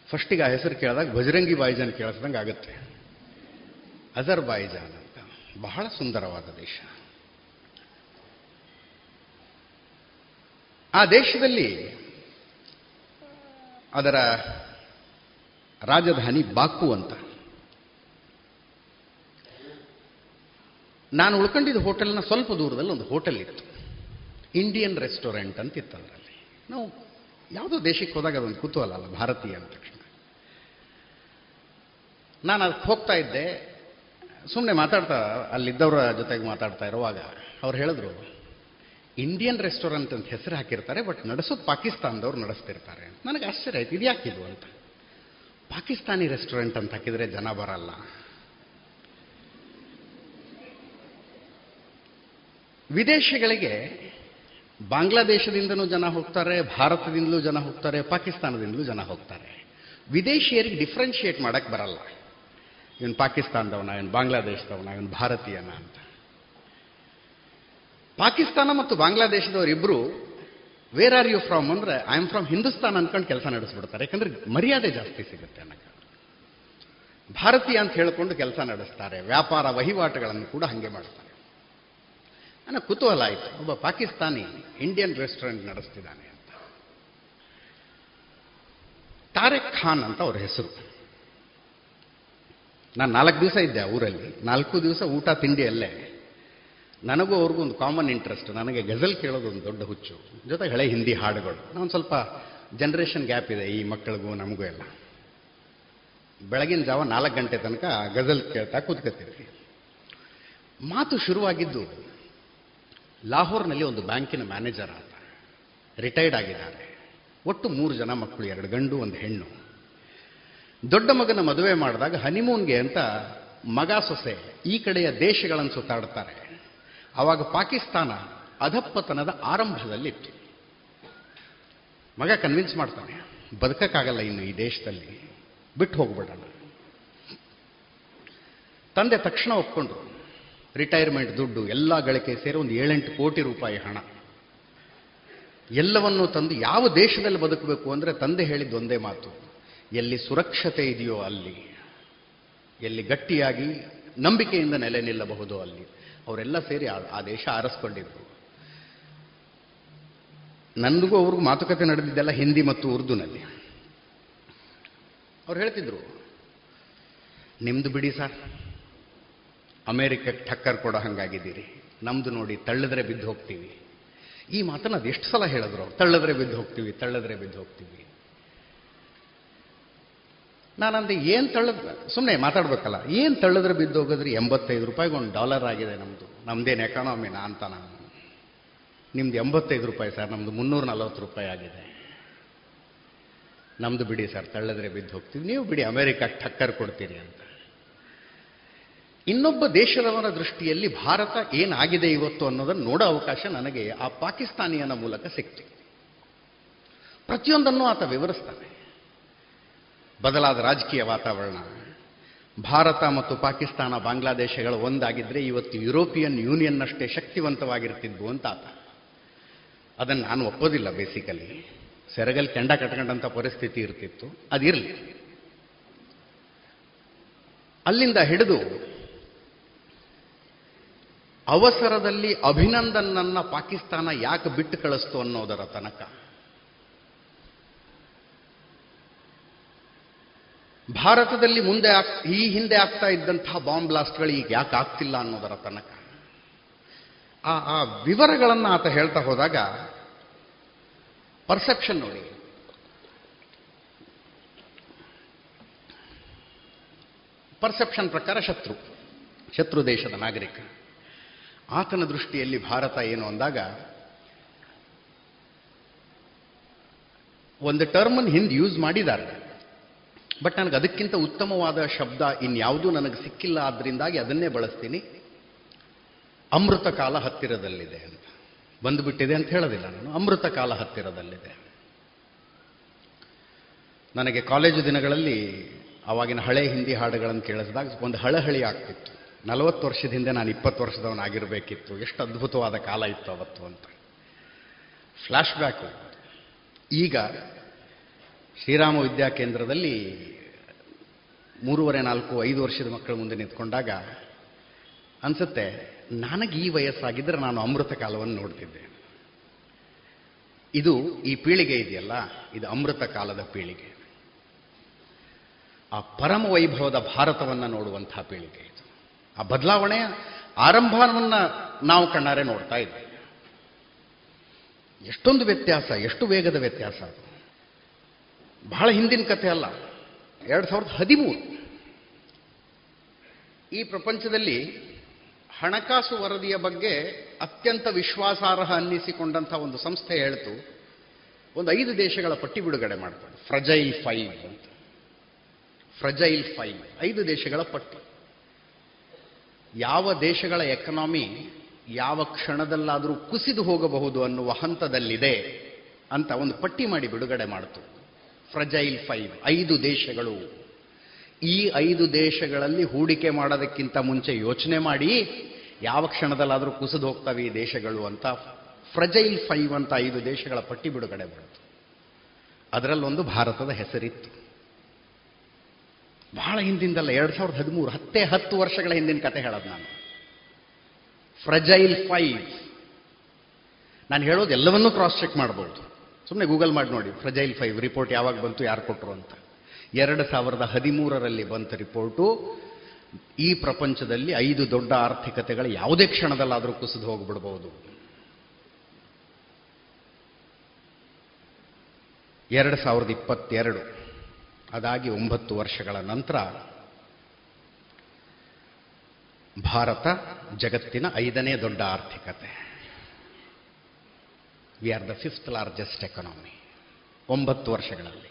ಫಸ್ಟಿಗೆ ಆ ಹೆಸರು ಕೇಳಿದಾಗ ಬಜರಂಗಿ ಬಾಯ್ಜಾನ್ ಕೇಳಿಸ್ದಂಗೆ ಆಗುತ್ತೆ. ಅಜರ್ಬೈಜಾನ್ ಅಂತ. ಬಹಳ ಸುಂದರವಾದ ದೇಶ. ಆ ದೇಶದಲ್ಲಿ ಅದರ ರಾಜಧಾನಿ ಬಾಕು ಅಂತ. ನಾನು ಉಳ್ಕೊಂಡಿದ್ದ ಹೋಟೆಲ್ನ ಸ್ವಲ್ಪ ದೂರದಲ್ಲಿ ಒಂದು ಹೋಟೆಲ್ ಇತ್ತು. ಇಂಡಿಯನ್ ರೆಸ್ಟೋರೆಂಟ್ ಅಂತ ಇತ್ತು ಅದರಲ್ಲಿ ನಾವು ಯಾವುದೋ ದೇಶಕ್ಕೆ ಹೋದಾಗ ಅದೊಂದು ಕುತೂಹಲ ಅಲ್ಲ ಭಾರತೀಯ ಅಂದ ತಕ್ಷಣ. ನಾನು ಅದಕ್ಕೆ ಹೋಗ್ತಾ ಇದ್ದೆ. ಸುಮ್ಮನೆ ಮಾತಾಡ್ತಾ, ಅಲ್ಲಿದ್ದವರ ಜೊತೆಗೆ ಮಾತಾಡ್ತಾ ಇರುವಾಗ ಅವ್ರು ಹೇಳಿದ್ರು ಇಂಡಿಯನ್ ರೆಸ್ಟೋರೆಂಟ್ ಅಂತ ಹೆಸರು ಹಾಕಿರ್ತಾರೆ ಬಟ್ ನಡೆಸೋದು ಪಾಕಿಸ್ತಾನದವ್ರು ನಡೆಸ್ತಿರ್ತಾರೆ. ನನಗೆ ಆಶ್ಚರ್ಯ ಆಯ್ತು, ಇದು ಯಾಕಿದು ಅಂತ? ಪಾಕಿಸ್ತಾನಿ ರೆಸ್ಟೋರೆಂಟ್ ಅಂತ ಹಾಕಿದರೆ ಜನ ಬರಲ್ಲ. ವಿದೇಶಗಳಿಗೆ ಬಾಂಗ್ಲಾದೇಶದಿಂದನೂ ಜನ ಹೋಗ್ತಾರೆ, ಭಾರತದಿಂದಲೂ ಜನ ಹೋಗ್ತಾರೆ, ಪಾಕಿಸ್ತಾನದಿಂದಲೂ ಜನ ಹೋಗ್ತಾರೆ. ವಿದೇಶಿಯರಿಗೆ ಡಿಫ್ರೆನ್ಷಿಯೇಟ್ ಮಾಡಕ್ಕೆ ಬರಲ್ಲ. ಇವನು ಪಾಕಿಸ್ತಾನದವನ, ಇವನು ಬಾಂಗ್ಲಾದೇಶದವನ, ಇವನು ಭಾರತೀಯನ ಅಂತ. ಪಾಕಿಸ್ತಾನ ಮತ್ತು ಬಾಂಗ್ಲಾದೇಶದವರಿಬ್ಬರು ವೇರ್ ಆರ್ ಯು ಫ್ರಾಮ್ ಅಂದರೆ ಐ ಆಮ್ ಫ್ರಮ್ ಹಿಂದೂಸ್ತಾನ್ ಅನ್ಕೊಂಡು ಕೆಲಸ ನಡೆಸ್ಬಿಡ್ತಾರೆ. ಯಾಕಂದ್ರೆ ಮರ್ಯಾದೆ ಜಾಸ್ತಿ ಸಿಗುತ್ತೆ ಅನ್ನಕ್ಕೆ. ಭಾರತೀಯ ಅಂತ ಹೇಳಿಕೊಂಡು ಕೆಲಸ ನಡೆಸ್ತಾರೆ. ವ್ಯಾಪಾರ ವಹಿವಾಟುಗಳನ್ನು ಕೂಡ ಹಾಗೆ ಮಾಡ್ತಾರೆ. ನನಗೆ ಕುತೂಹಲ ಆಯಿತು. ಒಬ್ಬ ಪಾಕಿಸ್ತಾನಿ ಇಂಡಿಯನ್ ರೆಸ್ಟೋರೆಂಟ್ ನಡೆಸ್ತಿದ್ದಾನೆ ಅಂತ. ತಾರೆಕ್ ಖಾನ್ ಅಂತ ಅವ್ರ ಹೆಸರು. ನಾನು ನಾಲ್ಕು ದಿವಸ ಇದ್ದೆ ಊರಲ್ಲಿ. ನಾಲ್ಕು ದಿವಸ ಊಟ ತಿಂಡಿಯಲ್ಲೇ. ನನಗೂ ಅವ್ರಿಗೂ ಒಂದು ಕಾಮನ್ ಇಂಟ್ರೆಸ್ಟ್ ನನಗೆ ಗಜಲ್ ಕೇಳೋದು ಒಂದು ದೊಡ್ಡ ಹುಚ್ಚು. ಜೊತೆಗೆ ಹಳೆ ಹಿಂದಿ ಹಾಡುಗಳು. ನಾನು ಸ್ವಲ್ಪ ಜನ್ರೇಷನ್ ಗ್ಯಾಪ್ ಇದೆ ಈ ಮಕ್ಕಳಿಗೂ, ನಮಗೂ ಎಲ್ಲ. ಬೆಳಗಿನ ಜಾವ ನಾಲ್ಕು ಗಂಟೆ ತನಕ ಗಜಲ್ ಕೇಳ್ತಾ ಕೂತ್ಕೊತೀವಿ ಮಾತು ಶುರುವಾಗಿದ್ದು ಲಾಹೋರ್ನಲ್ಲಿ ಒಂದು ಬ್ಯಾಂಕಿನ ಮ್ಯಾನೇಜರ್ ಆತ ರಿಟೈರ್ಡ್ ಆಗಿದ್ದಾರೆ. ಒಟ್ಟು ಮೂರು ಜನ ಮಕ್ಕಳು, ಎರಡು ಗಂಡು, ಒಂದು ಹೆಣ್ಣು. ದೊಡ್ಡ ಮಗನ ಮದುವೆ ಮಾಡಿದಾಗ ಹನಿಮೂನ್ಗೆ ಅಂತ ಮಗ ಸೊಸೆ, ಈ ಕಡೆಯ ದೇಶಗಳನ್ನು ಸುತ್ತಾಡ್ತಾರೆ. ಆವಾಗ ಪಾಕಿಸ್ತಾನ ಅಧಪ್ಪತನದ ಆರಂಭದಲ್ಲಿತ್ತು. ಮಗ ಕನ್ವಿನ್ಸ್ ಮಾಡ್ತಾನೆ, ಬದುಕಕ್ಕಾಗಲ್ಲ ಇನ್ನು ಈ ದೇಶದಲ್ಲಿ, ಬಿಟ್ಟು ಹೋಗ್ಬಿಡೋಣ. ತಂದೆ ತಕ್ಷಣ ಒಪ್ಕೊಂಡ್ರು. ರಿಟೈರ್ಮೆಂಟ್ ದುಡ್ಡು, ಎಲ್ಲ ಗಳಿಕೆ ಸೇರಿ ಒಂದು ಏಳೆಂಟು ಕೋಟಿ ರೂಪಾಯಿ ಹಣ. ಎಲ್ಲವನ್ನು ತಂದು ಯಾವ ದೇಶದಲ್ಲಿ ಬದುಕಬೇಕು ಅಂದರೆ ತಂದೆ ಹೇಳಿದ್ದು ಒಂದೇ ಮಾತು. ಎಲ್ಲಿ ಸುರಕ್ಷತೆ ಇದೆಯೋ ಅಲ್ಲಿ, ಎಲ್ಲಿ ಗಟ್ಟಿಯಾಗಿ ನಂಬಿಕೆಯಿಂದ ನೆಲೆ ನಿಲ್ಲಬಹುದು ಅಲ್ಲಿ, ಅವರೆಲ್ಲ ಸೇರಿ ಆ ದೇಶ ಆರಿಸ್ಕೊಂಡಿದ್ರು. ನನಗೂ ಅವ್ರಿಗೂ ಮಾತುಕತೆ ನಡೆದಿದ್ದೆಲ್ಲ ಹಿಂದಿ ಮತ್ತು ಉರ್ದುನಲ್ಲಿ. ಅವ್ರು ಹೇಳ್ತಿದ್ರು, ನಿಮ್ದು ಬಿಡಿ ಸರ್. ಅಮೇರಿಕಕ್ಕೆ ಠಕ್ಕರ್ ಕೊಡೋ ಹಂಗಾಗಿದ್ದೀರಿ. ನಮ್ದು ನೋಡಿ ತಳ್ಳಿದ್ರೆ ಬಿದ್ದು ಹೋಗ್ತೀವಿ. ಈ ಮಾತನ್ನು ಎಷ್ಟು ಸಲ ಹೇಳಿದ್ರು ಅವ್ರು? ತಳ್ಳಿದ್ರೆ ಬಿದ್ದು ಹೋಗ್ತೀವಿ, ತಳ್ಳಿದ್ರೆ ಬಿದ್ದು ಹೋಗ್ತೀವಿ. ನಾನಂದೆ ಏನು ತಳ್ಳದ್ ಸುಮ್ಮನೆ ಮಾತಾಡ್ಬೇಕಲ್ಲ, ಏನು ತಳ್ಳಿದ್ರೆ ಬಿದ್ದು ಹೋಗಿದ್ರೆ? ಎಂಬತ್ತೈದು ರೂಪಾಯಿಗೆ ಒಂದು ಡಾಲರ್ ಆಗಿದೆ ನಮ್ಮದು ನಮ್ದೇನು ಎಕಾನಮಿನ ಅಂತ ನಾನು. ನಿಮ್ದು ಎಂಬತ್ತೈದು ರೂಪಾಯಿ ಸರ್, ನಮ್ದು ಮುನ್ನೂರ ನಲವತ್ತು ರೂಪಾಯಿ ಆಗಿದೆ. ನಮ್ದು ಬಿಡಿ ಸರ್, ತಳ್ಳಿದ್ರೆ ಬಿದ್ದು ಹೋಗ್ತೀವಿ. ನೀವು ಬಿಡಿ, ಅಮೇರಿಕಕ್ಕೆ ಠಕ್ಕರ್ ಕೊಡ್ತೀರಿ ಅಂತ. ಇನ್ನೊಬ್ಬ ದೇಶದವರ ದೃಷ್ಟಿಯಲ್ಲಿ ಭಾರತ ಏನಾಗಿದೆ ಇವತ್ತು ಅನ್ನೋದನ್ನು ನೋಡೋ ಅವಕಾಶ ನನಗೆ ಆ ಪಾಕಿಸ್ತಾನಿಯನ ಮೂಲಕ ಸಿಕ್ತು. ಪ್ರತಿಯೊಂದನ್ನು ಆತ ವಿವರಿಸ್ತಾನೆ. ಬದಲಾದ ರಾಜಕೀಯ ವಾತಾವರಣ, ಭಾರತ ಮತ್ತು ಪಾಕಿಸ್ತಾನ ಬಾಂಗ್ಲಾದೇಶಗಳು ಒಂದಾಗಿದ್ದರೆ ಇವತ್ತು ಯುರೋಪಿಯನ್ ಯೂನಿಯನ್ನಷ್ಟೇ ಶಕ್ತಿವಂತವಾಗಿರ್ತಿದ್ವು ಅಂತ ಆತ. ಅದನ್ನು ನಾನು ಒಪ್ಪೋದಿಲ್ಲ ಬೇಸಿಕಲಿ. ಸೆರಗಲ್ಲಿ ಕೆಂಡ ಕಟ್ಕೊಂಡಂಥ ಪರಿಸ್ಥಿತಿ ಇರ್ತಿತ್ತು. ಅದಿರಲಿ. ಅಲ್ಲಿಂದ ಹಿಡಿದು ಅವಸರದಲ್ಲಿ ಅಭಿನಂದನ್ನ ಪಾಕಿಸ್ತಾನ ಯಾಕೆ ಬಿಟ್ಟು ಕಳಿಸ್ತು ಅನ್ನೋದರ ತನಕ. ಭಾರತದಲ್ಲಿ ಮುಂದೆ ಈ ಹಿಂದೆ ಆಗ್ತಾ ಇದ್ದಂತಹ ಬಾಂಬ್ ಬ್ಲಾಸ್ಟ್ಗಳು ಈಗ ಯಾಕೆ ಆಗ್ತಿಲ್ಲ ಅನ್ನೋದರ ತನಕ. ಆ ಆ ವಿವರಗಳನ್ನು ಆತ ಹೇಳ್ತಾ ಹೋದಾಗ, ಪರ್ಸೆಪ್ಷನ್ ನೋಡಿ. ಪರ್ಸೆಪ್ಷನ್ ಪ್ರಕಾರ ಶತ್ರು ಶತ್ರು ದೇಶದ ನಾಗರಿಕ. ಆತನ ದೃಷ್ಟಿಯಲ್ಲಿ ಭಾರತ ಏನು ಅಂದಾಗ, ಒಂದು ಟರ್ಮನ್ ಹಿಂದೆ ಯೂಸ್ ಮಾಡಿದ್ದಾರೆ. ಬಟ್ ನನಗೆ ಅದಕ್ಕಿಂತ ಉತ್ತಮವಾದ ಶಬ್ದ ಇನ್ಯಾವುದೂ ನನಗೆ ಸಿಕ್ಕಿಲ್ಲ ಆದ್ದರಿಂದಾಗಿ ಅದನ್ನೇ ಬಳಸ್ತೀನಿ. ಅಮೃತ ಕಾಲ ಹತ್ತಿರದಲ್ಲಿದೆ ಅಂತ. ಬಂದುಬಿಟ್ಟಿದೆ ಅಂತ ಹೇಳೋದಿಲ್ಲ ನಾನು. ಅಮೃತ ಕಾಲ ಹತ್ತಿರದಲ್ಲಿದೆ. ನನಗೆ ಕಾಲೇಜು ದಿನಗಳಲ್ಲಿ ಆವಾಗಿನ ಹಳೆ ಹಿಂದಿ ಹಾಡುಗಳನ್ನು ಕೇಳಿಸಿದಾಗ ಒಂದು ಹಳಹಳಿ ಆಗ್ತಿತ್ತು. ನಲವತ್ತು ವರ್ಷದ ಹಿಂದೆ ನಾನು ಇಪ್ಪತ್ತು ವರ್ಷದವನಾಗಿರಬೇಕಿತ್ತು. ಎಷ್ಟು ಅದ್ಭುತವಾದ ಕಾಲ ಇತ್ತು ಅವತ್ತು ಅಂತ. ಫ್ಲ್ಯಾಶ್ ಬ್ಯಾಕು ಈಗ ಶ್ರೀರಾಮ ವಿದ್ಯಾಕೇಂದ್ರದಲ್ಲಿ ಮೂರುವರೆ ನಾಲ್ಕು ಐದು ವರ್ಷದ ಮಕ್ಕಳ ಮುಂದೆ ನಿಂತ್ಕೊಂಡಾಗ ಅನ್ಸುತ್ತೆ, ನನಗೆ ಈ ವಯಸ್ಸಾಗಿದ್ದರೆ ನಾನು ಅಮೃತ ಕಾಲವನ್ನು ನೋಡ್ತಿದ್ದೆ. ಇದು ಈ ಪೀಳಿಗೆ ಇದೆಯಲ್ಲ? ಇದು ಅಮೃತ ಕಾಲದ ಪೀಳಿಗೆ. ಆ ಪರಮ ವೈಭವದ ಭಾರತವನ್ನು ನೋಡುವಂಥ ಪೀಳಿಗೆ. ಆ ಬದಲಾವಣೆಯ ಆರಂಭವನ್ನು ನಾವು ಕಣ್ಣಾರೆ ನೋಡ್ತಾ ಇದ್ದೀವಿ ಎಷ್ಟೊಂದು ವ್ಯತ್ಯಾಸ, ಎಷ್ಟು ವೇಗದ ವ್ಯತ್ಯಾಸ ಅದು. ಬಹಳ ಹಿಂದಿನ ಕಥೆ ಅಲ್ಲ, ಎರಡು ಸಾವಿರದ ಹದಿಮೂರು. ಈ ಪ್ರಪಂಚದಲ್ಲಿ ಹಣಕಾಸು ವರದಿಯ ಬಗ್ಗೆ ಅತ್ಯಂತ ವಿಶ್ವಾಸಾರ್ಹ ಅನ್ನಿಸಿಕೊಂಡಂಥ ಒಂದು ಸಂಸ್ಥೆ ಹೇಳ್ತು, ಒಂದು ಐದು ದೇಶಗಳ ಪಟ್ಟಿ ಬಿಡುಗಡೆ ಮಾಡ್ತಾರೆ ಫ್ರಜೈಲ್ ಫೈವ್ ಅಂತ. ಫ್ರಜೈಲ್ ಫೈವ್ ಐದು ದೇಶಗಳ ಪಟ್ಟಿ. ಯಾವ ದೇಶಗಳ ಎಕನಾಮಿ ಯಾವ ಕ್ಷಣದಲ್ಲಾದರೂ ಕುಸಿದು ಹೋಗಬಹುದು ಅನ್ನುವ ಹಂತದಲ್ಲಿದೆ ಅಂತ ಒಂದು ಪಟ್ಟಿ ಮಾಡಿ ಬಿಡುಗಡೆ ಮಾಡಿತು. ಫ್ರಜೈಲ್ ಫೈವ್ ಐದು ದೇಶಗಳು. ಈ ಐದು ದೇಶಗಳಲ್ಲಿ ಹೂಡಿಕೆ ಮಾಡೋದಕ್ಕಿಂತ ಮುಂಚೆ ಯೋಚನೆ ಮಾಡಿ ಯಾವ ಕ್ಷಣದಲ್ಲಾದರೂ ಕುಸಿದು ಹೋಗ್ತವೆ ಈ ದೇಶಗಳು ಅಂತ ಫ್ರಜೈಲ್ ಫೈವ್ ಅಂತ ಐದು ದೇಶಗಳ ಪಟ್ಟಿ ಬಿಡುಗಡೆ ಮಾಡಿತು. ಅದರಲ್ಲೊಂದು ಭಾರತದ ಹೆಸರಿತ್ತು. ಬಹಳ ಹಿಂದಿಂದಲ್ಲ, ಎರಡು ಸಾವಿರದ ಹದಿಮೂರು, ಹತ್ತೇ ಹತ್ತು ವರ್ಷಗಳ ಹಿಂದಿನ ಕತೆ ಹೇಳೋದು ನಾನು. ಫ್ರಜೈಲ್ ಫೈವ್ ನಾನು ಹೇಳೋದು ಎಲ್ಲವನ್ನೂ ಕ್ರಾಸ್ ಚೆಕ್ ಮಾಡ್ಬೋದು. ಸುಮ್ಮನೆ ಗೂಗಲ್ ಮಾಡಿ ನೋಡಿ ಫ್ರಜೈಲ್ ಫೈವ್ ರಿಪೋರ್ಟ್ ಯಾವಾಗ ಬಂತು, ಯಾರು ಕೊಟ್ಟರು ಅಂತ. ಎರಡು ಸಾವಿರದ ಹದಿಮೂರರಲ್ಲಿ ಬಂತ ರಿಪೋರ್ಟು ಈ ಪ್ರಪಂಚದಲ್ಲಿ ಐದು ದೊಡ್ಡ ಆರ್ಥಿಕತೆಗಳು ಯಾವುದೇ ಕ್ಷಣದಲ್ಲಾದರೂ ಕುಸಿದು ಹೋಗ್ಬಿಡ್ಬೋದು. ಎರಡು ಸಾವಿರದ ಇಪ್ಪತ್ತೆರಡು. ಅದಾಗಿ ಒಂಬತ್ತು ವರ್ಷಗಳ ನಂತರ ಭಾರತ ಜಗತ್ತಿನ ಐದನೇ ದೊಡ್ಡ ಆರ್ಥಿಕತೆ. We are the fifth largest economy ಒಂಬತ್ತು ವರ್ಷಗಳಲ್ಲಿ.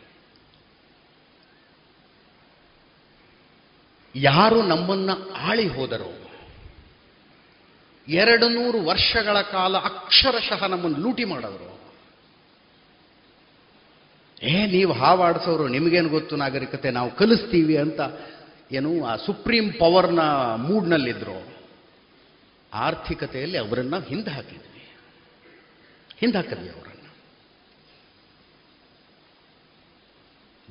ಯಾರು ನಮ್ಮನ್ನು ಆಳಿ ಹೋದರು ಎರಡು ನೂರು ವರ್ಷಗಳ ಕಾಲ ಅಕ್ಷರಶಃ ನಮ್ಮನ್ನು ಲೂಟಿ ಮಾಡಿದ್ರು. ಏ, ನೀವು ಹಾವಾಡಿಸೋರು, ನಿಮಗೇನು ಗೊತ್ತು ನಾಗರಿಕತೆ? ನಾವು ಕಲಿಸ್ತೀವಿ ಅಂತ ಏನು ಆ ಸುಪ್ರೀಂ ಪವರ್ನ ಮೂಡ್ನಲ್ಲಿದ್ದರು ಆರ್ಥಿಕತೆಯಲ್ಲಿ ಅವರನ್ನು ಹಿಂದೆ ಹಾಕಿದ್ವಿ ಹಿಂದೆ ಹಾಕಿದ್ವಿ ಅವರನ್ನು.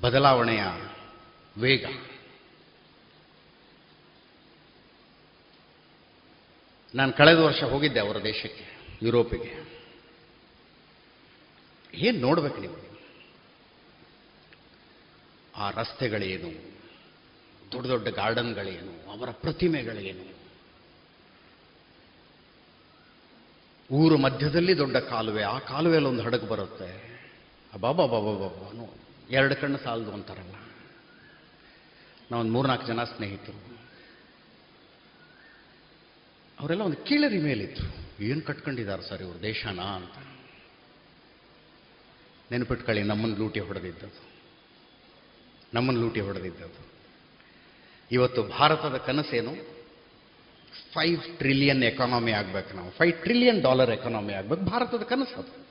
ಬದಲಾವಣೆಯ ವೇಗ. ನಾನು ಕಳೆದ ವರ್ಷ ಹೋಗಿದ್ದೆ ಅವರ ದೇಶಕ್ಕೆ, ಯುರೋಪಿಗೆ. ಏನು ನೋಡ್ಬೇಕು ನೀವು? ಆ ರಸ್ತೆಗಳೇನು? ದೊಡ್ಡ ದೊಡ್ಡ ಗಾರ್ಡನ್ಗಳೇನು? ಅವರ ಪ್ರತಿಮೆಗಳೇನು? ಊರು ಮಧ್ಯದಲ್ಲಿ ದೊಡ್ಡ ಕಾಲುವೆ, ಆ ಕಾಲುವೆಯಲ್ಲಿ ಒಂದು ಹಡಗು ಬರುತ್ತೆ. ಬಾಬಾ ಬಾಬಾ ಬಾಬಾ ಎರಡು ಕಣ್ಣು ಸಾಲದು ಅಂತಾರಲ್ಲ. ನಾವೊಂದು ಮೂರ್ನಾಲ್ಕು ಜನ ಸ್ನೇಹಿತರು. ಅವರೆಲ್ಲ ಒಂದು ಕೀಳರಿ ಮೇಲಿದ್ರು. ಏನು ಕಟ್ಕೊಂಡಿದ್ದಾರೆ ಸರ್ ಇವರು ದೇಶನಾ ಅಂತ. ನೆನಪಿಟ್ಕೊಳ್ಳಿ, ನಮ್ಮನ್ನು ಲೂಟಿ ಹೊಡೆದಿದ್ದದು ನಮ್ಮನ್ನು ಲೂಟಿ ಹೊಡೆದಿದ್ದದ್ದು. ಇವತ್ತು ಭಾರತದ ಕನಸೇನು? ಫೈವ್ ಟ್ರಿಲಿಯನ್ ಎಕಾನಮಿ ಆಗ್ಬೇಕು ನಾವು. ಫೈವ್ ಟ್ರಿಲಿಯನ್ ಡಾಲರ್ ಎಕಾನಮಿ ಆಗ್ಬೇಕು. ಭಾರತದ ಕನಸು ಅದು.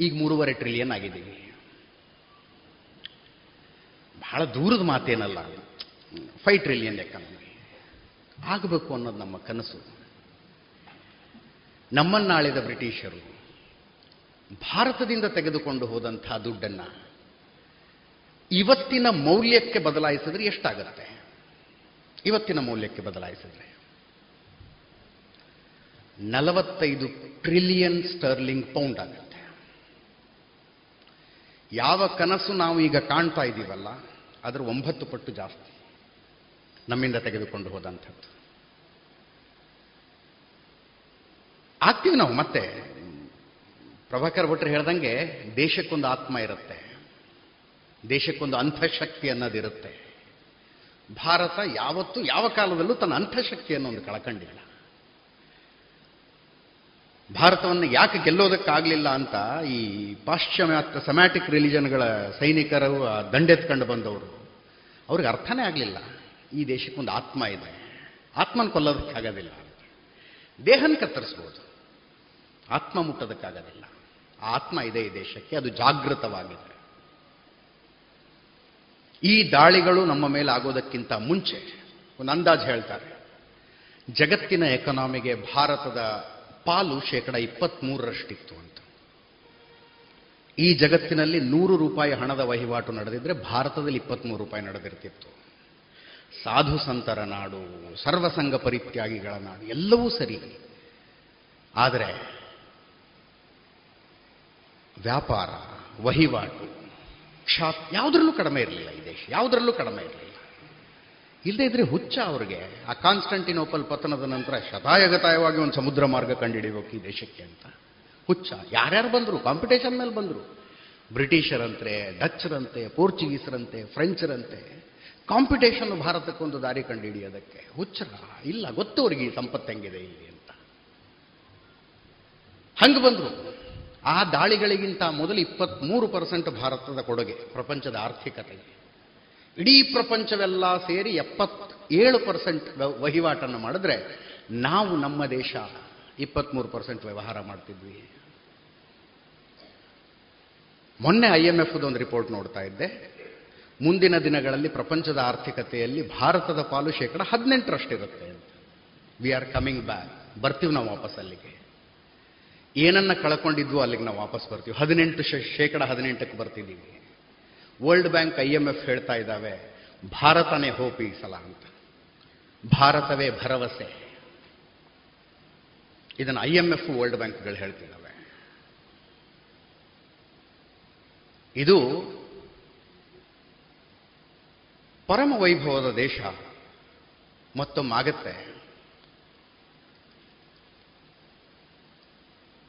ಈಗ ಮೂರುವರೆ ಟ್ರಿಲಿಯನ್ ಆಗಿದ್ದೀವಿ ಬಹಳ ದೂರದ ಮಾತೇನಲ್ಲ ಫೈವ್ ಟ್ರಿಲಿಯನ್ ಎಕಾನಮಿ ಆಗಬೇಕು ಅನ್ನೋದು ನಮ್ಮ ಕನಸು. ನಮ್ಮನ್ನಾಳಿದ ಬ್ರಿಟಿಷರು ಭಾರತದಿಂದ ತೆಗೆದುಕೊಂಡು ಹೋದಂಥ ದುಡ್ಡನ್ನ ಇವತ್ತಿನ ಮೌಲ್ಯಕ್ಕೆ ಬದಲಾಯಿಸಿದ್ರೆ ಎಷ್ಟಾಗುತ್ತೆ? ಇವತ್ತಿನ ಮೌಲ್ಯಕ್ಕೆ ಬದಲಾಯಿಸಿದ್ರೆ. ನಲವತ್ತೈದು ಟ್ರಿಲಿಯನ್ ಸ್ಟರ್ಲಿಂಗ್ ಪೌಂಡ್ ಆಗುತ್ತೆ. ಯಾವ ಕನಸು ನಾವು ಈಗ ಕಾಣ್ತಾ ಇದ್ದೀವಲ್ಲ ಅದರ ಒಂಬತ್ತು ಪಟ್ಟು ಜಾಸ್ತಿ ನಮ್ಮಿಂದ ತೆಗೆದುಕೊಂಡು ಹೋದಂಥದ್ದು. ಆಗ್ತೀವಿ ನಾವು, ಮತ್ತೆ ಪ್ರಭಾಕರ್ ಭಟ್ರು ಹೇಳ್ದಂಗೆ ದೇಶಕ್ಕೊಂದು ಆತ್ಮ ಇರುತ್ತೆ. ದೇಶಕ್ಕೊಂದು ಅಂಥಶಕ್ತಿ ಅನ್ನೋದಿರುತ್ತೆ ಭಾರತ ಯಾವತ್ತೂ ಯಾವ ಕಾಲದಲ್ಲೂ ತನ್ನ ಅಂತಃಶಕ್ತಿಯನ್ನು ಒಂದು ಕಳ್ಕೊಂಡಿಲ್ಲ. ಭಾರತವನ್ನು ಯಾಕೆ ಗೆಲ್ಲೋದಕ್ಕಾಗಲಿಲ್ಲ ಅಂತ ಈ ಪಾಶ್ಚಿಮಾತ್ಯ ಸಮ್ಯಾಟಿಕ್ ರಿಲಿಜನ್ಗಳ ಸೈನಿಕರು ದಂಡೆತ್ಕೊಂಡು ಬಂದವರು. ಅವ್ರಿಗೆ ಅರ್ಥನೇ ಆಗಲಿಲ್ಲ. ಈ ದೇಶಕ್ಕೊಂದು ಆತ್ಮ ಇದೆ. ಆತ್ಮನ ಕೊಲ್ಲೋದಕ್ಕಾಗೋದಿಲ್ಲ. ದೇಹನ ಕತ್ತರಿಸ್ಬೋದು. ಆತ್ಮ ಮುಟ್ಟೋದಕ್ಕಾಗೋದಿಲ್ಲ. ಆತ್ಮ ಇದೆ ಈ ದೇಶಕ್ಕೆ. ಅದು ಜಾಗೃತವಾಗಿದೆ. ಈ ದಾಳಿಗಳು ನಮ್ಮ ಮೇಲೆ ಆಗೋದಕ್ಕಿಂತ ಮುಂಚೆ ಒಂದು ಅಂದಾಜು ಹೇಳ್ತಾರೆ. ಜಗತ್ತಿನ ಎಕನಾಮಿಗೆ ಭಾರತದ ಪಾಲು ಶೇಕಡ ಇಪ್ಪತ್ತ್ಮೂರರಷ್ಟಿತ್ತು ಅಂತ. ಈ ಜಗತ್ತಿನಲ್ಲಿ ನೂರು ರೂಪಾಯಿ ಹಣದ ವಹಿವಾಟು ನಡೆದಿದ್ರೆ ಭಾರತದಲ್ಲಿ ಇಪ್ಪತ್ತ್ಮೂರು ರೂಪಾಯಿ ನಡೆದಿರ್ತಿತ್ತು. ಸಾಧು ಸಂತರ ನಾಡು ಸರ್ವಸಂಗ ಪರಿತ್ಯಾಗಿಗಳ ನಾಡು ಎಲ್ಲವೂ ಸರಿ. ಆದರೆ ವ್ಯಾಪಾರ, ವಹಿವಾಟು ಕ್ಷಾತ್ ಯಾವುದರಲ್ಲೂ ಕಡಿಮೆ ಇರಲಿಲ್ಲ ಈ ದೇಶ. ಯಾವುದರಲ್ಲೂ ಕಡಿಮೆ ಇರಲಿಲ್ಲ. ಇಲ್ಲದೇ ಇದ್ರೆ ಹುಚ್ಚ ಅವ್ರಿಗೆ ಆ ಕಾನ್ಸ್ಟಂಟಿನೋಪಲ್ ಪತನದ ನಂತರ ಶತಾಯಗತಾಯವಾಗಿ ಒಂದು ಸಮುದ್ರ ಮಾರ್ಗ ಕಂಡುಹಿಡಿಬೇಕು ಈ ದೇಶಕ್ಕೆ ಅಂತ. ಹುಚ್ಚ. ಯಾರ್ಯಾರು ಬಂದರು? ಕಾಂಪಿಟೇಷನ್ ಮೇಲೆ ಬಂದರು. ಬ್ರಿಟಿಷರಂತೆ, ಡಚ್ರಂತೆ, ಪೋರ್ಚುಗೀಸರಂತೆ, ಫ್ರೆಂಚರಂತೆ. ಕಾಂಪಿಟೇಷನ್ ಭಾರತಕ್ಕೊಂದು ದಾರಿ ಕಂಡುಹಿಡಿಯೋದಕ್ಕೆ ಹುಚ್ಚರ ಇಲ್ಲ ಗೊತ್ತು ಅವ್ರಿಗೆ ಈ ಸಂಪತ್ತು ಹೆಂಗಿದೆ ಇಲ್ಲಿ ಅಂತ. ಹಂಗೆ ಬಂದರು. ಆ ದಾಳಿಗಳಿಗಿಂತ ಮೊದಲು ಇಪ್ಪತ್ತ್ಮೂರು ಪರ್ಸೆಂಟ್ ಭಾರತದ ಕೊಡುಗೆ, ಪ್ರಪಂಚದ ಆರ್ಥಿಕತೆಗೆ. ಇಡೀ ಪ್ರಪಂಚವೆಲ್ಲ ಸೇರಿ ಎಪ್ಪತ್ತೇಳು ಪರ್ಸೆಂಟ್ ವಹಿವಾಟನ್ನು ಮಾಡಿದ್ರೆ ನಾವು ನಮ್ಮ ದೇಶ ಇಪ್ಪತ್ತ್ಮೂರು ಪರ್ಸೆಂಟ್ ವ್ಯವಹಾರ ಮಾಡ್ತಿದ್ವಿ. ಮೊನ್ನೆ ಐ ಎಂ ಎಫ್ದೊಂದು ರಿಪೋರ್ಟ್ ನೋಡ್ತಾ ಇದ್ದೆ. ಮುಂದಿನ ದಿನಗಳಲ್ಲಿ ಪ್ರಪಂಚದ ಆರ್ಥಿಕತೆಯಲ್ಲಿ ಭಾರತದ ಪಾಲು ಶೇಕಡ ಹದಿನೆಂಟರಷ್ಟಿರುತ್ತೆ ಅಂತ. ವಿ ಆರ್ ಕಮಿಂಗ್ ಬ್ಯಾಕ್ ಬರ್ತೀವಿ ನಾವು ವಾಪಸ್ ಅಲ್ಲಿಗೆ. ಏನನ್ನ ಕಳ್ಕೊಂಡಿದ್ವು ಅಲ್ಲಿಗೆ ನಾವು ವಾಪಸ್ ಬರ್ತೀವಿ. ಹದಿನೆಂಟು ಶೇಕಡ ಹದಿನೆಂಟಕ್ಕೆ ಬರ್ತಿದ್ದೀವಿ World Bank I M F ಹೇಳ್ತಾ ಇದ್ದಾವೆ, ಭಾರತನೇ ಹೋಪ್ ಸಲ ಅಂತ. ಭಾರತವೇ ಭರವಸೆ. ಇದನ್ನು ಐ ಎಂ ಎಫ್ ವರ್ಲ್ಡ್ ಬ್ಯಾಂಕ್ಗಳು ಹೇಳ್ತಿದ್ದಾವೆ. ಇದು ಪರಮ ವೈಭವದ ದೇಶ ಮತ್ತೊಮ್ಮಾಗತ್ತೆ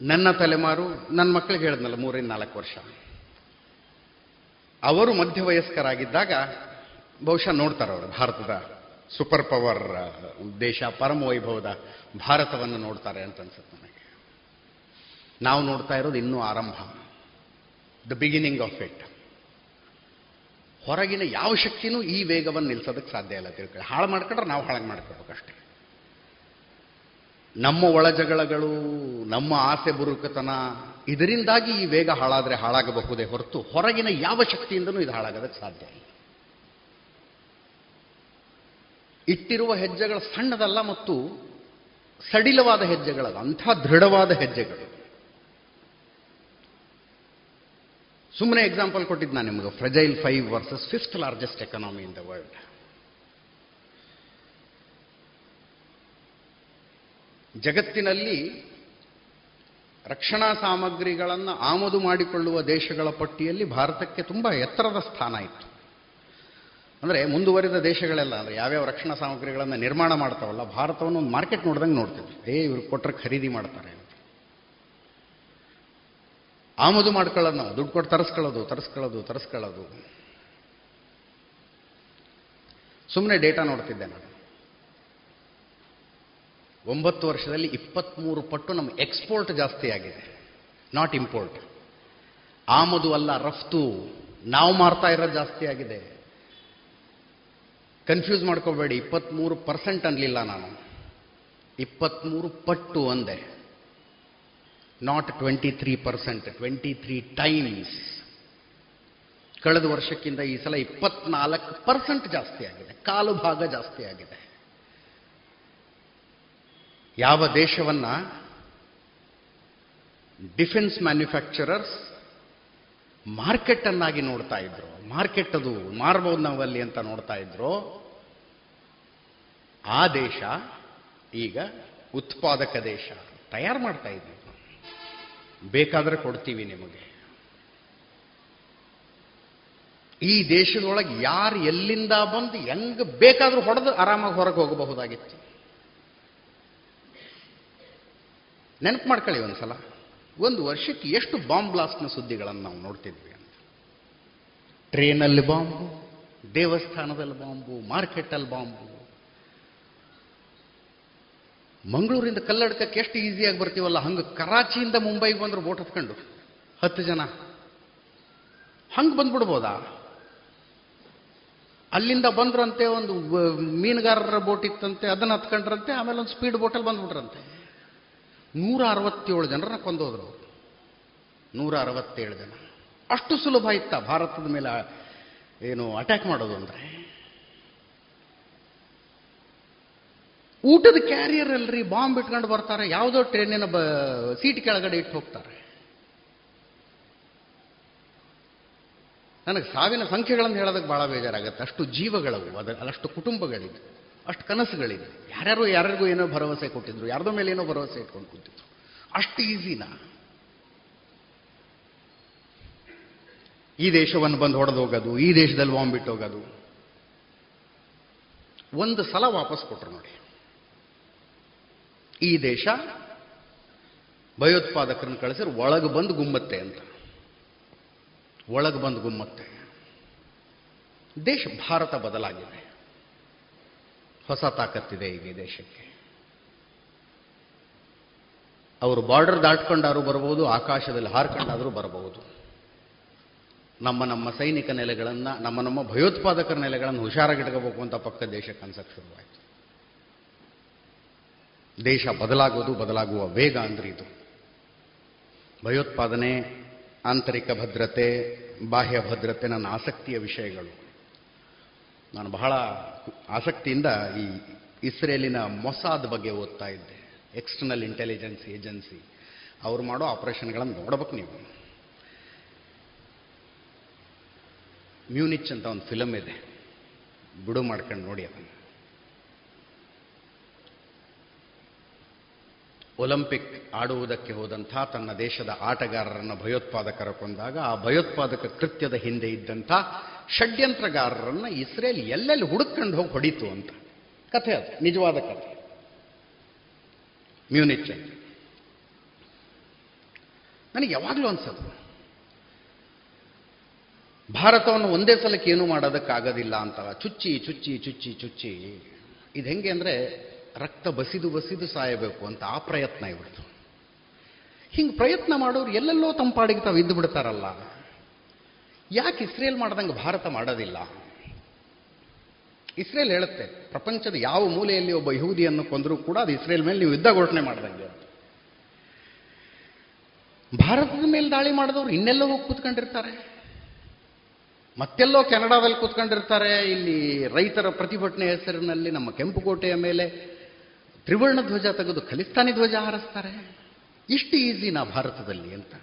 ನನ್ನ ತಲೆಮಾರು ನನ್ನ ಮಕ್ಕಳಿಗೆ ಹೇಳಿದ್ನಲ್ಲ, ಮೂರಿಂದ ನಾಲ್ಕು ವರ್ಷ. ಅವರು ಮಧ್ಯವಯಸ್ಕರಾಗಿದ್ದಾಗ ಬಹುಶಃ ನೋಡ್ತಾರೆ ಅವರು, ಭಾರತದ ಸೂಪರ್ ಪವರ್ ದೇಶ ಪರಮ ವೈಭವದ ಭಾರತವನ್ನು ನೋಡ್ತಾರೆ ಅಂತ ಅನ್ಸುತ್ತೆ ನನಗೆ. ನಾವು ನೋಡ್ತಾ ಇರೋದು ಇನ್ನೂ ಆರಂಭ. ದ ಬಿಗಿನಿಂಗ್ ಆಫ್ ಇಟ್ ಹೊರಗಿನ ಯಾವ ಶಕ್ತಿನೂ ಈ ವೇಗವನ್ನು ನಿಲ್ಲಿಸೋದಕ್ಕೆ ಸಾಧ್ಯ ಇಲ್ಲ ತಿಳ್ಕೊಳ್ಳಿ. ಹಾಳು ಮಾಡ್ಕೊಂಡ್ರೆ ನಾವು ಹಾಳಾಗಿ ಮಾಡ್ಕೋಬೇಕಷ್ಟೆ ನಮ್ಮ ಒಳಜಗಳಗಳು, ನಮ್ಮ ಆಸೆ ಬುರುಕತನ, ಇದರಿಂದಾಗಿ ಈ ವೇಗ ಹಾಳಾದರೆ ಹಾಳಾಗಬಹುದೇ ಹೊರತು ಹೊರಗಿನ ಯಾವ ಶಕ್ತಿಯಿಂದನೂ ಇದು ಹಾಳಾಗೋದಕ್ಕೆ ಸಾಧ್ಯ ಇಲ್ಲ. ಇಟ್ಟಿರುವ ಹೆಜ್ಜೆಗಳು ಸಣ್ಣದಲ್ಲ ಮತ್ತು ಸಡಿಲವಾದ ಹೆಜ್ಜೆಗಳಲ್ಲ ಅಂಥ ದೃಢವಾದ ಹೆಜ್ಜೆಗಳು. ಸುಮ್ಮನೆ ಎಕ್ಸಾಂಪಲ್ ಕೊಟ್ಟಿದ್ದು ನಾನು ನಿಮಗೆ fragile five versus fifth largest economy in the world ಜಗತ್ತಿನಲ್ಲಿ ರಕ್ಷಣಾ ಸಾಮಗ್ರಿಗಳನ್ನು ಆಮದು ಮಾಡಿಕೊಳ್ಳುವ ದೇಶಗಳ ಪಟ್ಟಿಯಲ್ಲಿ ಭಾರತಕ್ಕೆ ತುಂಬ ಎತ್ತರದ ಸ್ಥಾನ ಇತ್ತು. ಅಂದರೆ ಮುಂದುವರಿದ ದೇಶಗಳೆಲ್ಲ, ಅಂದರೆ ಯಾವ್ಯಾವ ರಕ್ಷಣಾ ಸಾಮಗ್ರಿಗಳನ್ನು ನಿರ್ಮಾಣ ಮಾಡ್ತಾವಲ್ಲ, ಭಾರತವನ್ನು ಒಂದು ಮಾರ್ಕೆಟ್ ನೋಡ್ದಂಗೆ ನೋಡ್ತೀವಿ ಏ, ಇವರು ಕೊಟ್ಟರೆ ಖರೀದಿ ಮಾಡ್ತಾರೆ ಆಮದು ಮಾಡ್ಕೊಳ್ಳೋದು ನಾವು, ದುಡ್ಡು ಕೊಟ್ಟು ತರಿಸ್ಕೊಳ್ಳೋದು ತರಿಸ್ಕೊಳ್ಳೋದು ತರಿಸ್ಕೊಳ್ಳೋದು. ಸುಮ್ಮನೆ ಡೇಟಾ ನೋಡ್ತಿದ್ದೆ ನಾನು. ಒಂಬತ್ತು ವರ್ಷದಲ್ಲಿ ಇಪ್ಪತ್ತ್ಮೂರು ಪಟ್ಟು ನಮ್ಮ ಎಕ್ಸ್ಪೋರ್ಟ್ ಜಾಸ್ತಿ ಆಗಿದೆ. ನಾಟ್ ಇಂಪೋರ್ಟ್ ಆಮದು ಅಲ್ಲ, ರಫ್ತು. ನಾವು ಮಾರ್ತಾ ಇರೋದು ಜಾಸ್ತಿ ಆಗಿದೆ. ಕನ್ಫ್ಯೂಸ್ ಮಾಡ್ಕೋಬೇಡಿ ಇಪ್ಪತ್ತ್ಮೂರು ಪರ್ಸೆಂಟ್ ಅನ್ನಲಿಲ್ಲ ನಾನು. ಇಪ್ಪತ್ತ್ಮೂರು ಪಟ್ಟು ಅಂದೆ. Not twenty three percent twenty three times ಕಳೆದ ವರ್ಷಕ್ಕಿಂತ ಈ ಸಲ ಇಪ್ಪತ್ನಾಲ್ಕು ಪರ್ಸೆಂಟ್ ಜಾಸ್ತಿ ಆಗಿದೆ. ಕಾಲು ಭಾಗ ಜಾಸ್ತಿ ಆಗಿದೆ. ಯಾವ ದೇಶವನ್ನ ಡಿಫೆನ್ಸ್ ಮ್ಯಾನುಫ್ಯಾಕ್ಚರರ್ಸ್ ಮಾರ್ಕೆಟ್ ಅನ್ನಾಗಿ ನೋಡ್ತಾ ಇದ್ರು. ಮಾರ್ಕೆಟ್ ಅದು ಮಾರ್ಬೋದು ನಾವಲ್ಲಿ ಅಂತ ನೋಡ್ತಾ ಇದ್ರು. ಆ ದೇಶ ಈಗ ಉತ್ಪಾದಕ ದೇಶ ತಯಾರು ಮಾಡ್ತಾ ಇದ್ವಿ ಬೇಕಾದ್ರೆ ಕೊಡ್ತೀವಿ ನಿಮಗೆ. ಈ ದೇಶದೊಳಗೆ ಯಾರು ಎಲ್ಲಿಂದ ಬಂದು ಹೆಂಗ್ ಬೇಕಾದ್ರೂ ಹೊಡೆದು ಆರಾಮಾಗಿ ಹೊರಗೆ ಹೋಗಬಹುದಾಗಿತ್ತು. ನೆನಪು ಮಾಡ್ಕೊಳ್ಳಿ ಒಂದ್ಸಲ ಒಂದು ವರ್ಷಕ್ಕೆ ಎಷ್ಟು ಬಾಂಬ್ ಬ್ಲಾಸ್ಟ್ನ ಸುದ್ದಿಗಳನ್ನು ನಾವು ನೋಡ್ತಿದ್ವಿ ಅಂತ. ಟ್ರೇನಲ್ಲಿ ಬಾಂಬು, ದೇವಸ್ಥಾನದಲ್ಲಿ ಬಾಂಬು, ಮಾರ್ಕೆಟಲ್ಲಿ ಬಾಂಬು. ಮಂಗಳೂರಿಂದ ಕಲ್ಲಡ್ಕಕ್ಕೆ ಎಷ್ಟು ಈಸಿಯಾಗಿ ಬರ್ತೀವಲ್ಲ, ಹಂಗೆ ಕರಾಚಿಯಿಂದ ಮುಂಬೈಗೆ ಬಂದರು ಬೋಟ್ ಹತ್ಕೊಂಡು ಹತ್ತು ಜನ. ಹಂಗೆ ಬಂದ್ಬಿಡ್ಬೋದಾ? ಅಲ್ಲಿಂದ ಬಂದ್ರಂತೆ ಒಂದು ಮೀನುಗಾರರ ಬೋಟ್ ಇತ್ತಂತೆ, ಅದನ್ನು ಹತ್ಕೊಂಡ್ರಂತೆ, ಆಮೇಲೆ ಒಂದು ಸ್ಪೀಡ್ ಬೋಟಲ್ಲಿ ಬಂದ್ಬಿಟ್ರಂತೆ. ನೂರ ಅರವತ್ತೇಳು ಜನರನ್ನ ಕೊಂದೋದ್ರು. ಅವರು ನೂರ ಅರವತ್ತೇಳು ಜನ. ಅಷ್ಟು ಸುಲಭ ಇತ್ತ ಭಾರತದ ಮೇಲೆ ಏನು ಅಟ್ಯಾಕ್ ಮಾಡೋದು ಅಂದ್ರೆ. ಊಟದ ಕ್ಯಾರಿಯರ್ ಅಲ್ರಿ ಬಾಂಬ್ ಇಟ್ಕೊಂಡು ಬರ್ತಾರೆ. ಯಾವುದೋ ಟ್ರೈನಿನ ಬ ಸೀಟ್ ಕೆಳಗಡೆ ಇಟ್ಟು ಹೋಗ್ತಾರೆ. ನನಗೆ ಸಾವಿನ ಸಂಖ್ಯೆಗಳನ್ನು ಹೇಳೋದಕ್ಕೆ ಬಹಳ ಬೇಜಾರಾಗುತ್ತೆ. ಅಷ್ಟು ಜೀವಗಳವು ಅಷ್ಟು ಕುಟುಂಬಗಳಿದೆ. ಅಷ್ಟು ಕನಸುಗಳಿದೆ. ಯಾರ್ಯಾರು ಯಾರಿಗೂ ಏನೋ ಭರವಸೆ ಕೊಟ್ಟಿದ್ರು, ಯಾರ್ದೋ ಮೇಲೆ ಏನೋ ಭರವಸೆ ಇಟ್ಕೊಂಡು ಕೂತಿದ್ರು. ಅಷ್ಟು ಈಸಿನಾ ಈ ದೇಶವನ್ನು ಬಂದು ಹೊಡೆದು ಹೋಗೋದು, ಈ ದೇಶದಲ್ಲಿ ಬಾಂಬ್ ಬಿಟ್ಟು ಹೋಗೋದು. ಒಂದು ಸಲ ವಾಪಸ್ ಕೊಟ್ರು ನೋಡಿ. ಈ ದೇಶ ಭಯೋತ್ಪಾದಕರನ್ನು ಕಳಿಸಿದ್ರೆ ಒಳಗೆ ಬಂದು ಗುಮ್ಮತ್ತೆ ಅಂತ. ಒಳಗೆ ಬಂದು ಗುಮ್ಮತ್ತೆ. ದೇಶ ಭಾರತ ಬದಲಾಗಿದೆ. ಹೊಸ ತಾಕತ್ತಿದೆ ಈಗ ಈ ದೇಶಕ್ಕೆ. ಅವರು ಬಾರ್ಡರ್ ದಾಟ್ಕೊಂಡಾರು ಬರಬಹುದು, ಆಕಾಶದಲ್ಲಿ ಹಾರ್ಕೊಂಡಾದರೂ ಬರಬಹುದು. ನಮ್ಮ ನಮ್ಮ ಸೈನಿಕ ನೆಲೆಗಳನ್ನು, ನಮ್ಮ ನಮ್ಮ ಭಯೋತ್ಪಾದಕರ ನೆಲೆಗಳನ್ನು ಹುಷಾರಾಗಿಟ್ಕೋಬೇಕು ಅಂತ ಪಕ್ಕ ದೇಶಕ್ಕೆ ಅನ್ಸಕ್ಕೆ ಶುರುವಾಯಿತು. ದೇಶ ಬದಲಾಗೋದು, ಬದಲಾಗುವ ವೇಗ ಅಂದ್ರೆ ಇದು. ಭಯೋತ್ಪಾದನೆ, ಆಂತರಿಕ ಭದ್ರತೆ, ಬಾಹ್ಯ ಭದ್ರತೆ ನನ್ನ ಆಸಕ್ತಿಯ ವಿಷಯಗಳು. ನಾನು ಬಹಳ ಆಸಕ್ತಿಯಿಂದ ಈ ಇಸ್ರೇಲಿನ ಮೊಸಾದ್ ಬಗ್ಗೆ ಓದ್ತಾ ಇದ್ದೆ. ಎಕ್ಸ್ಟರ್ನಲ್ ಇಂಟೆಲಿಜೆನ್ಸ್ ಏಜೆನ್ಸಿ ಅವ್ರು ಮಾಡೋ ಆಪರೇಷನ್ಗಳನ್ನು ನೋಡ್ಬೇಕು ನೀವು. ಮ್ಯೂನಿಚ್ ಅಂತ ಒಂದು ಫಿಲಮ್ ಇದೆ. ಬಿಡು ಮಾಡ್ಕೊಂಡು ನೋಡಿ ಅದನ್ನು. ಒಲಿಂಪಿಕ್ ಆಡುವುದಕ್ಕೆ ಹೋದಂಥ ತನ್ನ ದೇಶದ ಆಟಗಾರರನ್ನು ಭಯೋತ್ಪಾದಕರ ಕೊಂದಾಗ ಆ ಭಯೋತ್ಪಾದಕ ಕೃತ್ಯದ ಹಿಂದೆ ಇದ್ದಂಥ ಷಡ್ಯಂತ್ರಗಾರರನ್ನ ಇಸ್ರೇಲ್ ಎಲ್ಲೆಲ್ಲಿ ಹುಡುಕೊಂಡು ಹೋಗಿ ಹೊಡಿತು ಅಂತ. ಕಥೆ ಅದು, ನಿಜವಾದ ಕಥೆ. ಮ್ಯೂನಿಚ್ ಅಂತ ನನಗೆ ಯಾವಾಗಲೂ ಅನ್ಸೋದು, ಭಾರತವನ್ನು ಒಂದೇ ಸಲಕ್ಕೆ ಏನು ಮಾಡೋದಕ್ಕಾಗೋದಿಲ್ಲ ಅಂತ. ಚುಚ್ಚಿ ಚುಚ್ಚಿ ಚುಚ್ಚಿ ಚುಚ್ಚಿ. ಇದು ಹೆಂಗೆ ಅಂದರೆ ರಕ್ತ ಬಸಿದು ಬಸಿದು ಸಾಯಬೇಕು ಅಂತ ಆ ಪ್ರಯತ್ನ ಇವ್ರದ್ದು. ಹಿಂಗೆ ಪ್ರಯತ್ನ ಮಾಡೋರು ಎಲ್ಲೆಲ್ಲೋ ತಂಪಾಡಿಗೆ ತಾವು ಇದ್ದು ಯಾಕೆ ಇಸ್ರೇಲ್ ಮಾಡ್ದಂಗೆ ಭಾರತ ಮಾಡೋದಿಲ್ಲ? ಇಸ್ರೇಲ್ ಹೇಳುತ್ತೆ, ಪ್ರಪಂಚದ ಯಾವ ಮೂಲೆಯಲ್ಲಿ ಒಬ್ಬ ಯಹೂದಿಯನ್ನು ಕೊಂದರೂ ಕೂಡ ಅದು ಇಸ್ರೇಲ್ ಮೇಲೆ ನೀವು ಯುದ್ಧ ಘೋಷಣೆ ಮಾಡ್ದಂಗೆ ಭಾರತದ ಮೇಲೆ ದಾಳಿ ಮಾಡಿದವರು ಇನ್ನೆಲ್ಲೋ ಹೋಗಿ ಕೂತ್ಕೊಂಡಿರ್ತಾರೆ. ಮತ್ತೆಲ್ಲೋ ಕೆನಡಾದಲ್ಲಿ ಕೂತ್ಕೊಂಡಿರ್ತಾರೆ. ಇಲ್ಲಿ ರೈತರ ಪ್ರತಿಭಟನೆ ಹೆಸರಿನಲ್ಲಿ ನಮ್ಮ ಕೆಂಪುಕೋಟೆಯ ಮೇಲೆ ತ್ರಿವರ್ಣ ಧ್ವಜ ತೆಗೆದು ಖಲಿಸ್ತಾನಿ ಧ್ವಜ ಹಾರಿಸ್ತಾರೆ. ಇಷ್ಟು ಈಸಿನಾ ಭಾರತದಲ್ಲಿ ಅಂತ.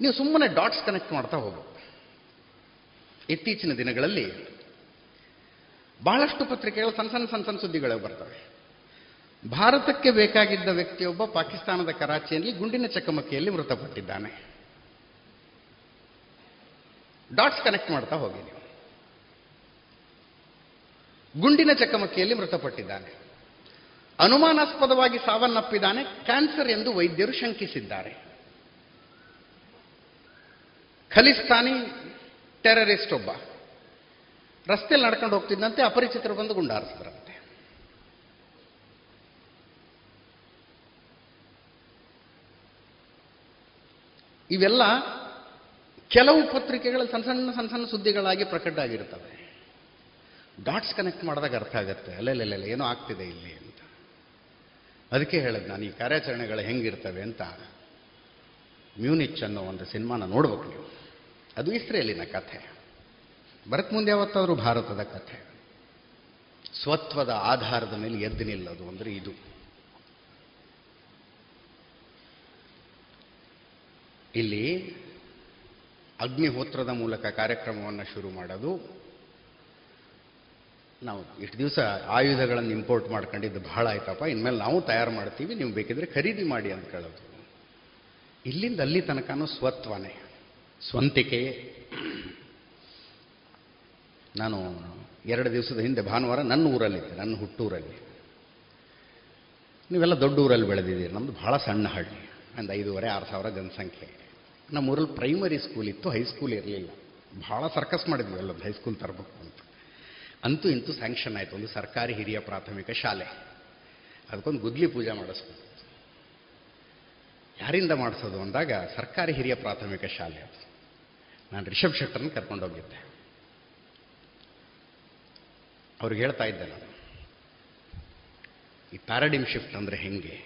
ನೀವು ಸುಮ್ಮನೆ ಡಾಟ್ಸ್ ಕನೆಕ್ಟ್ ಮಾಡ್ತಾ ಹೋಗು. ಇತ್ತೀಚಿನ ದಿನಗಳಲ್ಲಿ ಬಹಳಷ್ಟು ಪತ್ರಿಕೆಗಳು ಸಣ್ಣ ಸಣ್ಣ ಸಣ್ಣ ಸಣ್ಣ ಸುದ್ದಿಗಳು ಬರ್ತವೆ. ಭಾರತಕ್ಕೆ ಬೇಕಾಗಿದ್ದ ವ್ಯಕ್ತಿಯೊಬ್ಬ ಪಾಕಿಸ್ತಾನದ ಕರಾಚಿಯಲ್ಲಿ ಗುಂಡಿನ ಚಕಮಕಿಯಲ್ಲಿ ಮೃತಪಟ್ಟಿದ್ದಾನೆ. ಡಾಟ್ಸ್ ಕನೆಕ್ಟ್ ಮಾಡ್ತಾ ಹೋಗಿ ನೀವು. ಗುಂಡಿನ ಚಕಮಕಿಯಲ್ಲಿ ಮೃತಪಟ್ಟಿದ್ದಾನೆ. ಅನುಮಾನಾಸ್ಪದವಾಗಿ ಸಾವನ್ನಪ್ಪಿದ್ದಾನೆ, ಕ್ಯಾನ್ಸರ್ ಎಂದು ವೈದ್ಯರು ಶಂಕಿಸಿದ್ದಾರೆ. ಖಲಿಸ್ತಾನಿ ಟೆರರಿಸ್ಟ್ ಒಬ್ಬ. ರಸ್ತೆಯಲ್ಲಿ ನಡ್ಕೊಂಡು ಹೋಗ್ತಿದ್ದಂತೆ ಅಪರಿಚಿತರು ಬಂದು ಗುಂಡಾರಿಸಿದ್ರಂತೆ. ಇವೆಲ್ಲ ಕೆಲವು ಪತ್ರಿಕೆಗಳು ಸಣ್ಣ ಸಣ್ಣ ಸಣ್ಣ ಸಣ್ಣ ಸುದ್ದಿಗಳಾಗಿ ಪ್ರಕಟ ಆಗಿರ್ತವೆ ಡಾಟ್ಸ್ ಕನೆಕ್ಟ್ ಮಾಡಿದಾಗ ಅರ್ಥ ಆಗುತ್ತೆ. ಅಲ್ಲೆಲ್ಲೆಲ್ಲ ಏನೋ ಆಗ್ತಿದೆ ಇಲ್ಲಿ ಅಂತ. ಅದಕ್ಕೆ ಹೇಳಿದ್ ನಾನು, ಈ ಕಾರ್ಯಾಚರಣೆಗಳು ಹೆಂಗಿರ್ತವೆ ಅಂತ. ಮ್ಯೂನಿಚ್ ಅನ್ನೋ ಒಂದು ಸಿನಿಮಾನ ನೋಡ್ಬೇಕು ಅದು ಇಸ್ರೇಲಿನ ಕಥೆ. ಬರಕ್ ಮುಂದೆ ಯಾವತ್ತಾದರೂ ಭಾರತದ ಕಥೆ. ಸ್ವತ್ವದ ಆಧಾರದ ಮೇಲೆ ಎದ್ದು ನಿಲ್ಲೋದು ಅಂದರೆ ಇದು. ಇಲ್ಲಿ ಅಗ್ನಿಹೋತ್ರದ ಮೂಲಕ ಕಾರ್ಯಕ್ರಮವನ್ನು ಶುರು ಮಾಡೋದು. ನಾವು ಇಷ್ಟು ದಿವಸ ಆಯುಧಗಳನ್ನು ಇಂಪೋರ್ಟ್ ಮಾಡ್ಕೊಂಡಿದ್ದು ಬಹಳ ಆಯ್ತಪ್ಪ. ಇನ್ಮೇಲೆ ನಾವು ತಯಾರು ಮಾಡ್ತೀವಿ. ನೀವು ಬೇಕಿದ್ರೆ ಖರೀದಿ ಮಾಡಿ ಅಂತ ಕೇಳೋದು. ಇಲ್ಲಿಂದ ಅಲ್ಲಿ ತನಕನೂ ಸ್ವತ್ವನೇ. ಸ್ವಂತಿಕೆಯೇ ನಾನು ಎರಡು ದಿವಸದ ಹಿಂದೆ ಭಾನುವಾರ ನನ್ನ ಊರಲ್ಲಿದ್ದೆ, ನನ್ನ ಹುಟ್ಟೂರಲ್ಲಿ. ನೀವೆಲ್ಲ ದೊಡ್ಡ ಊರಲ್ಲಿ ಬೆಳೆದಿದ್ದೀರಿ ನಮ್ಮದು ಭಾಳ ಸಣ್ಣ ಹಳ್ಳಿ, ಒಂದು ಐದೂವರೆ, ಆರು ಸಾವಿರ ಜನಸಂಖ್ಯೆ. ನಮ್ಮ ಊರಲ್ಲಿ ಪ್ರೈಮರಿ ಸ್ಕೂಲ್ ಇತ್ತು ಹೈಸ್ಕೂಲ್ ಇರಲಿಲ್ಲ. ಭಾಳ ಸರ್ಕಸ್ ಮಾಡಿದ್ವಿ ಅಲ್ಲೊಂದು ಹೈಸ್ಕೂಲ್ ತರಬೇಕು ಅಂತ. ಅಂತೂ ಇಂತೂ ಸ್ಯಾಂಕ್ಷನ್ ಆಯಿತು, ಒಂದು ಸರ್ಕಾರಿ ಹಿರಿಯ ಪ್ರಾಥಮಿಕ ಶಾಲೆ. ಅದಕ್ಕೊಂದು ಗುದ್ಲಿ ಪೂಜೆ ಮಾಡಿಸ್ಬೇಕು. ಯಾರಿಂದ ಮಾಡಿಸೋದು ಅಂದಾಗ ಸರ್ಕಾರಿ ಹಿರಿಯ ಪ್ರಾಥಮಿಕ ಶಾಲೆ ಅದು. ನಾನು ರಿಷಬ್ ಶೆಟ್ಟರ್ನ ಕರ್ಕೊಂಡೋಗಿದ್ದೆ ಅವ್ರಿಗೆ ಹೇಳ್ತಾ ಇದ್ದೆ ನಾನು, ಈ ಪ್ಯಾರಡಿಮ್ ಶಿಫ್ಟ್ ಅಂದರೆ ಹೆಂಗೆ?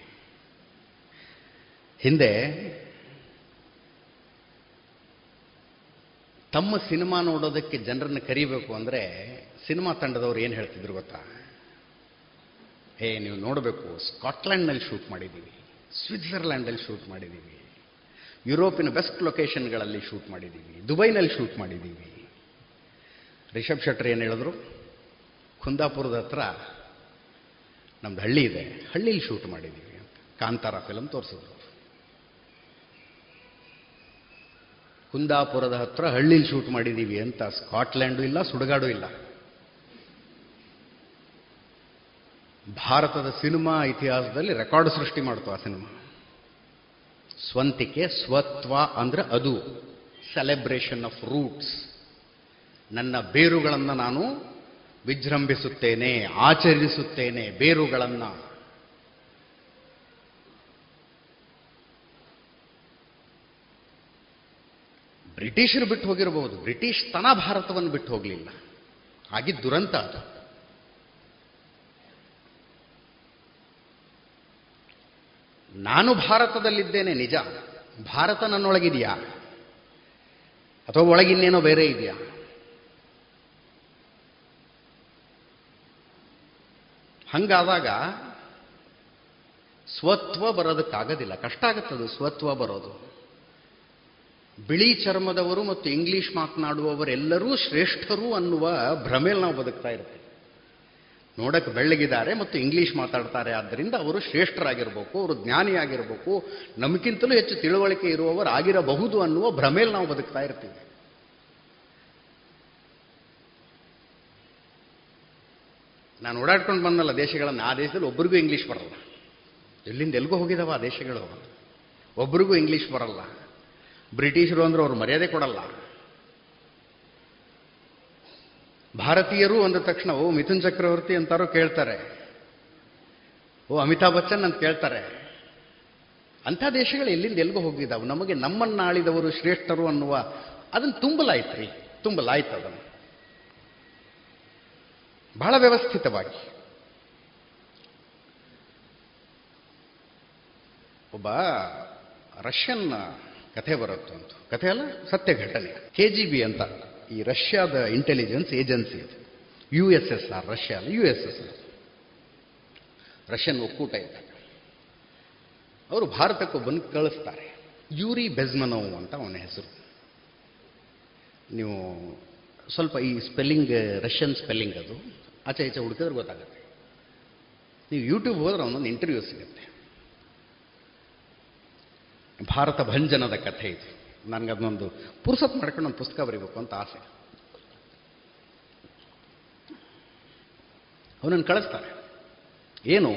ಹಿಂದೆ, ತಮ್ಮ ಸಿನಿಮಾ ನೋಡೋದಕ್ಕೆ ಜನರನ್ನು ಕರಿಬೇಕು ಅಂದರೆ ಸಿನಿಮಾ ತಂಡದವ್ರು ಏನು ಹೇಳ್ತಿದ್ರು ಗೊತ್ತಾ? ಏ, ನೀವು ನೋಡಬೇಕು, ಸ್ಕಾಟ್ಲ್ಯಾಂಡ್ನಲ್ಲಿ ಶೂಟ್ ಮಾಡಿದ್ದೀವಿ ಸ್ವಿಟ್ಜರ್ಲ್ಯಾಂಡಲ್ಲಿ ಶೂಟ್ ಮಾಡಿದ್ದೀವಿ ಯುರೋಪಿನ ಬೆಸ್ಟ್ ಲೊಕೇಶನ್ಗಳಲ್ಲಿ ಶೂಟ್ ಮಾಡಿದ್ದೀವಿ. ದುಬೈನಲ್ಲಿ ಶೂಟ್ ಮಾಡಿದ್ದೀವಿ. ರಿಷಬ್ ಶೆಟ್ಟರ್ ಏನು ಹೇಳಿದ್ರು? ಕುಂದಾಪುರದ ಹತ್ರ ನಮ್ದು ಹಳ್ಳಿ ಇದೆ. ಹಳ್ಳಿಲಿ ಶೂಟ್ ಮಾಡಿದ್ದೀವಿ ಅಂತ. ಕಾಂತಾರ ಫಿಲಮ್ ತೋರಿಸಿದ್ರು. ಕುಂದಾಪುರದ ಹತ್ರ ಹಳ್ಳಿಲಿ ಶೂಟ್ ಮಾಡಿದ್ದೀವಿ ಅಂತ. ಸ್ಕಾಟ್ಲ್ಯಾಂಡು ಇಲ್ಲ, ಸುಡುಗಾಡು ಇಲ್ಲ. ಭಾರತದ ಸಿನಿಮಾ ಇತಿಹಾಸದಲ್ಲಿ ರೆಕಾರ್ಡ್ ಸೃಷ್ಟಿ ಮಾಡ್ತು ಆ ಸಿನಿಮಾ. ಸ್ವಂತಿಕೆ ಸ್ವತ್ವ ಅಂದ್ರೆ ಅದು. ಸೆಲೆಬ್ರೇಷನ್ ಆಫ್ ರೂಟ್ಸ್ ನನ್ನ ಬೇರುಗಳನ್ನು ನಾನು ವಿಜೃಂಭಿಸುತ್ತೇನೆ, ಆಚರಿಸುತ್ತೇನೆ ಬೇರುಗಳನ್ನು. ಬ್ರಿಟಿಷರು ಬಿಟ್ಟು ಹೋಗಿರಬಹುದು. ಬ್ರಿಟಿಷ್ ತನ ಭಾರತವನ್ನು ಬಿಟ್ಟು ಹೋಗಲಿಲ್ಲ. ಆಗಿದ್ದು ದುರಂತ ಅದು. ನಾನು ಭಾರತದಲ್ಲಿದ್ದೇನೆ, ನಿಜ. ಭಾರತ ನನ್ನೊಳಗಿದೆಯಾ? ಅಥವಾ ಒಳಗಿನ್ನೇನೋ ಬೇರೆ ಇದೆಯಾ? ಹಂಗಾದಾಗ ಸ್ವತ್ವ ಬರೋದಕ್ಕಾಗೋದಿಲ್ಲ. ಕಷ್ಟ ಆಗುತ್ತದು, ಸ್ವತ್ವ ಬರೋದು. ಬಿಳಿ ಚರ್ಮದವರು ಮತ್ತು ಇಂಗ್ಲಿಷ್ ಮಾತನಾಡುವವರೆಲ್ಲರೂ ಶ್ರೇಷ್ಠರು ಅನ್ನುವ ಭ್ರಮೆಯಲ್ಲಿ ನಾವು ಬದುಕ್ತಾ ಇರ್ತೀವಿ. ನೋಡಕ್ಕೆ ಬೆಳ್ಳಗಿದ್ದಾರೆ ಮತ್ತು ಇಂಗ್ಲೀಷ್ ಮಾತಾಡ್ತಾರೆ. ಆದ್ದರಿಂದ ಅವರು ಶ್ರೇಷ್ಠರಾಗಿರಬೇಕು, ಅವರು ಜ್ಞಾನಿಯಾಗಿರಬೇಕು, ನಮಗಿಂತಲೂ ಹೆಚ್ಚು ತಿಳುವಳಿಕೆ ಇರುವವರು ಆಗಿರಬಹುದು ಅನ್ನುವ ಭ್ರಮೆಯಲ್ಲಿ ನಾವು ಬದುಕ್ತಾ ಇರ್ತೀವಿ. ನಾನು ಓಡಾಡ್ಕೊಂಡು ಬಂದಲ್ಲ ದೇಶಗಳನ್ನು, ಆ ದೇಶದಲ್ಲಿ ಒಬ್ರಿಗೂ ಇಂಗ್ಲೀಷ್ ಬರಲ್ಲ. ಎಲ್ಲಿಂದ ಎಲ್ಗೋ ಹೋಗಿದಾವ ಆ ದೇಶಗಳು? ಒಬ್ರಿಗೂ ಇಂಗ್ಲೀಷ್ ಬರಲ್ಲ. ಬ್ರಿಟಿಷರು ಅಂದ್ರೆ ಅವ್ರು ಮರ್ಯಾದೆ ಕೊಡಲ್ಲ. ಭಾರತೀಯರು ಅಂದ ತಕ್ಷಣ, ಓ, ಮಿಥುನ್ ಚಕ್ರವರ್ತಿ ಅಂತಾರೋ ಕೇಳ್ತಾರೆ. ಓ, ಅಮಿತಾಬ್ ಬಚ್ಚನ್ ಅಂತ ಕೇಳ್ತಾರೆ. ಅಂಥ ದೇಶಗಳು ಎಲ್ಲಿಂದ ಎಲ್ಗೋ ಹೋಗಿದ್ದಾವೆ ನಮಗೆ ನಮ್ಮನ್ನಾಳಿದವರು ಶ್ರೇಷ್ಠರು ಅನ್ನುವ ಅದನ್ನು ತುಂಬಲಾಯ್ತು ರೀ ತುಂಬಲಾಯ್ತು ಅದನ್ನು. ಬಹಳ ವ್ಯವಸ್ಥಿತವಾಗಿ. ಒಬ್ಬ ರಷ್ಯನ್ ಕಥೆ ಬರುತ್ತೆ ಅಂತ ಕಥೆ ಅಲ್ಲ ಸತ್ಯ ಘಟನೆ ಕೆ ಜಿ ಬಿ ಅಂತ. ಈ ರಷ್ಯಾದ ಇಂಟೆಲಿಜೆನ್ಸ್ ಏಜೆನ್ಸಿ ಇದು. U S S R Russia ಅಲ್ಲ U S S R Russian ಒಕ್ಕೂಟ ಇದ್ದಾಗ ಅವರು ಭಾರತಕ್ಕೆ ಬಂದು ಕಳಿಸ್ತಾರೆ. ಯೂರಿ ಬೆಜ್ಮನೋವ್ ಅಂತ ಅವನ ಹೆಸರು. ನೀವು ಸ್ವಲ್ಪ ಈ ಸ್ಪೆಲ್ಲಿಂಗ್ ರಷ್ಯನ್ ಸ್ಪೆಲ್ಲಿಂಗ್ ಅದು, ಆಚೆ ಈಚೆ ಹುಡುಕಿದ್ರೆ ಗೊತ್ತಾಗುತ್ತೆ. ನೀವು ಯೂಟ್ಯೂಬ್ ಹೋದ್ರೆ ಅವನೊಂದು ಇಂಟರ್ವ್ಯೂ ಸಿಗುತ್ತೆ. ಭಾರತ ಭಂಜನದ ಕಥೆ ಇದು. ನನಗೆ ಅದನ್ನೊಂದು ಪುರ್ಸತ್ ಮಾಡ್ಕೊಂಡು ಒಂದು ಪುಸ್ತಕ ಬರೀಬೇಕು ಅಂತ ಆಸೆ. ಅವನನ್ನು ಕಳಿಸ್ತಾರೆ. ಏನು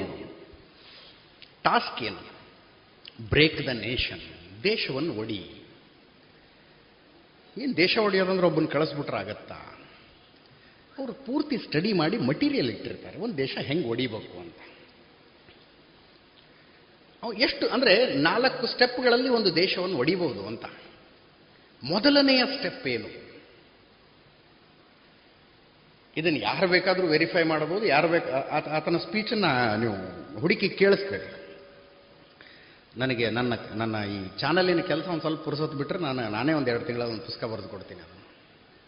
ಟಾಸ್ಕ್ ಏನು? ಬ್ರೇಕ್ ದ ನೇಷನ್ ದೇಶವನ್ನು ಒಡಿ. ಏನು ದೇಶ ಒಡೆಯೋದಂದ್ರೆ ಒಬ್ಬನ ಕಳಿಸ್ಬಿಟ್ರೆ ಆಗತ್ತಾ? ಅವರು ಪೂರ್ತಿ ಸ್ಟಡಿ ಮಾಡಿ ಮಟೀರಿಯಲ್ ಇಟ್ಟಿರ್ತಾರೆ. ಒಂದು ದೇಶ ಹೆಂಗೆ ಒಡಿಬೇಕು ಅಂತ. ಎಷ್ಟು ಅಂದರೆ ನಾಲ್ಕು ಸ್ಟೆಪ್ಗಳಲ್ಲಿ ಒಂದು ದೇಶವನ್ನು ಒಡಿಬಹುದು ಅಂತ. ಮೊದಲನೆಯ ಸ್ಟೆಪ್ ಏನು? ಇದನ್ನು ಯಾರು ಬೇಕಾದರೂ ವೆರಿಫೈ ಮಾಡಬಹುದು. ಯಾರು ಬೇಕು ಆತನ ಸ್ಪೀಚನ್ನು ನೀವು ಹುಡುಕಿ ಕೇಳಿಸ್ಬೇಕು ನನಗೆ ನನ್ನ ನನ್ನ ಈ ಚಾನಲಿನ ಕೆಲಸ ಒಂದು ಸ್ವಲ್ಪ ಪುರುಸೊತ್ತು ಬಿಟ್ಟರೆ ನಾನು, ನಾನೇ ಒಂದು ಎರಡು ತಿಂಗಳ ಒಂದು ಪುಸ್ತಕ ಬರೆದು ಕೊಡ್ತೀನಿ ಅದನ್ನು.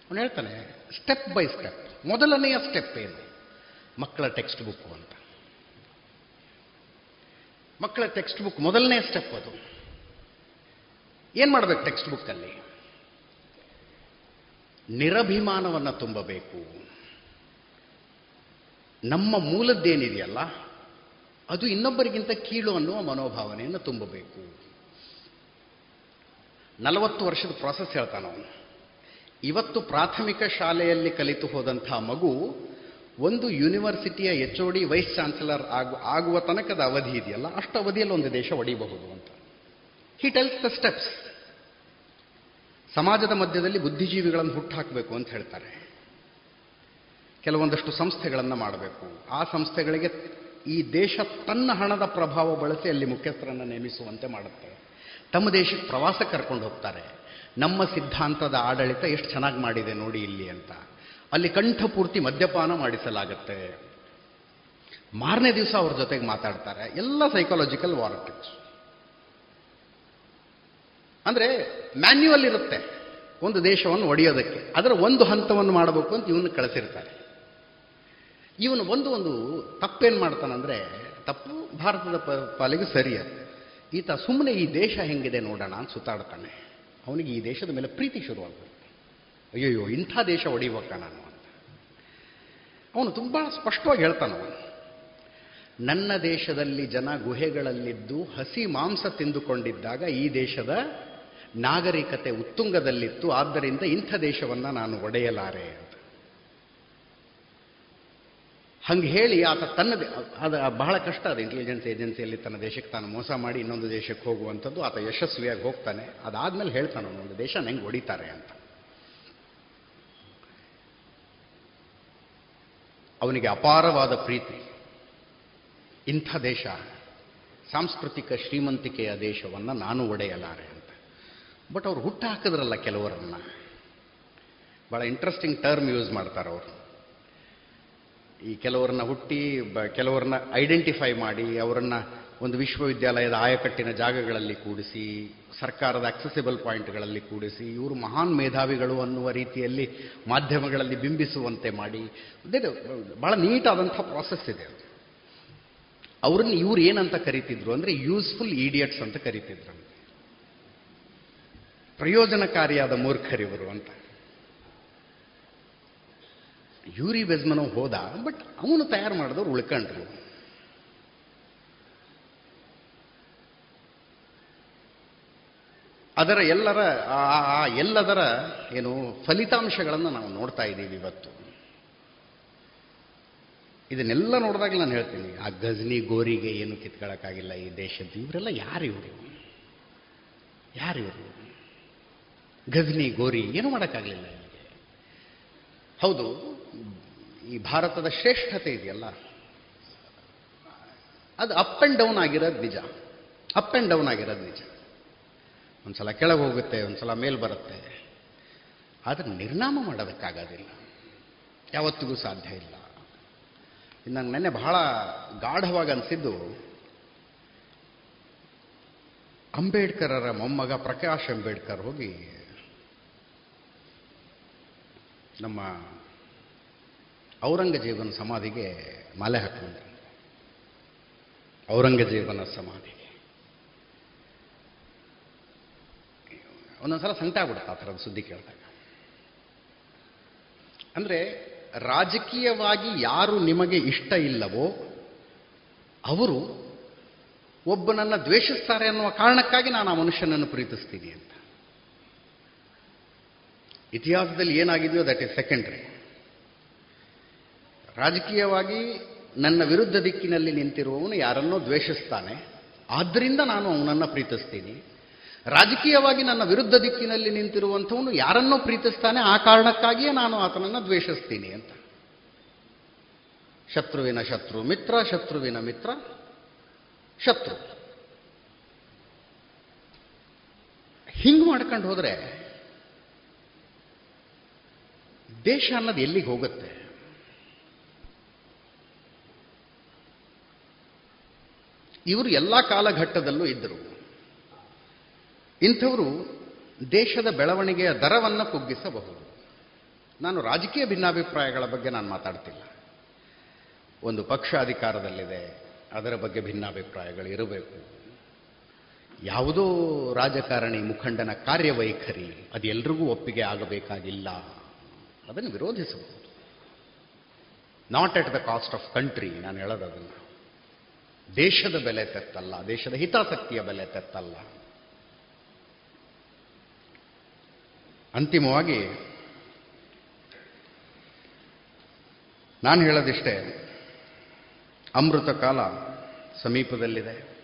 ಅವನು ಹೇಳ್ತಾನೆ ಸ್ಟೆಪ್ ಬೈ ಸ್ಟೆಪ್ ಮೊದಲನೆಯ ಸ್ಟೆಪ್ ಏನು? ಮಕ್ಕಳ ಟೆಕ್ಸ್ಟ್ ಬುಕ್ ಅಂತ. ಮಕ್ಕಳ ಟೆಕ್ಸ್ಟ್ ಬುಕ್ ಮೊದಲನೇ ಸ್ಟೆಪ್ ಅದು. ಏನು ಮಾಡಬೇಕು ಟೆಕ್ಸ್ಟ್ ಬುಕ್ಕಲ್ಲಿ ನಿರಭಿಮಾನವನ್ನು ತುಂಬಬೇಕು. ನಮ್ಮ ಮೂಲದ್ದೇನಿದೆಯಲ್ಲ, ಅದು ಇನ್ನೊಬ್ಬರಿಗಿಂತ ಕೀಳು ಅನ್ನುವ ಮನೋಭಾವನೆಯನ್ನು ತುಂಬಬೇಕು. ನಲವತ್ತು ವರ್ಷದ ಪ್ರಾಸೆಸ್ ಹೇಳ್ತಾನ ಇವತ್ತು ಪ್ರಾಥಮಿಕ ಶಾಲೆಯಲ್ಲಿ ಕಲಿತು ಹೋದಂಥ ಮಗು ಒಂದು ಯೂನಿವರ್ಸಿಟಿಯ H O D vice chancellor ಆಗು, ಆಗುವ ತನಕದ ಅವಧಿ ಇದೆಯಲ್ಲ, ಅಷ್ಟು ಅವಧಿಯಲ್ಲಿ ಒಂದು ದೇಶ ಒಡಿಬಹುದು ಅಂತ. ಹಿ ಟೆಲ್ಸ್ ದ ಸ್ಟೆಪ್ಸ್ ಸಮಾಜದ ಮಧ್ಯದಲ್ಲಿ ಬುದ್ಧಿಜೀವಿಗಳನ್ನು ಹುಟ್ಟುಹಾಕಬೇಕು ಅಂತ ಹೇಳ್ತಾರೆ. ಕೆಲವೊಂದಷ್ಟು ಸಂಸ್ಥೆಗಳನ್ನು ಮಾಡಬೇಕು. ಆ ಸಂಸ್ಥೆಗಳಿಗೆ ಈ ದೇಶ ತನ್ನ ಹಣದ ಪ್ರಭಾವ ಬಳಸಿ ಅಲ್ಲಿ ಮುಖ್ಯಸ್ಥರನ್ನು ನೇಮಿಸುವಂತೆ ಮಾಡುತ್ತೆ. ತಮ್ಮ ದೇಶಕ್ಕೆ ಪ್ರವಾಸ ಕರ್ಕೊಂಡು ಹೋಗ್ತಾರೆ. ನಮ್ಮ ಸಿದ್ಧಾಂತದ ಆಡಳಿತ ಎಷ್ಟು ಚೆನ್ನಾಗಿ ಮಾಡಿದೆ ನೋಡಿ ಇಲ್ಲಿ ಅಂತ. ಅಲ್ಲಿ ಕಂಠಪೂರ್ತಿ ಮದ್ಯಪಾನ ಮಾಡಿಸಲಾಗುತ್ತೆ. ಮಾರನೇ ದಿವಸ ಅವ್ರ ಜೊತೆಗೆ ಮಾತಾಡ್ತಾರೆ. ಎಲ್ಲ ಸೈಕಾಲಜಿಕಲ್ ವಾರಂಟಿಕ್ಸ್ ಅಂದರೆ ಮ್ಯಾನ್ಯುವಲ್ ಇರುತ್ತೆ. ಒಂದು ದೇಶವನ್ನು ಒಡೆಯೋದಕ್ಕೆ. ಅದರ ಒಂದು ಹಂತವನ್ನು ಮಾಡಬೇಕು ಅಂತ ಇವನು ಕಳಿಸಿರ್ತಾರೆ ಇವನು ಒಂದು ಒಂದು ತಪ್ಪೇನು ಮಾಡ್ತಾನಂದ್ರೆ, ತಪ್ಪು ಭಾರತದ ಪಾಲಿಗೆ ಸರಿ ಈತ ಸುಮ್ಮನೆ ಈ ದೇಶ ಹೆಂಗಿದೆ ನೋಡೋಣ ಅಂತ ಸುತ್ತಾಡ್ತಾನೆ. ಅವನಿಗೆ ಈ ದೇಶದ ಮೇಲೆ ಪ್ರೀತಿ ಶುರುವಾಗ್ಬಿಡುತ್ತೆ. ಅಯ್ಯಯ್ಯೋ, ಇಂಥ ದೇಶ ಒಡಿಬೇಕ ನಾನು ಅಂತ. ಅವನು ತುಂಬ ಸ್ಪಷ್ಟವಾಗಿ ಹೇಳ್ತಾನವನು ನನ್ನ ದೇಶದಲ್ಲಿ ಜನ ಗುಹೆಗಳಲ್ಲಿದ್ದು ಹಸಿ ಮಾಂಸ ತಿಂದುಕೊಂಡಿದ್ದಾಗ ಈ ದೇಶದ ನಾಗರಿಕತೆ ಉತ್ತುಂಗದಲ್ಲಿತ್ತು, ಆದ್ದರಿಂದ ಇಂಥ ದೇಶವನ್ನು ನಾನು ಒಡೆಯಲಾರೆ ಅಂತ. ಹಂಗೆ ಹೇಳಿ ಆತ ತನ್ನ ಅದು ಬಹಳ ಕಷ್ಟ ಅದು ಇಂಟೆಲಿಜೆನ್ಸ್ ಏಜೆನ್ಸಿಯಲ್ಲಿ ತನ್ನ ದೇಶಕ್ಕೆ ತಾನು ಮೋಸ ಮಾಡಿ ಇನ್ನೊಂದು ದೇಶಕ್ಕೆ ಹೋಗುವಂಥದ್ದು, ಆತ ಯಶಸ್ವಿಯಾಗಿ ಹೋಗ್ತಾನೆ. ಅದಾದ್ಮೇಲೆ ಹೇಳ್ತಾನೆ ಒಂದು ದೇಶ ನಂಗೆ ಹೊಡಿತಾರೆ ಅಂತ. ಅವನಿಗೆ ಅಪಾರವಾದ ಪ್ರೀತಿ. ಇಂಥ ದೇಶ, ಸಾಂಸ್ಕೃತಿಕ ಶ್ರೀಮಂತಿಕೆಯ ದೇಶವನ್ನು ನಾನು ಒಡೆಯಲಾರೆ ಬಟ್ ಅವ್ರು ಹುಟ್ಟು ಹಾಕಿದ್ರಲ್ಲ ಕೆಲವರನ್ನ. ಭಾಳ ಇಂಟ್ರೆಸ್ಟಿಂಗ್ ಟರ್ಮ್ ಯೂಸ್ ಮಾಡ್ತಾರೆ ಅವರು. ಈ ಕೆಲವರನ್ನ ಹುಟ್ಟಿ ಕೆಲವರನ್ನ ಐಡೆಂಟಿಫೈ ಮಾಡಿ, ಅವರನ್ನು ಒಂದು ವಿಶ್ವವಿದ್ಯಾಲಯದ ಆಯಕಟ್ಟಿನ ಜಾಗಗಳಲ್ಲಿ ಕೂಡಿಸಿ, ಸರ್ಕಾರದ ಅಕ್ಸೆಸಿಬಲ್ ಪಾಯಿಂಟ್ಗಳಲ್ಲಿ ಕೂಡಿಸಿ, ಇವರು ಮಹಾನ್ ಮೇಧಾವಿಗಳು ಅನ್ನುವ ರೀತಿಯಲ್ಲಿ ಮಾಧ್ಯಮಗಳಲ್ಲಿ ಬಿಂಬಿಸುವಂತೆ ಮಾಡಿ. ಭಾಳ ನೀಟಾದಂಥ ಪ್ರಾಸೆಸ್ ಇದೆ ಅವ್ರನ್ನ ಇವ್ರು ಏನಂತ ಕರಿತಿದ್ರು ಅಂದರೆ ಯೂಸ್ಫುಲ್ ಈಡಿಯಟ್ಸ್ ಅಂತ ಕರಿತಿದ್ರು ಪ್ರಯೋಜನಕಾರಿಯಾದ ಮೂರ್ಖರಿವರು ಅಂತ. ಯೂರಿ ಬೆಜ್ಮನೋ ಹೋದ, ಬಟ್ ಅವನು ತಯಾರು ಮಾಡಿದವ್ರು ಉಳ್ಕೊಂಡ್ರು. ಅದರ ಎಲ್ಲರ, ಆ ಎಲ್ಲದರ ಏನು ಫಲಿತಾಂಶಗಳನ್ನು ನಾವು ನೋಡ್ತಾ ಇದ್ದೀವಿ ಇವತ್ತು. ಇದನ್ನೆಲ್ಲ ನೋಡಿದಾಗ ನಾನು ಹೇಳ್ತೀನಿ. ಆ ಗಜನಿ ಗೋರಿಗೆ ಏನು ಕಿತ್ಕೊಳ್ಳೋಕ್ಕಾಗಿಲ್ಲ ಈ ದೇಶದ್ದು, ಇವರೆಲ್ಲ ಯಾರು ಇವರು ಯಾರು ಇವರು ಗಜನಿ ಗೋರಿ ಏನು ಮಾಡೋಕ್ಕಾಗಲಿಲ್ಲ ಹೌದು, ಈ ಭಾರತದ ಶ್ರೇಷ್ಠತೆ ಇದೆಯಲ್ಲ. ಅದು ಅಪ್ ಆ್ಯಂಡ್ ಡೌನ್ ಆಗಿರೋದು ನಿಜ. ಅಪ್ ಆ್ಯಂಡ್ ಡೌನ್ ಆಗಿರೋದು ನಿಜ. ಒಂದ್ಸಲ ಕೆಳಗೆ ಹೋಗುತ್ತೆ, ಒಂದ್ಸಲ ಮೇಲ್ ಬರುತ್ತೆ. ಆದರೆ ನಿರ್ನಾಮ ಮಾಡೋದಕ್ಕಾಗೋದಿಲ್ಲ. ಯಾವತ್ತಿಗೂ ಸಾಧ್ಯ ಇಲ್ಲ. ನಂಗೆ ನೆನ್ನೆ ಬಹಳ ಗಾಢವಾಗಿ ಅನಿಸಿದ್ದು, ಅಂಬೇಡ್ಕರರ ಮೊಮ್ಮಗ ಪ್ರಕಾಶ್ ಅಂಬೇಡ್ಕರ್ ಹೋಗಿ ನಮ್ಮ ಔರಂಗಜೇಬನ ಸಮಾಧಿಗೆ ಮಾಲೆ ಹಾಕೊಂಡ್ರು ಔರಂಗಜೇಬನ ಸಮಾಧಿಗೆ. ಒಂದೊಂದ್ಸಲ ಸಂಕಟ ಆಗ್ಬಿಡುತ್ತೆ ಆ ಥರದ ಸುದ್ದಿ ಕೇಳಿದಾಗ. ಅಂದರೆ ರಾಜಕೀಯವಾಗಿ ಯಾರು ನಿಮಗೆ ಇಷ್ಟ ಇಲ್ಲವೋ ಅವರು ಒಬ್ಬನನ್ನು ದ್ವೇಷಿಸ್ತಾರೆ ಅನ್ನುವ ಕಾರಣಕ್ಕಾಗಿ ನಾನು ಆ ಮನುಷ್ಯನನ್ನು ಪ್ರೀತಿಸ್ತೀನಿ ಅಂತ. ಇತಿಹಾಸದಲ್ಲಿ ಏನಾಗಿದೆಯೋ ದಟ್ ಇಸ್ ಸೆಕೆಂಡ್ರಿ ರಾಜಕೀಯವಾಗಿ ನನ್ನ ವಿರುದ್ಧ ದಿಕ್ಕಿನಲ್ಲಿ ನಿಂತಿರುವವನು ಯಾರನ್ನೋ ದ್ವೇಷಿಸ್ತಾನೆ. ಆದ್ದರಿಂದ ನಾನು ಅವನನ್ನು ಪ್ರೀತಿಸ್ತೀನಿ. ರಾಜಕೀಯವಾಗಿ ನನ್ನ ವಿರುದ್ಧ ದಿಕ್ಕಿನಲ್ಲಿ ನಿಂತಿರುವಂಥವನು ಯಾರನ್ನೋ ಪ್ರೀತಿಸ್ತಾನೆ, ಆ ಕಾರಣಕ್ಕಾಗಿಯೇ ನಾನು ಆತನನ್ನು ದ್ವೇಷಿಸ್ತೀನಿ ಅಂತ. ಶತ್ರುವಿನ ಶತ್ರು ಮಿತ್ರ, ಶತ್ರುವಿನ ಮಿತ್ರ, ಶತ್ರು. ಹಿಂಗೆ ಮಾಡ್ಕೊಂಡು ಹೋದರೆ ದೇಶ ಅನ್ನೋದು ಎಲ್ಲಿಗೆ ಹೋಗುತ್ತೆ? ಇವರು ಎಲ್ಲ ಕಾಲಘಟ್ಟದಲ್ಲೂ ಇದ್ದರು. ಇಂಥವರು ದೇಶದ ಬೆಳವಣಿಗೆಯ ದರವನ್ನು ಕುಗ್ಗಿಸಬಹುದು. ನಾನು ರಾಜಕೀಯ ಭಿನ್ನಾಭಿಪ್ರಾಯಗಳ ಬಗ್ಗೆ ನಾನು ಮಾತಾಡ್ತಿಲ್ಲ. ಒಂದು ಪಕ್ಷ ಅಧಿಕಾರದಲ್ಲಿದೆ, ಅದರ ಬಗ್ಗೆ ಭಿನ್ನಾಭಿಪ್ರಾಯಗಳು ಇರಬೇಕು. ಯಾವುದೋ ರಾಜಕಾರಣಿ ಮುಖಂಡನ ಕಾರ್ಯವೈಖರಿ, ಅದು ಒಪ್ಪಿಗೆ ಆಗಬೇಕಾಗಿಲ್ಲ. ಅದನ್ನು ವಿರೋಧಿಸಬಹುದು. Not at the cost of country ನಾನು ಹೇಳೋದು ಅದನ್ನು ದೇಶದ ಬೆಲೆ ತೆತ್ತಲ್ಲ, ದೇಶದ ಹಿತಾಸಕ್ತಿಯ ಬೆಲೆ ತೆತ್ತಲ್ಲ. ಅಂತಿಮವಾಗಿ, ನಾನು ಹೇಳೋದಿಷ್ಟೇ, ಅಮೃತ ಕಾಲ ಸಮೀಪದಲ್ಲಿದೆ.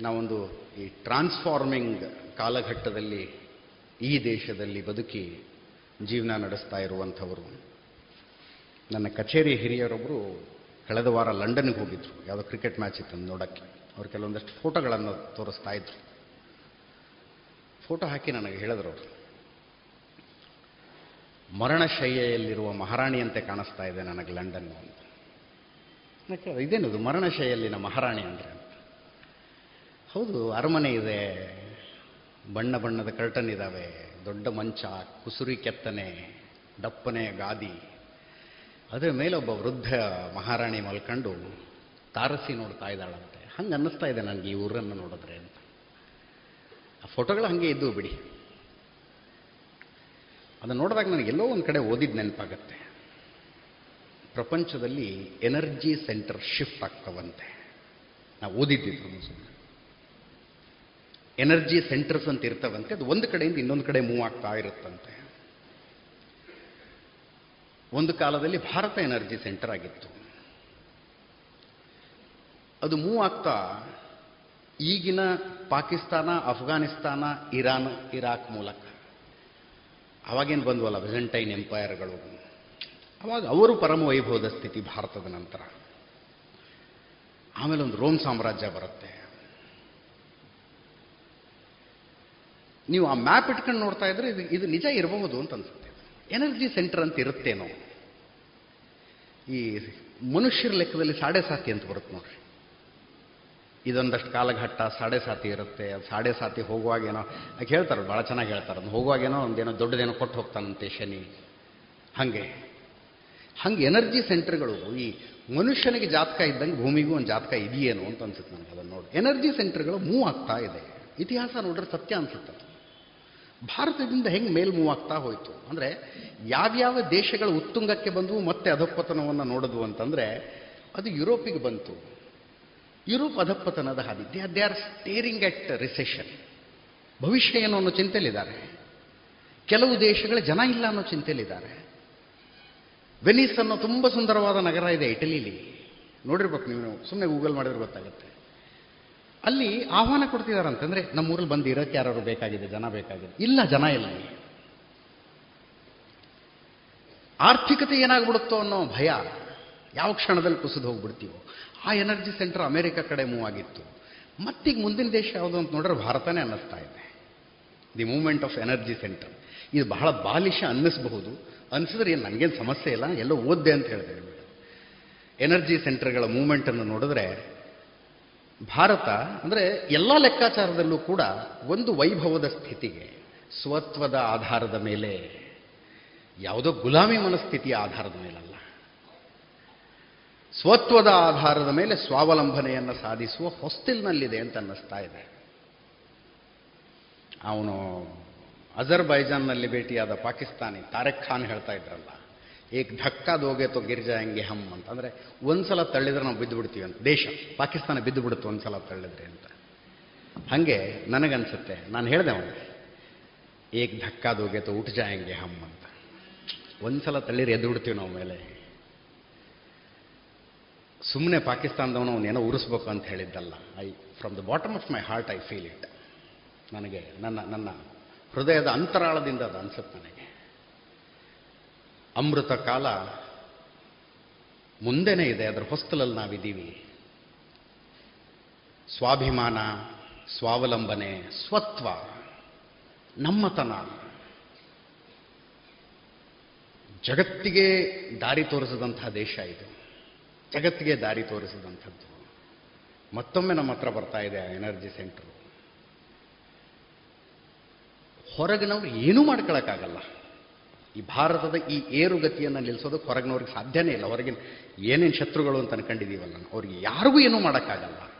ನಾವೊಂದು ಈ ಟ್ರಾನ್ಸ್ಫಾರ್ಮಿಂಗ್ ಕಾಲಘಟ್ಟದಲ್ಲಿ ಈ ದೇಶದಲ್ಲಿ ಬದುಕಿ ಜೀವನ ನಡೆಸ್ತಾ ಇರುವಂಥವರು. ನನ್ನ ಕಚೇರಿ ಹಿರಿಯರೊಬ್ಬರು ಕಳೆದ ವಾರ ಲಂಡನ್ಗೆ ಹೋಗಿದ್ರು. ಯಾವುದೋ ಕ್ರಿಕೆಟ್ ಮ್ಯಾಚ್ ಇತ್ತು ನೋಡೋಕ್ಕೆ. ಅವ್ರು ಕೆಲವೊಂದಷ್ಟು ಫೋಟೋಗಳನ್ನು ತೋರಿಸ್ತಾ ಇದ್ರು. ಫೋಟೋ ಹಾಕಿ ನನಗೆ ಹೇಳಿದ್ರು ಅವರು. ಮರಣಶಯ್ಯೆಯಲ್ಲಿರುವ ಮಹಾರಾಣಿಯಂತೆ ಕಾಣಿಸ್ತಾ ಇದೆ ನನಗೆ ಲಂಡನ್ ಅಂತ. ಕೇಳಿದೆ, ಇದೇನದು ಮರಣಶೈಯಲ್ಲಿನ ಮಹಾರಾಣಿ ಅಂದರೆ ಅಂತ. ಹೌದು ಅರಮನೆ ಇದೆ. ಬಣ್ಣ ಬಣ್ಣದ ಕರ್ಟನ್ ಇದ್ದಾವೆ ದೊಡ್ಡ ಮಂಚ, ಕುಸುರಿ ಕೆತ್ತನೆ, ದಪ್ಪನೆ ಗಾದಿ. ಅದರ ಮೇಲೆ ಒಬ್ಬ ವೃದ್ಧ ಮಹಾರಾಣಿ ಮಲ್ಕೊಂಡು ತಾರಸಿ ನೋಡ್ತಾ ಇದ್ದಾಳಂತೆ. ಹಂಗೆ ಅನ್ನಿಸ್ತಾ ಇದೆ ನನಗೆ ಈ ಊರನ್ನು ನೋಡಿದ್ರೆ ಅಂತ. ಆ ಫೋಟೋಗಳು ಹಾಗೆ ಇದ್ದು ಬಿಡಿ. ಅದನ್ನು ನೋಡಿದಾಗ ನನಗೆ ಎಲ್ಲೋ ಒಂದು ಕಡೆ ಓದಿದ ನೆನಪಾಗತ್ತೆ. ಪ್ರಪಂಚದಲ್ಲಿ ಎನರ್ಜಿ ಸೆಂಟರ್ ಶಿಫ್ಟ್ ಆಗ್ತವಂತೆ. ನಾವು ಓದಿದ್ದೀವಿ ಸುಮ್ಮನೆ ಎನರ್ಜಿ ಸೆಂಟರ್ಸ್ ಅಂತ ಇರ್ತವಂತೆ, ಅದು ಒಂದು ಕಡೆಯಿಂದ ಇನ್ನೊಂದು ಕಡೆ ಮೂವ್ ಆಗ್ತಾ ಇರುತ್ತಂತೆ. ಒಂದು ಕಾಲದಲ್ಲಿ ಭಾರತ ಎನರ್ಜಿ ಸೆಂಟರ್ ಆಗಿತ್ತು. ಅದು ಮೂವ್ ಆಗ್ತಾ, ಈಗಿನ ಪಾಕಿಸ್ತಾನ, ಅಫ್ಘಾನಿಸ್ತಾನ, ಇರಾನ್, ಇರಾಕ್ ಮೂಲಕ. ಅವಾಗೇನು ಬಂದ್ವಲ್ಲ ವೆಜೆಂಟೈನ್ ಎಂಪೈರ್ಗಳು. ಅವಾಗ ಅವರು ಪರಮ ವೈಭವದ ಸ್ಥಿತಿ ಭಾರತದ ನಂತರ. ಆಮೇಲೆ ಒಂದು ರೋಮ್ ಸಾಮ್ರಾಜ್ಯ ಬರುತ್ತೆ. ನೀವು ಆ ಮ್ಯಾಪ್ ಇಟ್ಕೊಂಡು ನೋಡ್ತಾ ಇದ್ರೆ ಇದು ಇದು ನಿಜ ಇರಬಹುದು ಅಂತ ಅನ್ಸುತ್ತೆ. ಎನರ್ಜಿ ಸೆಂಟರ್ ಅಂತ ಇರುತ್ತೇನೋ. ಈ ಮನುಷ್ಯರ ಲೆಕ್ಕದಲ್ಲಿ ಸಾಡೆ ಸಾತಿ ಅಂತ ಬರುತ್ತೆ ನೋಡ್ರಿ. ಇದೊಂದಷ್ಟು ಕಾಲಘಟ್ಟ ಸಾಡೆ ಸಾತಿ ಇರುತ್ತೆ. ಅದು ಸಾಡೆ ಸಾತಿ ಹೋಗುವಾಗ ಏನೋ ಹೇಳ್ತಾರೆ ಭಾಳ ಚೆನ್ನಾಗಿ ಹೇಳ್ತಾರೆ. ಅದು ಹೋಗುವಾಗೇನೋ ಒಂದೇನೋ ದೊಡ್ಡದೇನೋ ಕೊಟ್ಟು ಹೋಗ್ತಾನಂತೆ ಶನಿ. ಹಾಗೆ. ಹಂಗೆ ಎನರ್ಜಿ ಸೆಂಟರ್ಗಳು, ಈ ಮನುಷ್ಯನಿಗೆ ಜಾತಕ ಇದ್ದಂಗೆ ಭೂಮಿಗೂ ಒಂದು ಜಾತಕ ಇದೆಯೇನೋ ಅಂತ ಅನ್ಸುತ್ತೆ ನನಗೆ ಅದನ್ನು ನೋಡಿ. ಎನರ್ಜಿ ಸೆಂಟರ್ಗಳು ಮೂವ್ ಆಗ್ತಾ ಇದೆ. ಇತಿಹಾಸ ನೋಡ್ರೆ ಸತ್ಯ ಅನ್ಸುತ್ತೆ. ಭಾರತದಿಂದ ಹೆಂಗೆ ಮೇಲ್ಮೂವ್ ಆಗ್ತಾ ಹೋಯಿತು? ಅಂದರೆ ಯಾವ್ಯಾವ ದೇಶಗಳ ಉತ್ತುಂಗಕ್ಕೆ ಬಂದವು, ಮತ್ತೆ ಅಧಪ್ಪತನವನ್ನು ನೋಡೋದು ಅಂತಂದರೆ ಅದು ಯುರೋಪಿಗೆ ಬಂತು. ಯುರೋಪ್ ಅಧಪ್ಪತನದ ಹಾದಿ. They are staring at recession ಭವಿಷ್ಯ ಏನು ಅನ್ನೋ ಚಿಂತೆಯಲ್ಲಿದ್ದಾರೆ. ಕೆಲವು ದೇಶಗಳ ಜನ ಇಲ್ಲ ಅನ್ನೋ ಚಿಂತೆಯಲ್ಲಿದ್ದಾರೆ. ವೆನಿಸ್ ಅನ್ನೋ ತುಂಬ ಸುಂದರವಾದ ನಗರ ಇದೆ ಇಟಲಿಲಿ. ನೋಡಿರ್ಬೇಕು ನೀವು ಸುಮ್ಮನೆ ಗೂಗಲ್ ಮಾಡಿದ್ರೆ ಗೊತ್ತಾಗುತ್ತೆ. ಅಲ್ಲಿ ಆಹ್ವಾನ ಕೊಡ್ತಿದಾರಂತಂದ್ರೆ ನಮ್ಮೂರಲ್ಲಿ ಬಂದು ಇರೋಕ್ಕೆ ಯಾರು ಬೇಕಾಗಿದೆ, ಜನ ಬೇಕಾಗಿದೆ. ಇಲ್ಲ, ಜನ ಇಲ್ಲ. ಆರ್ಥಿಕತೆ ಏನಾಗ್ಬಿಡುತ್ತೋ ಅನ್ನೋ ಭಯ ಯಾವ ಕ್ಷಣದಲ್ಲಿ ಕುಸಿದು ಹೋಗ್ಬಿಡ್ತೀವೋ, ಆ ಎನರ್ಜಿ ಸೆಂಟರ್ ಅಮೆರಿಕ ಕಡೆ ಮೂವ್ ಆಗಿತ್ತು. ಮತ್ತೀಗ ಮುಂದಿನ ದೇಶ ಯಾವುದು ಅಂತ ನೋಡಿದ್ರೆ ಭಾರತನೇ ಅನ್ನಿಸ್ತಾ ಇದೆ. The movement of energy centre. ಇದು ಬಹಳ ಬಾಲಿಶ ಅನ್ನಿಸಬಹುದು. ಅನ್ಸಿದ್ರೆ ಏನು, ನನಗೇನು ಸಮಸ್ಯೆ ಇಲ್ಲ? ಎಲ್ಲೋ ಓದ್ದೆ ಅಂತ ಹೇಳಿದೆ ಎನರ್ಜಿ ಸೆಂಟರ್ಗಳ ಮೂವ್ಮೆಂಟನ್ನು ನೋಡಿದ್ರೆ ಭಾರತ ಅಂದರೆ ಎಲ್ಲ ಲೆಕ್ಕಾಚಾರದಲ್ಲೂ ಕೂಡ ಒಂದು ವೈಭವದ ಸ್ಥಿತಿಗೆ, ಸ್ವತ್ವದ ಆಧಾರದ ಮೇಲೆ. ಯಾವುದೋ ಗುಲಾಮಿ ಮನಸ್ಥಿತಿಯ ಆಧಾರದ ಮೇಲಲ್ಲ. ಸ್ವತ್ವದ ಆಧಾರದ ಮೇಲೆ ಸ್ವಾವಲಂಬನೆಯನ್ನು ಸಾಧಿಸುವ ಹೊಸ್ತಿಲ್ನಲ್ಲಿದೆ ಅಂತ ಅನ್ನಿಸ್ತಾ ಇದೆ. ಅವನು ಅಜರ್ಬೈಜಾನ್ನಲ್ಲಿ ಭೇಟಿಯಾದ ಪಾಕಿಸ್ತಾನಿ ತಾರೆಕ್ ಖಾನ್ ಹೇಳ್ತಾ ಇದ್ರಲ್ಲ ಏಕ್ ಧಕ್ಕ ದೋಗೆ ತೋ ಗಿರ್ಜಾಯಂಗೆ ಹಮ್ ಅಂತ. ಅಂದರೆ ಒಂದ್ಸಲ ತಳ್ಳಿದ್ರೆ ನಾವು ಬಿದ್ದು ಬಿಡ್ತೀವಿ ಅಂತ. ದೇಶ, ಪಾಕಿಸ್ತಾನ ಬಿದ್ದು ಬಿಡುತ್ತೆ ಒಂದ್ಸಲ ತಳ್ಳಿದ್ರೆ ಅಂತ. ಹಾಗೆ ನನಗನ್ಸುತ್ತೆ, ನಾನು ಹೇಳಿದೆ ಅವನಿಗೆ, ಏಕ್ ಧಕ್ಕ ದೋಗೆ ತೋ ಉಟ್ ಜಾಯಂಗೆ ಹಮ್ ಅಂತ. ಒಂದ್ಸಲ ತಳ್ಳಿದ್ರೆ ಎದ್ದು ಬಿಡ್ತೀವಿ ನಾವು ಮೇಲೆ. ಸುಮ್ಮನೆ ಪಾಕಿಸ್ತಾನದವನು ಅವನೇನೋ ಉರಿಸ್ಬೇಕು ಅಂತ ಹೇಳಿದ್ದಲ್ಲ. I from the bottom of my heart I feel it ನನಗೆ, ನನ್ನ ನನ್ನ ಹೃದಯದ ಅಂತರಾಳದಿಂದ ಅದು ಅನ್ಸುತ್ತೆ ನನಗೆ. ಅಮೃತ ಕಾಲ ಮುಂದೆನೇ ಇದೆ, ಅದರ ಹೊಸ್ತಲಲ್ಲಿ ನಾವಿದ್ದೀವಿ. ಸ್ವಾಭಿಮಾನ, ಸ್ವಾವಲಂಬನೆ, ಸ್ವತ್ವ, ನಮ್ಮತನ. ಜಗತ್ತಿಗೆ ದಾರಿ ತೋರಿಸಿದಂತಹ ದೇಶ ಇದು. ಜಗತ್ತಿಗೆ ದಾರಿ ತೋರಿಸಿದಂಥದ್ದು. ಮತ್ತೊಮ್ಮೆ ನಮ್ಮ ಹತ್ರ ಬರ್ತಾ ಇದೆ ಎನರ್ಜಿ ಸೆಂಟ್ರು. ಹೊರಗಿನವ್ರು ಏನೂ ಮಾಡ್ಕೊಳಕ್ಕಾಗಲ್ಲ. ಈ ಭಾರತದ ಈ ಏರುಗತಿಯನ್ನು ನಿಲ್ಲಿಸೋದಕ್ಕೆ ಹೊರಗಿನವ್ರಿಗೆ ಸಾಧ್ಯನೇ ಇಲ್ಲ. ಹೊರಗಿನ ಏನೇನು ಶತ್ರುಗಳು ಅಂತ ಅನ್ಕೊಂಡಿದ್ದೀವಲ್ಲ ಅವ್ರಿಗೆ ಯಾರಿಗೂ ಏನೂ ಮಾಡೋಕ್ಕಾಗಲ್ಲ.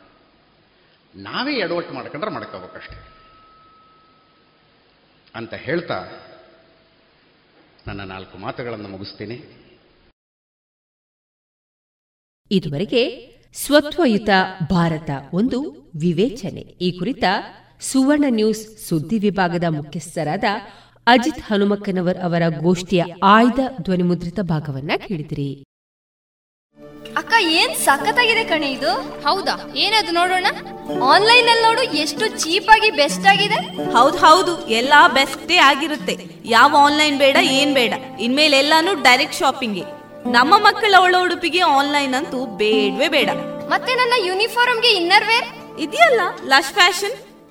ನಾವೇ ಎಡವಟ್ಟು ಮಾಡ್ಕೊಂಡ್ರೆ ಮಾಡ್ಕೋಬೇಕಷ್ಟೆ. ಅಂತ ಹೇಳ್ತಾ ನನ್ನ ನಾಲ್ಕು ಮಾತುಗಳನ್ನು ಮುಗಿಸ್ತೀನಿ. ಇದುವರೆಗೆ ಸ್ವತ್ವಯುತ ಭಾರತ ಒಂದು ವಿವೇಚನೆ. ಈ ಕುರಿತ ಸುವರ್ಣ ನ್ಯೂಸ್ ಸುದ್ದಿ ವಿಭಾಗದ ಮುಖ್ಯಸ್ಥರಾದ ಅಜಿತ್ ಹನುಮಕ್ಕನವರ್ ಅವರ ಗೋಷ್ಠಿಯ ಆಯ್ದ ಧ್ವನಿಮುದ್ರಿತ ಭಾಗವನ್ನ ಕೇಳಿದಿರಿ. ಅಕ್ಕ ಏನ್ ಸಖತ್ತಾಗಿದೆ ಕಣೆ ಇದು? ಹೌದಾ? ಏನದು ನೋಡೋಣ? ಆನ್ಲೈನ್ ಅಲ್ಲಿ ನೋಡು ಎಷ್ಟು ಚೀಪ್ ಆಗಿ ಬೆಸ್ಟ್ ಆಗಿದೆ. ಹೌದು ಹೌದು ಎಲ್ಲಾ ಬೆಸ್ಟೇ ಆಗಿರುತ್ತೆ. ಯಾವ ಆನ್ಲೈನ್ ಬೇಡ ಏನ್ ಬೇಡ. ಇನ್ಮೇಲೆ ಎಲ್ಲಾನು ಡೈರೆಕ್ಟ್ ಶಾಪಿಂಗ್. ನಮ್ಮ ಮಕ್ಕಳ ಒಳ ಉಡುಪಿಗೆ ಆನ್ಲೈನ್ ಅಂತೂ ಬೇಡವೇ ಬೇಡ. ಮತ್ತೆ ನನ್ನ ಯೂನಿಫಾರ್ಮ್ಗೆ ಇನ್ನರ್ ವೇರ್ ಇದೆಯಲ್ಲ ಲಶ್ ಫ್ಯಾಷನ್?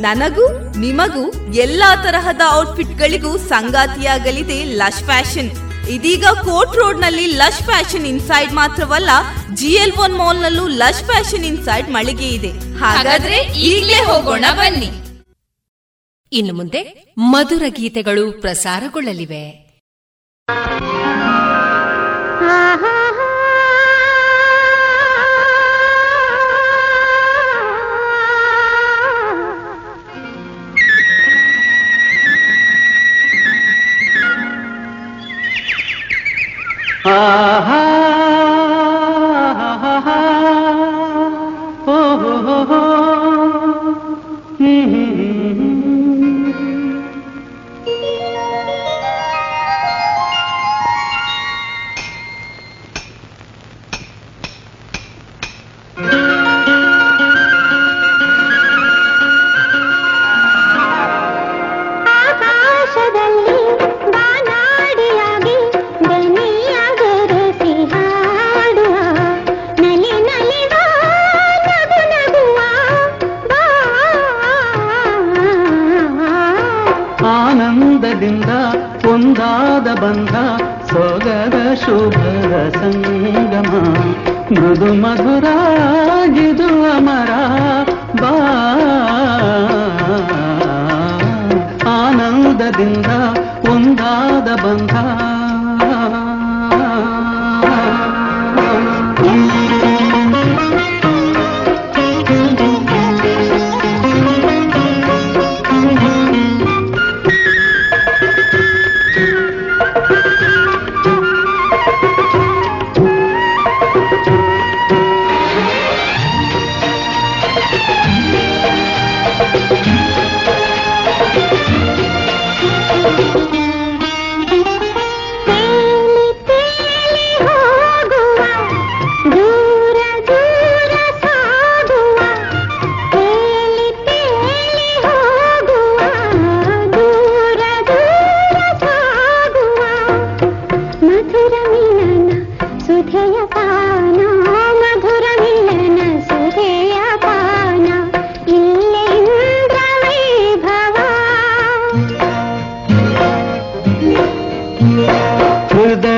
ನನಗೂ ನಿಮಗೂ ಎಲ್ಲಾ ತರಹದ ಔಟ್ಫಿಟ್ ಗಳಿಗೂ ಸಂಗಾತಿಯಾಗಲಿದೆ ಲಶ್ ಫ್ಯಾಷನ್. ಇದೀಗ ಕೋರ್ಟ್ ರೋಡ್ನಲ್ಲಿ ಲಶ್ ಫ್ಯಾಷನ್ ಇನ್ಸೈಡ್ ಮಾತ್ರವಲ್ಲ ಜಿ ಎಲ್ ಒನ್ ಮಾಲ್ ನಲ್ಲೂ ಲಶ್ ಫ್ಯಾಷನ್ ಇನ್ಸೈಡ್ ಮಳಿಗೆ ಇದೆ. ಹಾಗಾದ್ರೆ ಈಗಲೇ ಹೋಗೋಣ ಬನ್ನಿ. ಇನ್ನು ಮುಂದೆ ಮಧುರ ಗೀತೆಗಳು ಪ್ರಸಾರಗೊಳ್ಳಲಿವೆ. Ah. ha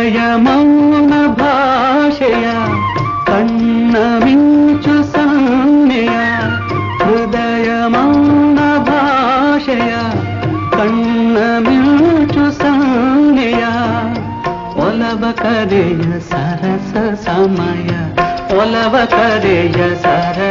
ಹೃದಯ ಮೌನ ಭಾಷೆಯ ಕಣ್ಣ ಮಿಂಚು ಸನ್ನೆಯ ಹೃದಯ ಮೌನ ಭಾಷೆಯ ಕಣ್ಣ ಮಿಂಚು ಸನ್ನೆಯ ಒಲವ ಕರೆಯ ಸರಸ ಸಮಯ ಒಲವ ಕರೆಯ ಸರಸ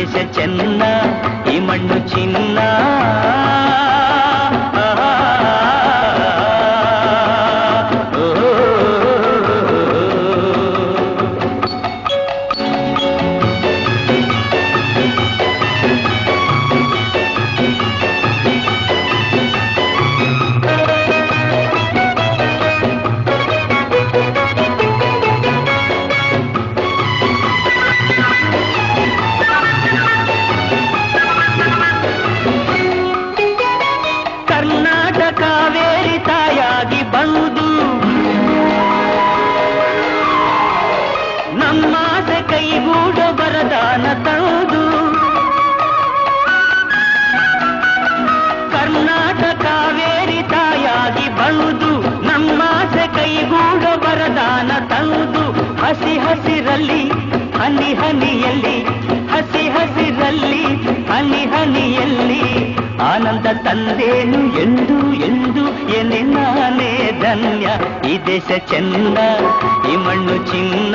దేశ చెన్న ఈ మన్ను చిన్నా. ಹಸಿರಲ್ಲಿ ಹನಿ ಹನಿಯಲ್ಲಿ ಹಸಿ ಹಸಿರಲ್ಲಿ ಹನಿ ಹನಿಯಲ್ಲಿ ಆನಂದ ತಂದೇನು ಎಂದು ಎಂದು ಎನೆ ನಾನೇ ಧನ್ಯ ಈ ದೇಶ ಚೆನ್ನ ಈ ಮಣ್ಣು ಚಿನ್ನ